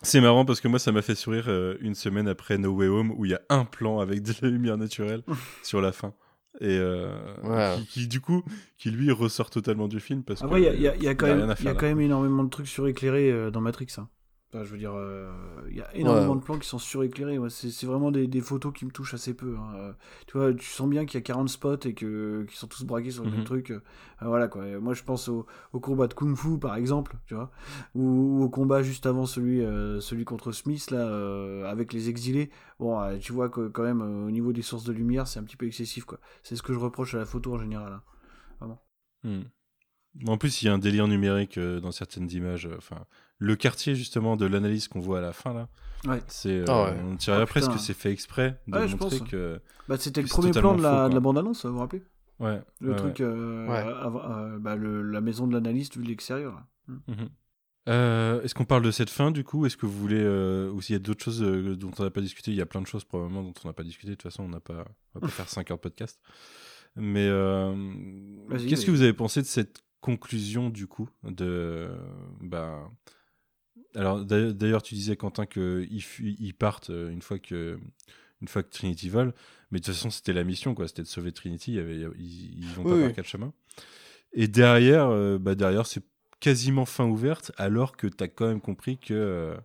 C'est marrant parce que moi, ça m'a fait sourire euh, une semaine après No Way Home où il y a un plan avec de la lumière naturelle sur la fin. Et euh, Ouais. qui, qui, du coup, qui lui ressort totalement du film parce Après, il y a, il y a- il y a quand y a même, il y a quand même énormément de trucs suréclairés euh, dans Matrix. hein. Enfin, je veux dire, euh, il y a énormément Ouais. de plans qui sont suréclairés. ouais. C'est vraiment des, des photos qui me touchent assez peu. hein. Euh, Tu vois, tu sens bien qu'il y a 40 spots et qu'ils sont tous braqués sur le même Mhm. truc. Euh, voilà quoi. Et moi, je pense au, au combat de Kung Fu, par exemple, tu vois, ou, ou au combat juste avant celui, euh, celui contre Smith là, euh, avec les exilés. Bon, euh, tu vois que quand même euh, au niveau des sources de lumière, c'est un petit peu excessif quoi. C'est ce que je reproche à la photo en général. hein. Hmm. En plus, il y a un délire numérique euh, dans certaines images. euh, Enfin, le quartier justement de l'analyse qu'on voit à la fin là, Ouais. c'est euh, Ah ouais. on dirait Oh, presque c'est fait exprès de Ouais, montrer que Bah, c'était le premier plan de la, faux, de la quoi. bande-annonce, vous vous rappelez? Ouais, Le ouais, truc, euh, euh, bah, le- la maison de l'analyste vu de l'extérieur. là. Mhm. Euh, Est-ce qu'on parle de cette fin du coup? Est-ce que vous voulez euh, ou s'il y a d'autres choses euh, dont on n'a pas discuté? Il y a plein de choses probablement dont on n'a pas discuté. De toute façon, on n'a pas, on va pas faire 5 heures de podcast. Mais euh, qu'est-ce que vous avez pensé de cette conclusion du coup? De bah alors d'a- d'ailleurs tu disais Quentin que ils, partent euh, une fois que une fois que Trinity vole, mais de toute façon c'était la mission quoi, c'était de sauver Trinity. Il y avait, ils, ils vont pas Oui, par oui. quatre chemins. Et derrière, euh, bah derrière c'est quasiment fin ouverte, alors que tu as quand même compris que euh,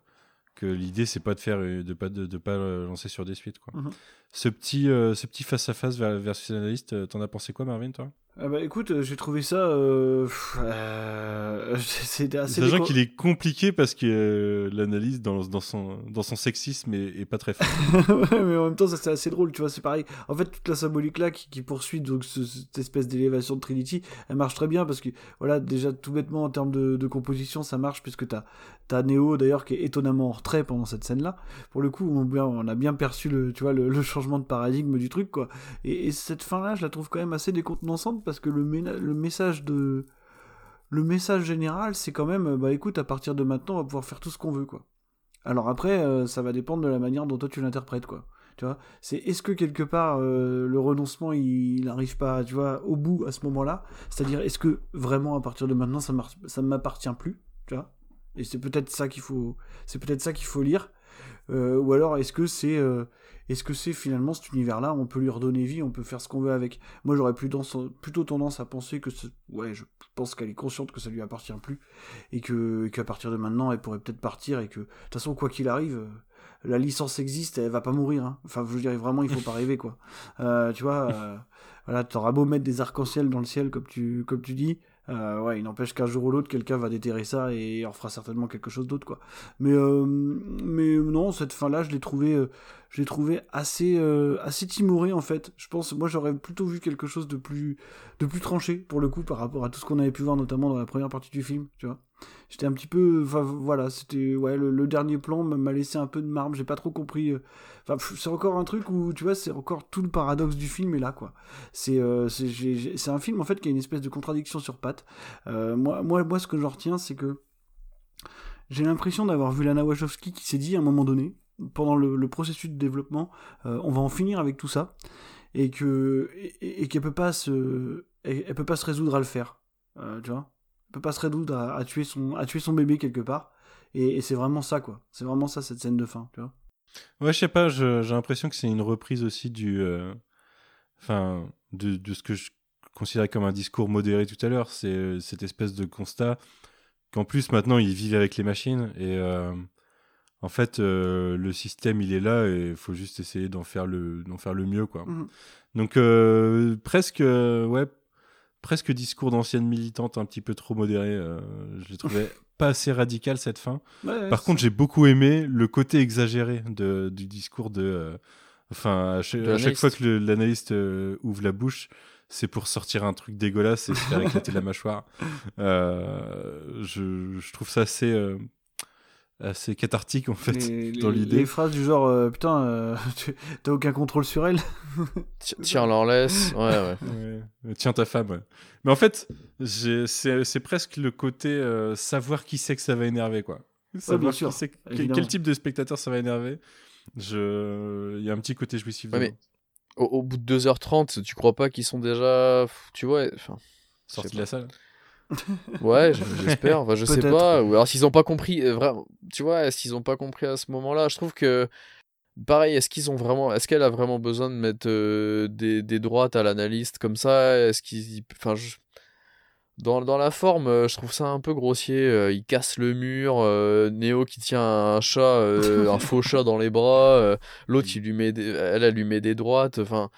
que l'idée c'est pas de faire de pas de, de pas lancer sur des suites quoi. Mhm. Ce petit euh, ce petit face à face versus analyste, t'en as pensé quoi Marvin toi? Ah bah écoute, euh, j'ai trouvé ça. euh, euh, C'était assez. Déco- qu'il est compliqué parce que euh, l'analyse dans, dans, son, dans son sexisme est, est pas très forte. ouais, mais en même temps, ça c'est assez drôle, tu vois, c'est pareil. En fait, toute la symbolique là qui, qui poursuit donc ce- cette espèce d'élévation de Trinity, elle marche très bien parce que, voilà, déjà tout bêtement en termes de, de composition, ça marche puisque t'as as Neo d'ailleurs qui est étonnamment en retrait pendant cette scène là. Pour le coup, on, a bien perçu le, le, changement de paradigme du truc, quoi. Et, et cette fin là, je la trouve quand même assez décontenançante parce que le, message de. Le message général, c'est quand même, bah écoute, à partir de maintenant, on va pouvoir faire tout ce qu'on veut, quoi. Alors après, euh, ça va dépendre de la manière dont toi tu l'interprètes, quoi. Tu c'est est-ce que quelque part euh, le renoncement il n'arrive pas, tu vois, au bout à ce moment-là? C'est-à-dire, est-ce que vraiment à partir de maintenant ça ne m'appartient plus, Et c'est peut-être ça qu'il faut, c'est peut-être ça qu'il faut lire. Euh, ou alors est-ce que c'est, euh, est-ce que c'est finalement cet univers-là, on peut lui redonner vie, on peut faire ce qu'on veut avec. Moi, j'aurais plutôt tendance à penser que, ouais, je pense qu'elle est consciente que ça lui appartient plus et que qu'à partir de maintenant, elle pourrait peut-être partir et que de toute façon, quoi qu'il arrive, euh, la licence existe, elle va pas mourir. hein. Enfin, je dire, vraiment, il faut pas rêver, quoi. Tu vois, voilà, t'auras beau mettre des arcs-en-ciel dans le ciel, comme tu, comme tu dis. Euh, ouais, il n'empêche qu'un jour ou l'autre, quelqu'un va déterrer ça et en fera certainement quelque chose d'autre, quoi. Mais, euh, mais non, cette fin-là, je l'ai trouvé, euh, trouvé assez, assez timoré en fait. Je pense, moi, j'aurais plutôt vu quelque chose de plus, de plus tranché pour le coup par rapport à tout ce qu'on avait pu voir, notamment dans la première partie du film, tu vois. J'étais un petit peu, enfin voilà, c'était, ouais, le, dernier plan m'a laissé un peu de marbre. J'ai pas trop compris. euh, Enfin, c'est encore un truc où, tu vois, c'est encore tout le paradoxe du film est là, quoi. C'est, euh, un film en fait qui a une espèce de contradiction sur pattes. Euh, moi, moi, moi, ce que j'en retiens, c'est que j'ai l'impression d'avoir vu Lana Wachowski qui s'est dit à un moment donné, pendant le, processus de développement, on va en finir avec tout ça, et que et, qu'elle peut pas se, elle, peut pas se résoudre à le faire, tu vois? Peut pas se résoudre à, tuer son, à tuer son bébé quelque part. Et, c'est vraiment ça, quoi. C'est vraiment ça, cette scène de fin, tu vois. Ouais, je sais pas, j'ai l'impression que c'est une reprise aussi du. Euh, enfin, de, de, ce que je considérais comme un discours modéré tout à l'heure. C'est euh, cette espèce de constat qu'en plus, maintenant, ils vivent avec les machines. Et euh, en fait, le système, il est là et il faut juste essayer d'en faire, le, faire le mieux, quoi. Mmh. Donc, presque, ouais, presque discours d'ancienne militante un petit peu trop modéré. je l'ai trouvé pas assez radical cette fin. Par contre, j'ai beaucoup aimé le côté exagéré de, du discours de. Euh, enfin, à, chaque, fois que l'analyste euh, ouvre la bouche, c'est pour sortir un truc dégueulasse et se faire éclater la mâchoire. Euh, je, je, trouve ça assez assez cathartique en fait dans l'idée. Les phrases du genre euh, putain euh, t'as aucun contrôle sur elle. Tiens leur laisse. Ouais, ouais. ouais. Tiens ta femme. Ouais. Mais en fait c'est presque le côté euh, savoir qui c'est que ça va énerver quoi. Savoir qui c'est quel type de spectateur ça va énerver. Je il y a un petit côté jouissif. Ouais, mais au, au, bout de 2h30 tu crois pas qu'ils sont déjà tu vois enfin sortis de la salle ouais, j'espère. Enfin, je sais pas. Ou alors s'ils ont pas compris, euh, vraiment, tu vois, est-ce qu'ils ont pas compris à ce moment-là? Je trouve que pareil, est-ce qu'ils ont vraiment, est-ce qu'elle a vraiment besoin de mettre euh, des, des, droites à l'analyste comme ça? Est-ce qu'ils, enfin, dans, dans, la forme, euh, je trouve ça un peu grossier. il casse le mur, Néo qui tient un chat, un faux chat dans les bras, l'autre il lui met, elle, elle lui met des droites. Enfin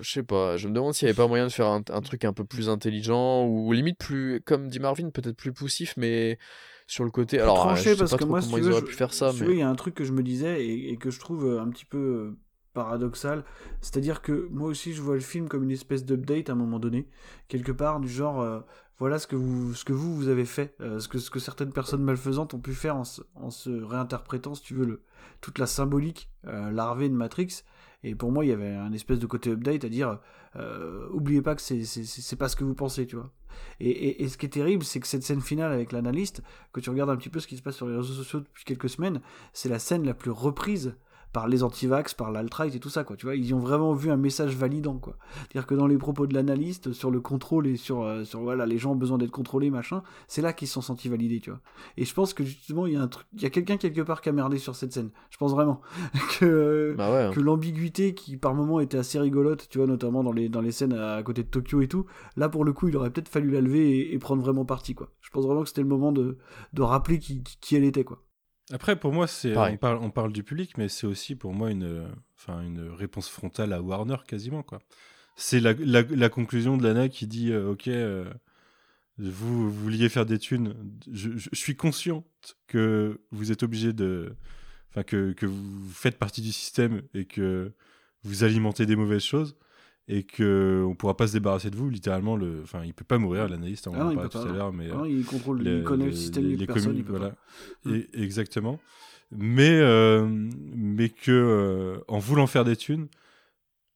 je sais pas, je me demande s'il n'y avait pas moyen de faire un, truc un peu plus intelligent ou limite plus, comme dit Marvin, peut-être plus poussif, mais sur le côté. Alors, tranché, parce que moi, comment ils auraient pu faire ça. mais... il y a un truc que je me disais et, que je trouve euh, un petit peu euh, paradoxal, c'est-à-dire que moi aussi, je vois le film comme une espèce d'update à un moment donné, quelque part du genre. Euh, voilà ce que vous, ce que vous, vous avez fait, ce, que, ce que certaines personnes malfaisantes ont pu faire en se, en se réinterprétant, si tu veux, le, toute la symbolique larvée de Matrix. Et pour moi, il y avait un espèce de côté update à dire euh, oubliez pas que c'est pas ce que vous pensez, tu vois. Et, et, ce qui est terrible, c'est que cette scène finale avec l'analyste, que tu regardes un petit peu ce qui se passe sur les réseaux sociaux depuis quelques semaines, c'est la scène la plus reprise par les antivax, par l'alt-right et tout ça, quoi. Tu vois, ils ont vraiment vu un message validant, quoi. C'est-à-dire que dans les propos de l'analyste, sur le contrôle et sur, euh, sur voilà, les gens ont besoin d'être contrôlés, machin, c'est là qu'ils se sont sentis validés, tu vois. Et je pense que justement, il y a un truc, il y a quelqu'un quelque part qui a merdé sur cette scène. Je pense vraiment que, bah hein. que l'ambiguïté qui par moment était assez rigolote, tu vois, notamment dans les, dans les scènes à, côté de Tokyo et tout, là pour le coup, il aurait peut-être fallu la lever et, prendre vraiment parti, quoi. Je pense vraiment que c'était le moment de, de rappeler qui, qui elle était, quoi. Après, pour moi, c'est on parle, on parle du public, mais c'est aussi pour moi une, enfin, une réponse frontale à Warner quasiment quoi. C'est la, la, conclusion de Lana qui dit euh, ok, euh, vous, vouliez faire des thunes, je, suis consciente que vous êtes obligé de, enfin que, que vous faites partie du système et que vous alimentez des mauvaises choses et que on pourra pas se débarrasser de vous littéralement le enfin il peut pas mourir l'analyste on ah en tout à l'heure mais ah il contrôle il connaît le système les, personne, il peut voilà. et, exactement. Mais euh, mais que euh, en voulant faire des thunes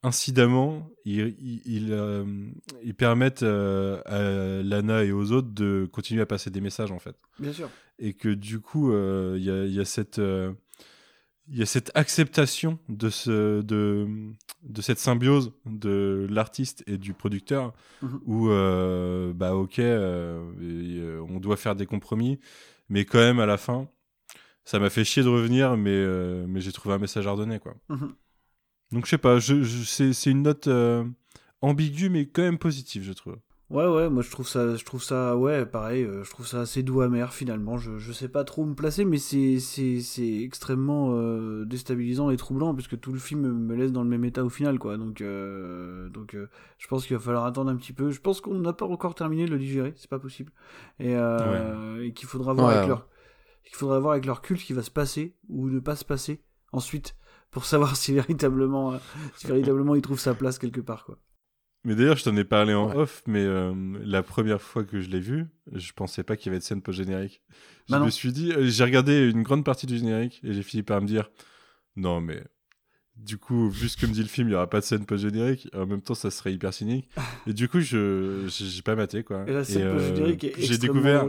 incidemment ils ils, euh, ils permettent à Lana et aux autres de continuer à passer des messages en fait. Bien sûr. Et que du coup il y a, y, a cette il y a cette acceptation de, ce, de, de cette symbiose de l'artiste et du producteur mhm. où, euh, bah ok, euh, euh, on doit faire des compromis, mais quand même à la fin, ça m'a fait chier de revenir, mais, mais j'ai trouvé un message à quoi. Mhm. Donc je sais pas, je, c'est une note ambiguë, mais quand même positive, je trouve. Ouais, ouais, moi je trouve ça, je trouve ça, ouais, pareil, euh, je trouve ça assez doux amer finalement. Je, je sais pas trop où me placer, mais c'est, c'est, c'est extrêmement euh, déstabilisant et troublant puisque tout le film me laisse dans le même état au final, quoi. Donc, euh, donc, je pense qu'il va falloir attendre un petit peu. Je pense qu'on n'a pas encore terminé de le digérer, c'est pas possible, et, et qu'il faudra voir avec leur, qu'il faudra voir avec leur culte ce qui va se passer ou ne pas se passer ensuite pour savoir si véritablement, si véritablement il trouve sa place quelque part, quoi. Mais d'ailleurs, je t'en ai parlé en off, mais euh, la première fois que je l'ai vu, je pensais pas qu'il y avait de scène post-générique. Je bah me suis dit, euh, j'ai regardé une grande partie du générique et j'ai fini par me dire, non, mais du coup, vu ce que me dit le film, il y aura pas de scène post-générique. En même temps, ça serait hyper cynique. Et du coup, je j'ai pas maté quoi. Et la scène post-générique est euh, j'ai découvert,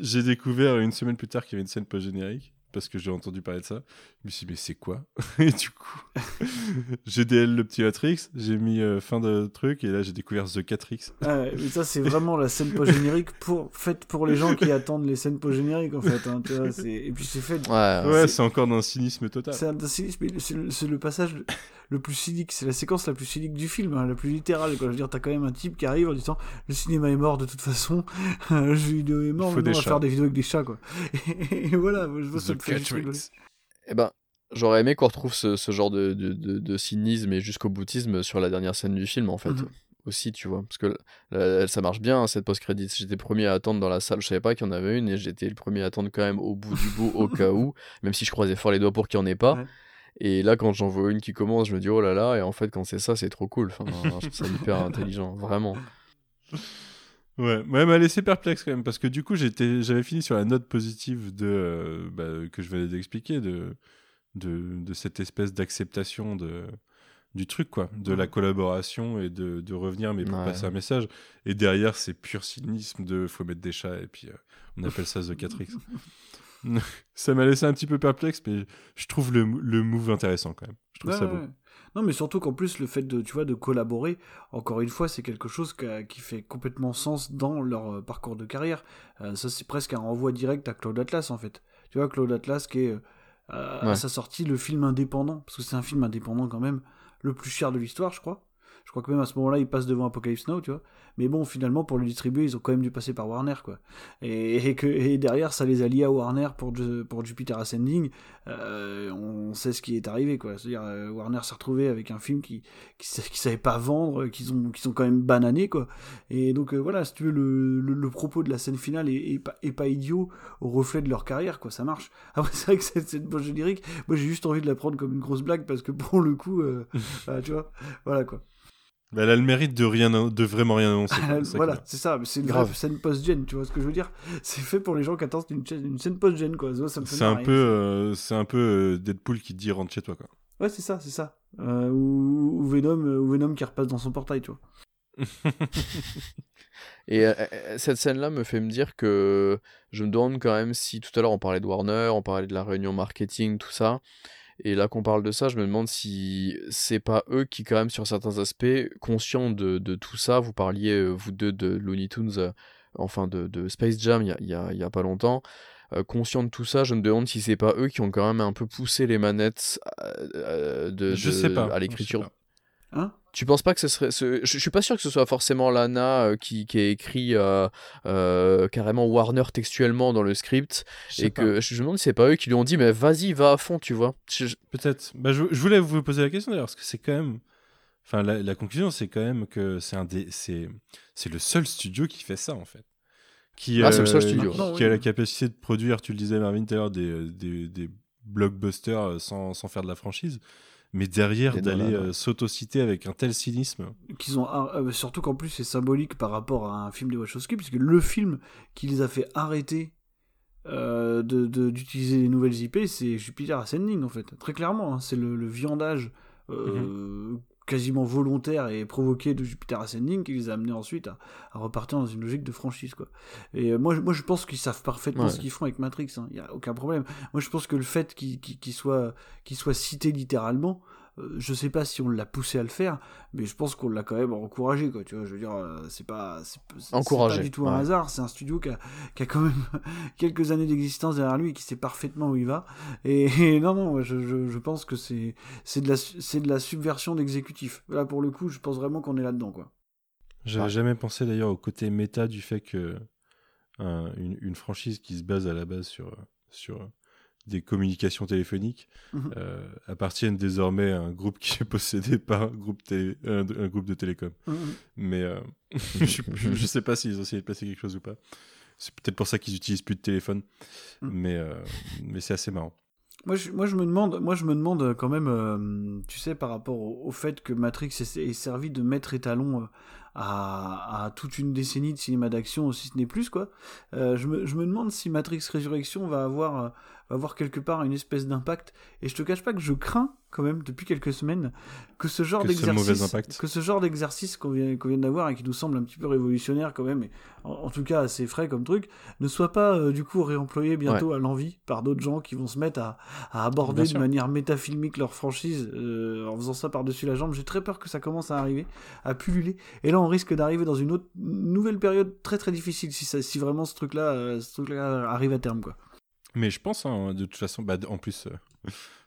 J'ai découvert une semaine plus tard qu'il y avait une scène post-générique parce que j'ai entendu parler de ça. Je me suis dit, mais c'est quoi Et du coup, j'ai DL le petit Matrix, j'ai mis euh, fin de truc, et là j'ai découvert The 4X. Ah ouais, mais ça, c'est vraiment la scène post-générique pour... faite pour les gens qui attendent les scènes post-génériques, en fait. Hein, tu vois, et puis c'est fait. Ouais, Ouais, c'est encore d'un cynisme total. C'est un cynisme, mais c'est le, c'est le passage le, plus cynique, c'est la séquence la plus cynique du film, hein, la plus littérale. Quoi. Je veux dire, t'as quand même un type qui arrive en disant le cinéma est mort de toute façon, le jeu vidéo est mort, faut maintenant des on va faire des vidéos avec des chats, quoi. Et, voilà, je vois ça The me fait juste rigoler. 4X. Eh ben, j'aurais aimé qu'on retrouve ce, ce genre de, de, de, de cynisme et jusqu'au boutisme sur la dernière scène du film, en fait. Mhm. Aussi, tu vois. Parce que là, ça marche bien, hein, cette post-crédit. J'étais le premier à attendre dans la salle. Je savais pas qu'il y en avait une et j'étais le premier à attendre quand même au bout du bout, au cas où. Même si je croisais fort les doigts pour qu'il n'y en ait pas. Ouais. Et là, quand j'en vois une qui commence, je me dis oh là là. Et en fait, quand c'est ça, c'est trop cool. Enfin, je trouve ça hyper intelligent, vraiment. Ouais, ouais, elle m'a laissé perplexe quand même, parce que du coup, j'étais, j'avais fini sur la note positive de, euh, bah, que je venais d'expliquer, de, de, de cette espèce d'acceptation de, du truc, quoi, de la collaboration et de, de revenir, mais pour Ouais. passer un message. Et derrière, c'est pur cynisme de faut mettre des chats, et puis euh, on appelle ça The 4X. ça m'a laissé un petit peu perplexe, mais je trouve le, le move intéressant quand même. Je trouve Ouais, ça beau. ouais. Non, mais surtout qu'en plus, le fait de, tu vois, de collaborer, encore une fois, c'est quelque chose qui, fait complètement sens dans leur euh, parcours de carrière. Euh, ça, c'est presque un renvoi direct à Claude Atlas, en fait. Tu vois, Claude Atlas qui est, euh, à sa sortie, le film indépendant, parce que c'est un film indépendant quand même, le plus cher de l'histoire, je crois. Je crois que même à ce moment-là, il passe devant Apocalypse Now, tu vois. Mais bon, finalement, pour le distribuer, ils ont quand même dû passer par Warner, quoi. Et, et que, et derrière, ça les a liés à Warner pour, Ju- pour Jupiter Ascending. Euh, on sait ce qui est arrivé, quoi. C'est-à-dire, euh, Warner s'est retrouvé avec un film qui, qui, sa- qui savait pas vendre, qu'ils ont, qu'ils ont quand même banané, quoi. Et donc, euh, voilà, si tu veux, le, le, le propos de la scène finale est, est pas, est pas idiot au reflet de leur carrière, quoi. Ça marche. Après, c'est vrai que cette, cette poche générique, moi, j'ai juste envie de la prendre comme une grosse blague parce que pour le coup, euh, bah, tu vois, voilà, quoi. Bah, elle a le mérite de, rien, de vraiment rien annoncer. voilà, est c'est ça, c'est une Grave. scène post-gen, tu vois ce que je veux dire? C'est fait pour les gens qui attendent une, scène post-gen, quoi. Ça me fait C'est un euh, c'est un peu euh, Deadpool qui te dit rentre chez toi, quoi. Ouais, c'est ça, c'est ça. Euh, ou, ou Venom, euh, ou Venom qui repasse dans son portail, tu vois. Et euh, cette scène-là me fait me dire que je me demande quand même si tout à l'heure on parlait de Warner, on parlait de la réunion marketing, tout ça. Et là qu'on parle de ça, je me demande si c'est pas eux qui, quand même, sur certains aspects, conscients de, de tout ça, vous parliez, euh, vous deux, de Looney Tunes, euh, enfin de, de Space Jam il y a, y y pas longtemps, euh, conscients de tout ça, je me demande si c'est pas eux qui ont quand même un peu poussé les manettes euh, de, Je sais pas. à l'écriture pas. Hein? Tu penses pas que ce serait. ce- Je, je suis pas sûr que ce soit forcément Lana euh, qui, qui ait écrit euh, euh, carrément Warner textuellement dans le script. Et pas. que je me demande si c'est pas eux qui lui ont dit, mais vas-y, va à fond, tu vois. Je- Peut-être. Bah, je, je voulais vous poser la question d'ailleurs, parce que c'est quand même. Enfin, la, la conclusion, c'est quand même que c'est un des, c'est, c'est le seul studio qui fait ça en fait. Qui, Ah, c'est le seul studio. Qui, Maintenant, qui a la capacité de produire, tu le disais Marvin tout à l'heure, des, des, des blockbusters sans, sans faire de la franchise, mais derrière d'aller euh, s'autociter avec un tel cynisme. qu'ils ont ar- euh, surtout qu'en plus c'est symbolique par rapport à un film des Wachowski puisque le film qui les a fait arrêter euh, de- de- d'utiliser les nouvelles IP c'est Jupiter Ascending en fait. Très clairement hein, c'est le, le viandage euh, quasiment volontaire et provoqué de Jupiter Ascending qui les a amenés ensuite à, à repartir dans une logique de franchise quoi. Et euh, moi, je- moi je pense qu'ils savent parfaitement Ouais. ce qu'ils font avec Matrix il n'y a aucun problème. Moi je pense que le fait qu'ils soient qu'ils soient cités littéralement je sais pas si on l'a poussé à le faire mais je pense qu'on l'a quand même encouragé quoi tu vois je veux dire euh, c'est pas c'est c'est- Encouragé, c'est pas du tout un ouais. hasard c'est un studio qui a, qui a quand même quelques années d'existence derrière lui et qui sait parfaitement où il va et, et non non je, je, je pense que c'est c'est de la su- c'est de la subversion d'exécutif là pour le coup je pense vraiment qu'on est là dedans quoi J'avais Ouais. jamais pensé d'ailleurs au côté méta du fait que un- une, une franchise qui se base à la base sur, sur des communications téléphoniques Mhm. euh, appartienne désormais à un groupe qui est possédé par un groupe, télé- un, un groupe de télécom. Mais euh, je, je sais pas s'ils ont essayé de passer quelque chose ou pas. C'est peut-être pour ça qu'ils utilisent plus de téléphone. Mhm. Mais, euh, mais c'est assez marrant. Moi je, moi, je me demande, moi, je me demande quand même, euh, tu sais, par rapport au, au fait que Matrix est servi de maître étalon euh, à, toute une décennie de cinéma d'action, si ce n'est plus, quoi. je, me, je me demande si Matrix Résurrection va avoir avoir quelque part une espèce d'impact. Et je te cache pas que je crains quand même depuis quelques semaines que ce genre d'exercice, que ce genre d'exercice qu'on vient, qu'on vient d'avoir et qui nous semble un petit peu révolutionnaire quand même, et en, tout cas assez frais comme truc, ne soit pas euh, du coup réemployé bientôt à l'envie par d'autres gens qui vont se mettre à, à aborder de manière métafilmique leur franchise euh, en faisant ça par-dessus la jambe. J'ai très peur que ça commence à arriver, à pulluler. Et là, on risque d'arriver dans une autre nouvelle période très très difficile si, ça, si vraiment ce truc-là, euh, ce truc-là arrive à terme, quoi. Mais je pense, hein, de toute façon, bah, en plus, euh,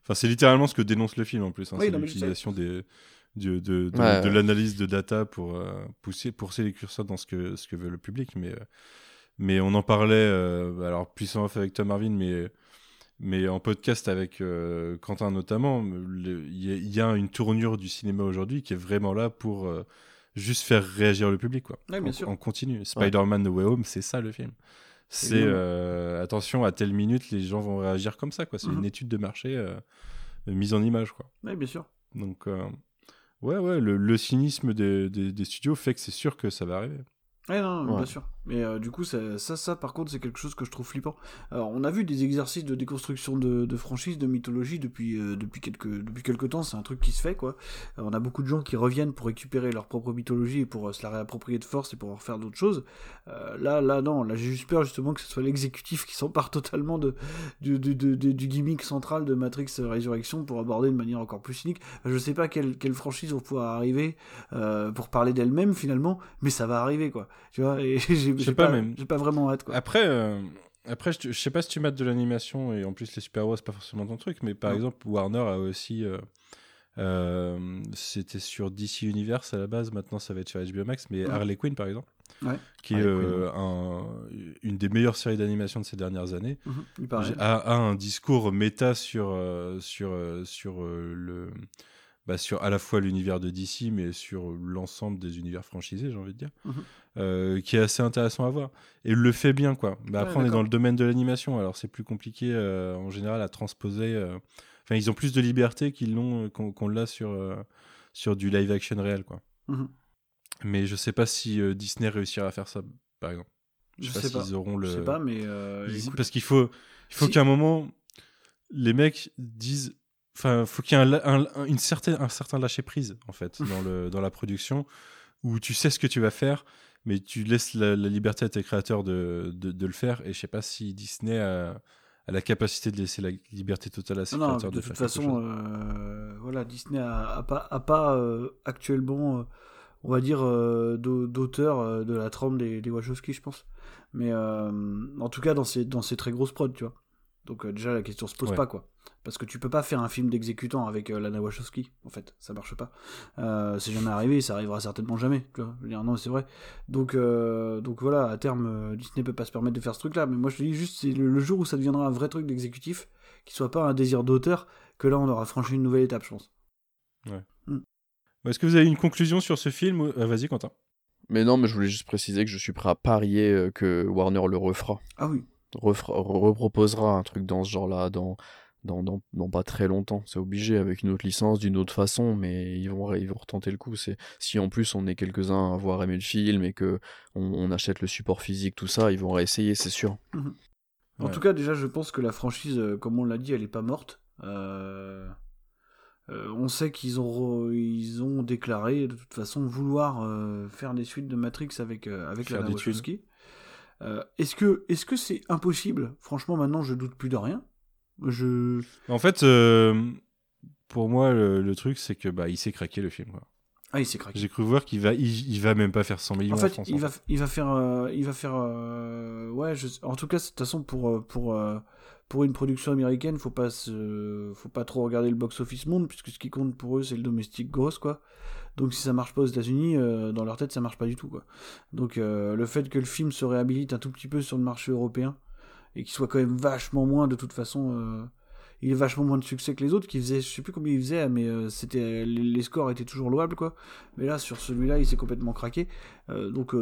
enfin, c'est littéralement ce que dénonce le film en plus. Hein, c'est l'utilisation des, de, de, de, l'analyse de data pour euh, pousser, pousser les curseurs dans ce que, ce que veut le public. Mais, euh, mais on en parlait, alors puissant off avec Tom Marvin, mais, mais en podcast avec Quentin notamment, il y, a une tournure du cinéma aujourd'hui qui est vraiment là pour juste faire réagir le public. Quoi. bien en, sûr. en continu. Spider-Man No Way Home, c'est ça le film c'est euh, attention à telle minute les gens vont réagir comme ça quoi. C'est une mhm. étude de marché euh, mise en image quoi. Oui bien sûr. Donc euh, ouais ouais le, cynisme des, des, studios fait que c'est sûr que ça va arriver ouais non bien sûr mais euh, du coup, ça, ça, par contre, c'est quelque chose que je trouve flippant. Alors, on a vu des exercices de déconstruction de, de franchise, de mythologie depuis, euh, depuis, quelques, depuis quelques temps. C'est un truc qui se fait, quoi. Euh, on a beaucoup de gens qui reviennent pour récupérer leur propre mythologie et pour se la réapproprier de force et pour en faire d'autres choses. là, là, non. Là, j'ai juste peur, justement, que ce soit l'exécutif qui s'empare totalement de, du, du, du, gimmick central de Matrix Résurrection pour aborder de manière encore plus cynique. Je sais pas quelle, quelle franchise va pouvoir arriver pour parler d'elle-même, finalement, mais ça va arriver, quoi. Tu vois, et j'ai pas, même. J'ai pas vraiment hâte. Quoi. Après, euh, après je, sais pas si tu mates de l'animation et en plus les super-héros c'est pas forcément ton truc, mais par exemple Warner a aussi. Euh, euh, c'était sur DC Universe à la base, maintenant ça va être sur HBO Max, mais Harley Quinn par exemple, qui est un, une des meilleures séries d'animation de ces dernières années, mhm, a, a, un discours méta sur, sur, sur le bah, sur à la fois l'univers de DC, mais sur l'ensemble des univers franchisés, j'ai envie de dire, mhm. euh, qui est assez intéressant à voir. Et il le fait bien, quoi. Bah, après, on est dans le domaine de l'animation, alors c'est plus compliqué euh, en général à transposer. Euh, enfin, ils ont plus de liberté qu'ils l'ont qu'on l'a sur, sur du live action réel, quoi. Mhm. Mais je sais pas si Disney réussira à faire ça, par exemple. Je, sais, pas, s'ils auront le. Je sais pas, mais. Parce qu'il faut, il faut qu'à un moment, les mecs disent Enfin, faut qu'il y ait un, une certaine, un certain lâcher prise en fait dans, le, dans la production où tu sais ce que tu vas faire, mais tu laisses la, liberté à tes créateurs de, de, le faire. Et je sais pas si Disney a, la capacité de laisser la liberté totale à ses créateurs de, de toute façon, euh, voilà, Disney a, pas, a pas euh, actuellement, euh, on va dire, d'auteur de la trame des, des Wachowski, je pense. Mais en tout cas, dans ces, dans ces très grosses prods, tu vois. Donc déjà, la question se pose pas, quoi. Parce que tu peux pas faire un film d'exécutant avec euh, Lana Wachowski, en fait, ça marche pas. Euh, c'est jamais arrivé, ça arrivera certainement jamais. Tu vois je veux dire, non, c'est vrai. Donc, euh, donc voilà, à terme, euh, Disney peut pas se permettre de faire ce truc-là. Mais moi, je te dis juste, c'est le, jour où ça deviendra un vrai truc d'exécutif, qui soit pas un désir d'auteur, que là, on aura franchi une nouvelle étape, je pense. Ouais. Hmm. Est-ce que vous avez une conclusion sur ce film Vas-y, Quentin. Mais non, mais je voulais juste préciser que je suis prêt à parier que Warner le refera. Ah oui. reproposera un truc dans ce genre-là, dans dans, dans, pas très longtemps. C'est obligé avec une autre licence, d'une autre façon, mais ils vont, ils vont retenter le coup. C'est si en plus on est quelques-uns à avoir aimé le film et que on, achète le support physique, tout ça, ils vont réessayer, c'est sûr. Mhm. En tout cas, déjà, je pense que la franchise, euh, comme on l'a dit, elle est pas morte. Euh, euh, on sait qu'ils ont, ils ont déclaré de toute façon vouloir faire des suites de Matrix avec, avec la Wachowski. est-ce que est-ce que c'est impossible? Franchement, maintenant, je doute plus de rien. Je... En fait, euh, pour moi, le, truc, c'est que bah, il s'est craqué le film. Quoi. Ah, il s'est craqué. J'ai cru voir qu'il va, il, va même pas faire 100 millions en, fait, France, il, va, il va faire, euh, il va faire, euh, ouais, en tout cas, de toute façon, pour, pour, pour une production américaine, faut pas faut pas trop regarder le box-office monde, puisque ce qui compte pour eux, c'est le domestique grosse, quoi. Donc si ça marche pas aux États-Unis, dans leur tête, ça marche pas du tout, quoi. Donc le fait que le film se réhabilite un tout petit peu sur le marché européen, et qui soit quand même vachement moins de toute façon euh, il est vachement moins de succès que les autres qui faisaient je sais plus combien il faisait mais euh, c'était les, scores étaient toujours louables quoi mais là sur celui-là il s'est complètement craqué euh, donc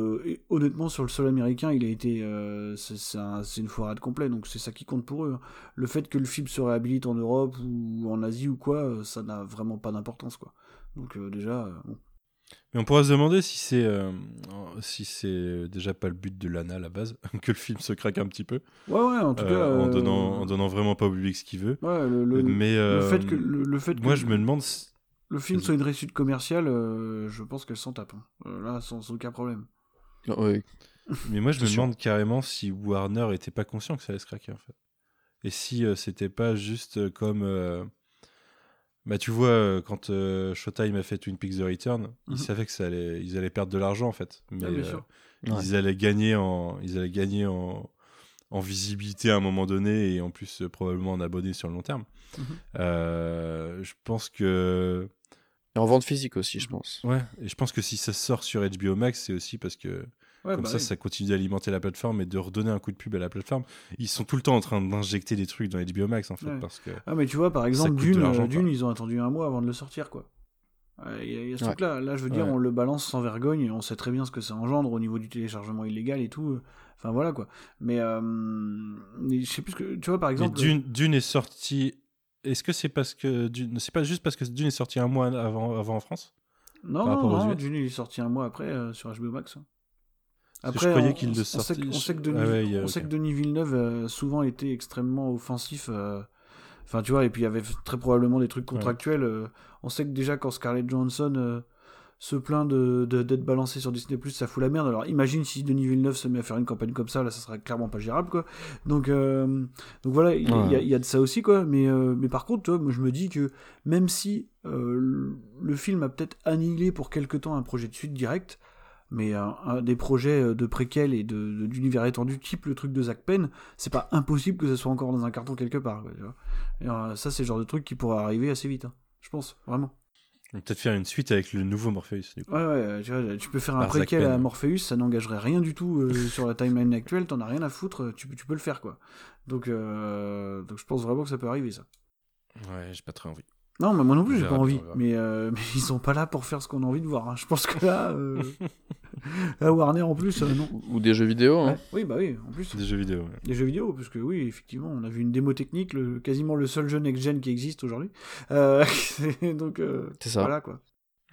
honnêtement sur le sol américain il a été c'est un, une foirade complète donc c'est ça qui compte pour eux hein. le fait que le film se réhabilite en Europe ou en Asie ou quoi ça n'a vraiment pas d'importance quoi donc déjà. Mais on pourra se demander si c'est euh, si c'est déjà pas le but de Lana à la base, que le film se craque un petit peu. Ouais, ouais, en tout euh, cas. en, euh, donnant, en donnant vraiment pas au public ce qu'il veut. Ouais, le, le- Mais le euh, fait que le, le fait moi que je me demande. si- le film soit une réussite commerciale, euh, je pense qu'elle s'en tape. hein. Euh, là, sans, sans aucun problème. Ouais. Mais moi je me sûr. demande carrément si Warner était pas conscient que ça allait se craquer en fait. Et si euh, c'était pas juste euh, comme. Bah tu vois, euh, quand euh, Showtime a fait Twin Peaks The Return, Mhm. ils savaient que ça allait, ils allaient perdre de l'argent en fait. Mais Ah, bien euh. Ouais. ils allaient gagner en, ils allaient gagner en, en visibilité à un moment donné et en plus euh, probablement en abonnés sur le long terme. Mhm. Euh, je pense que Et en vente physique aussi, je pense. ouais, et je pense que si ça sort sur HBO Max, c'est aussi parce que Ouais, comme bah ça, oui. ça continue d'alimenter la plateforme et de redonner un coup de pub à la plateforme. Ils sont tout le temps en train d'injecter des trucs dans HBO Max en fait Ouais. parce que Ah, mais tu vois, par exemple, Dune, euh, Dune ils ont attendu un mois avant de le sortir, quoi. Il y a, il y a ce Ouais. truc-là. Là, je veux dire, Ouais. on le balance sans vergogne. On sait très bien ce que ça engendre au niveau du téléchargement illégal et tout. Enfin, voilà, quoi. Mais, euh, je sais plus ce que. Tu vois, par Mais exemple. Dune, Dune est sorti. Est-ce que c'est parce que Dune, c'est pas juste parce que Dune est sorti un mois avant, avant en France? Non, Dune, est sorti un mois après euh, sur HBO Max. Que je croyais qu'il le sortait- on sait que Ah Denis, ouais, il y a- on sait que Denis Villeneuve a souvent été extrêmement offensif. euh, Enfin, tu vois, et puis il y avait très probablement des trucs contractuels. euh, on sait que déjà quand Scarlett Johansson euh, se plaint de d'être balancé sur Disney+, ça fout la merde. Alors imagine si Denis Villeneuve se met à faire une campagne comme ça, là, ça sera clairement pas gérable, quoi. Donc, euh, donc voilà, il y, a- il y a- il y a de ça aussi, quoi. Mais, euh, mais par contre, tu vois, moi je me dis que même si euh, le film a peut-être annihilé pour quelque temps un projet de suite direct, mais un des projets euh, de préquel et de de- d'univers étendu, type le truc de Zack Penn, c'est pas impossible que ça soit encore dans un carton quelque part. quoi, tu vois. Et, euh, ça, c'est le genre de truc qui pourrait arriver assez vite, hein, je pense, vraiment. On va peut-être faire une suite avec le nouveau Morpheus. Du coup. Ouais, ouais, tu, vois, tu peux faire un Par préquel à. Morpheus, ça n'engagerait rien du tout euh, sur la timeline actuelle, t'en as rien à foutre, tu, peux- tu peux le faire, quoi. Donc, euh, donc je pense vraiment que ça peut arriver, ça. Ouais, j'ai pas très envie. Non, mais moi non plus, j'ai pas envie. Mais, euh, mais ils sont pas là pour faire ce qu'on a envie de voir. hein. Je pense que là, euh, là Warner en plus, euh, non. Ou des jeux vidéo. Hein. Ouais. Oui, bah oui, en plus. Des jeux vidéo. ouais. Des jeux vidéo, parce que oui, effectivement, on a vu une démo technique, le, quasiment le seul jeu next-gen qui existe aujourd'hui. Euh, donc, euh, C'est ça. voilà quoi.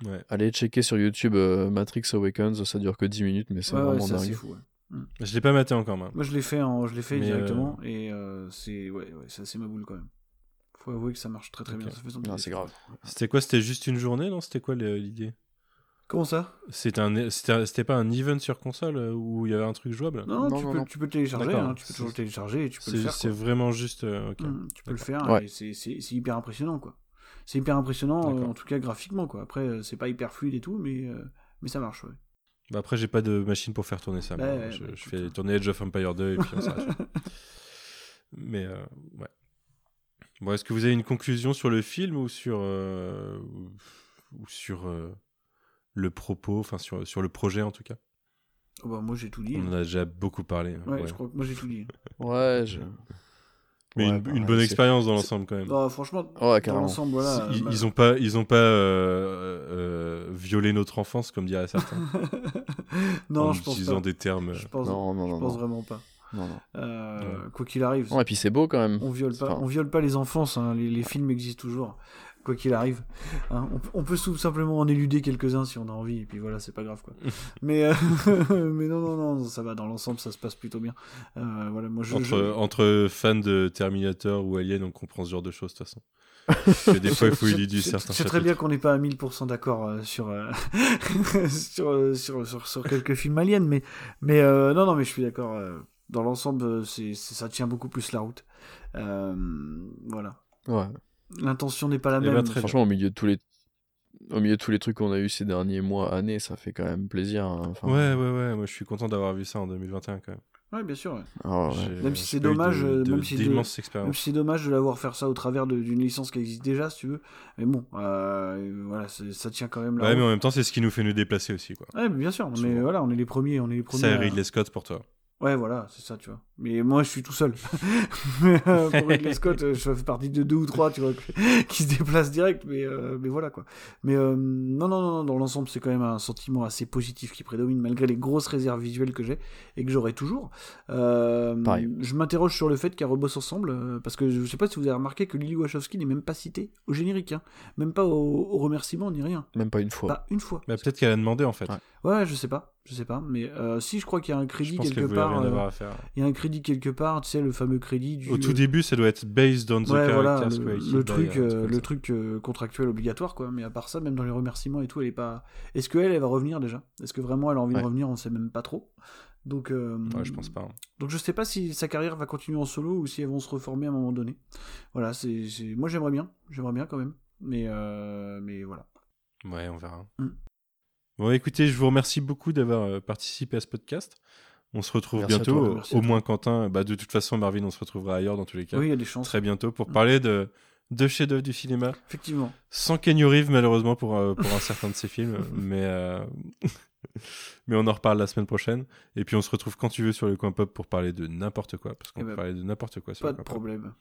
Ouais. Allez checker sur YouTube euh, Matrix Awakens, ça dure que 10 minutes, mais c'est vraiment dingue. fou. ouais. Je l'ai pas maté encore, moi. Moi, je l'ai fait, en, je l'ai fait Mais, directement, et euh, c'est ouais, ouais, c'est assez ma boule quand même. Faut avouer que ça marche très très bien. Ça fait son Non, petit c'est grave. C'était quoi C'était juste une journée, non? C'était quoi l'idée? Comment ça? C'était un, c'était un- c'était pas un event sur console euh, où il y avait un truc jouable? Non, Non, tu, non, peux, non. tu peux le télécharger, D'accord. hein, tu peux toujours le télécharger et tu peux le C'est faire. c'est quoi. vraiment juste. euh, ok. Mm, tu peux le faire, Ouais. et c'est- c'est c'est hyper impressionnant quoi. C'est hyper impressionnant, euh, en tout cas graphiquement quoi. Après, c'est pas hyper fluide et tout, mais, euh, mais ça marche, ouais. Bah après, j'ai pas de machine pour faire tourner ça. moi. Ouais, ouais, je, bah, je fais tourner Age of Empire 2 et puis on s'arrête. Mais euh, ouais. Bon, est-ce que vous avez une conclusion sur le film ou sur euh, ou, sur euh, le propos, enfin sur sur le projet en tout cas? Oh, bah, moi j'ai tout dit. On en a déjà beaucoup parlé. Ouais, ouais. je crois que moi j'ai tout dit. Ouais, je... Mais Ouais, une, bah, une bonne expérience dans l'ensemble quand même. Bah, franchement, Ouais, dans l'ensemble, voilà. ils, bah- ils ont pas, ils ont pas euh, euh, violé notre enfance comme diraient certains. non, en je pense utilisant pas. des termes. Je pense, Non, non, je non, pense non. vraiment pas. Non, non. Euh, Ouais. Quoi qu'il arrive, Ouais, et puis c'est beau quand même. on viole pas, Enfin- on viole pas les enfances. hein, Les, les films existent toujours. Quoi qu'il arrive, Hein, on, on peut tout simplement en éluder quelques-uns si on a envie, et puis voilà, c'est pas grave quoi. mais, euh, mais non, non, non, ça va dans l'ensemble, ça se passe plutôt bien. Euh, voilà, moi je, Entre, je- entre fans de Terminator ou Alien, on comprend ce genre de choses de toute façon. Des fois, il faut éluder certains C'est très bien qu'on n'est pas à 1000% d'accord euh, sur, euh, sur, sur, sur, sur quelques films aliens, mais, mais euh, non, non, mais je suis d'accord. Dans l'ensemble, euh, c'est, ça tient beaucoup plus la route. Euh, voilà. Ouais. L'intention n'est pas la Eh ben, même. très Franchement, au milieu de tous les au milieu de tous les trucs qu'on a eu ces derniers mois, années, ça fait quand même plaisir. hein. Enfin, Ouais, ouais, ouais. Moi, je suis content d'avoir vu ça en 2021 quand même. Ouais, bien sûr. ouais. ah ouais. Même si c'est dommage, de- euh, de- même si de- Même si c'est dommage de l'avoir faire ça au travers d'une licence qui existe déjà, si tu veux. Mais bon, euh, voilà, ça tient quand même la Ouais, mais en même temps, c'est ce qui nous fait nous déplacer aussi, quoi. Ouais, mais bien sûr. Mais voilà, on est les premiers, on est les premiers. Ça à- Ridley Scott pour toi. Ouais, voilà, c'est ça, tu vois. Mais moi, je suis tout seul. mais, euh, pour Ridley Scott, euh, je fais partie de deux ou trois, tu vois, qui se déplacent direct. Mais, euh, mais voilà, quoi. Mais euh, non, non, non, dans l'ensemble, c'est quand même un sentiment assez positif qui prédomine, malgré les grosses réserves visuelles que j'ai et que j'aurai toujours. Euh, Pareil. je m'interroge sur le fait qu'elles rebossent ensemble, parce que je sais pas si vous avez remarqué que Lily Wachowski n'est même pas citée au générique, hein. même pas au, au remerciement ni rien. Même pas une fois. Pas une fois. Bah, peut-être qu'elle a demandé en fait. Ouais. Ouais, je sais pas, je sais pas, mais euh, si je crois qu'il y a un Je crédit pense quelque part. euh, il y a un crédit quelque part, tu sais, le fameux crédit du. Au tout début, ça doit être based on the Ouais, voilà, le, truc, euh, comme le truc euh, contractuel obligatoire, quoi. Mais à part ça, même dans les remerciements et tout, elle est pas. Est-ce qu'elle, elle va revenir déjà? Est-ce que vraiment elle a envie Ouais. de revenir? On sait même pas trop. Donc, euh, Ouais, je pense pas. hein. donc je sais pas si sa carrière va continuer en solo ou si elles vont se reformer à un moment donné. Voilà, c'est, c'est- moi j'aimerais bien, j'aimerais bien quand même, mais euh, mais voilà. Ouais, on verra. Mm. Bon, écoutez, je vous remercie beaucoup d'avoir euh, participé à ce podcast. On se retrouve Merci bientôt, toi, au- moins Quentin. Bah, de toute façon, Marvin, on se retrouvera ailleurs dans tous les cas. Oui, il y a des chances. Très bientôt pour Mm. parler de, de chefs-d'œuvre du cinéma. Effectivement. Sans Kenny Reeves, malheureusement, pour, euh, pour un certain de ses films. Mais, euh, mais on en reparle la semaine prochaine. Et puis on se retrouve quand tu veux sur le coin pop pour parler de n'importe quoi. Parce qu'on Eh peut ben, parler de n'importe quoi sur Pas le de coin pop. problème.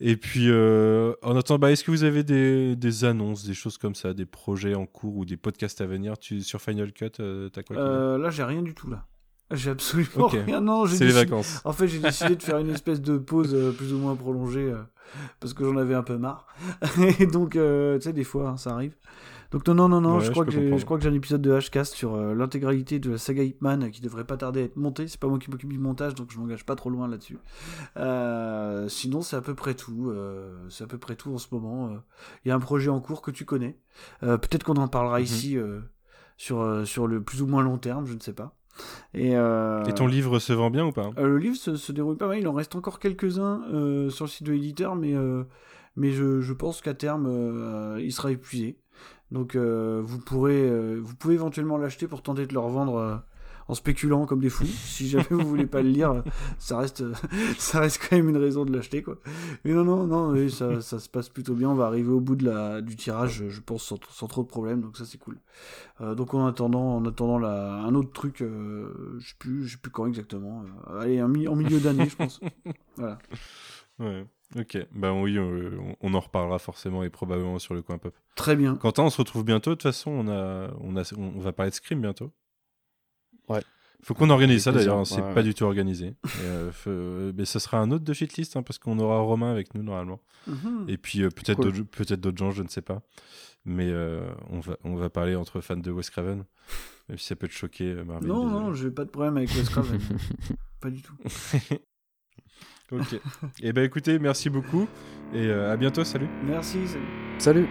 Et puis, euh, en attendant, bah, est-ce que vous avez des, des annonces, des choses comme ça, des projets en cours ou des podcasts à venir? Tu, Sur Final Cut, t'as quoi qui là, j'ai rien du tout là. J'ai absolument rien. Non, j'ai C'est les décidé- vacances. En fait, j'ai décidé de faire une espèce de pause euh, plus ou moins prolongée euh, parce que j'en avais un peu marre. Et donc, euh, tu sais, des fois, hein, ça arrive. Donc non, non, non, non. Ouais, je, crois que j'ai, comprendre. je crois que j'ai un épisode de Hcast sur l'intégralité de la saga Hitman qui devrait pas tarder à être monté. C'est pas moi qui m'occupe du montage, donc je m'engage pas trop loin là-dessus. Sinon, c'est à peu près tout. c'est à peu près tout en ce moment. Il y a un projet en cours que tu connais. Peut-être qu'on en parlera Mhm. ici sur sur le plus ou moins long terme, je ne sais pas. Et, euh, Et ton livre se vend bien ou pas euh, le livre se, se déroule pas mal, il en reste encore quelques-uns euh, sur le site de l'éditeur, mais, mais je, je pense qu'à terme, il sera épuisé. Donc vous, pourrez, vous pouvez éventuellement l'acheter pour tenter de le revendre en spéculant comme des fous. si jamais vous voulez pas le lire, ça reste, ça reste quand même une raison de l'acheter. quoi. Mais non, non, non, oui, ça, ça se passe plutôt bien. On va arriver au bout de la, du tirage, je pense, sans, sans trop de problèmes, donc ça c'est cool. Euh, donc en attendant, en attendant la, un autre truc, euh, je sais plus, je sais plus quand exactement. euh, allez, un en milieu d'année, je pense. Voilà. Ouais. Ok. Bah oui, on, on en reparlera forcément et probablement sur le coin pop. Très bien. Quentin, on se retrouve bientôt. De toute façon, on, a, on, a, on va parler de Scream bientôt. Ouais. Faut qu'on organise ça d'ailleurs, c'est Ouais, pas du tout organisé. Et, euh, faut- euh, mais ce sera un autre de shitlist hein, parce qu'on aura Romain avec nous normalement. Mhm. Et puis euh, peut-être Cool. d'autres peut-être d'autres gens, je ne sais pas. Mais euh, on, va, on va parler entre fans de Wes Craven. Même si ça peut te choquer, Marvin. Non, désolé. non, j'ai pas de problème avec Wes Craven. pas du tout. Ok. Et ben écoutez, merci beaucoup. Et euh, à bientôt, salut. Merci. salut. Salut